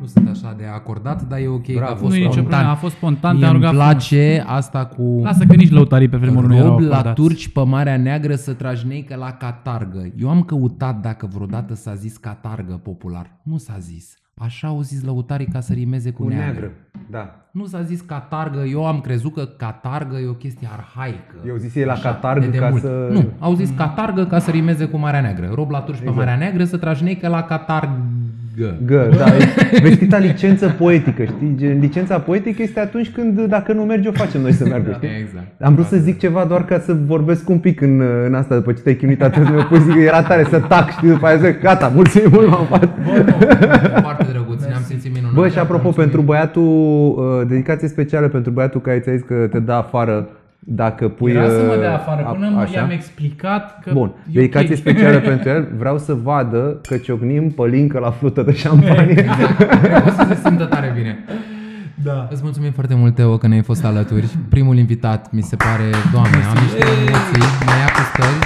Nu sunt așa de acordat, dar e ok că a Bravo. fost Nu e nicio spontan. problemă, a fost spontan, Mie te-a îmi rugat place asta cu frumos. Lasă că nici lăutarii pe vremuri nu erau rob la acordați. turci pe Marea Neagră să trajneică la catargă. Eu am căutat dacă vreodată s-a zis catargă popular. Nu s-a zis. Așa au zis lăutarii ca să rimeze cu, Cu neagră. neagră. Da. Nu s-a zis catargă, eu am crezut că catargă e o chestie arhaică. Eu zis e la Așa, catargă de ca demult. să- Nu, au zis catargă ca să rimeze cu Marea Neagră. Rob la turci Exact. pe Marea Neagră să trajneică la catargă. Gă, da, e vestita licență poetică, știi? Gen, licența poetică este atunci când, dacă nu merge, o facem noi să meargă, știi? Exact. Am vrut să zic ceva doar ca să vorbesc un pic în, în asta, după ce te-ai chinuit atât, mi-a pus, zic, era tare să tac, știi, după aia zic, gata, mulțumim mult, m-am făcut. Foarte drăguț, ne-am simțit minunat. Bă, și apropo, pentru băiatul, uh, dedicație specială pentru băiatul care ți-a zis că te dă afară dacă pui... Era să mă uh, dea afară, a- până mă așa? i-am explicat că Bun, e dedicație ok. specială pentru el. Vreau să vadă că ciocnim pălincă la flută de șampanie. O să se simtă tare bine. Da. Îți mulțumim foarte mult, Teo, că ne-ai fost alături. Primul invitat, mi se pare, doamne, am niște emoții, mai ia cu stări.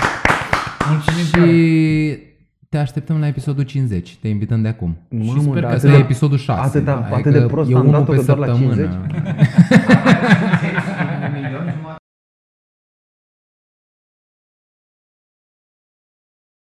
Mulțumim Și tare. te așteptăm la episodul 50, te invităm de acum. Mamă, sper dar că Asta atât e de- episodul 6. atâta- Adică atât de prost e am unul dat-o pe că doar la săptămână.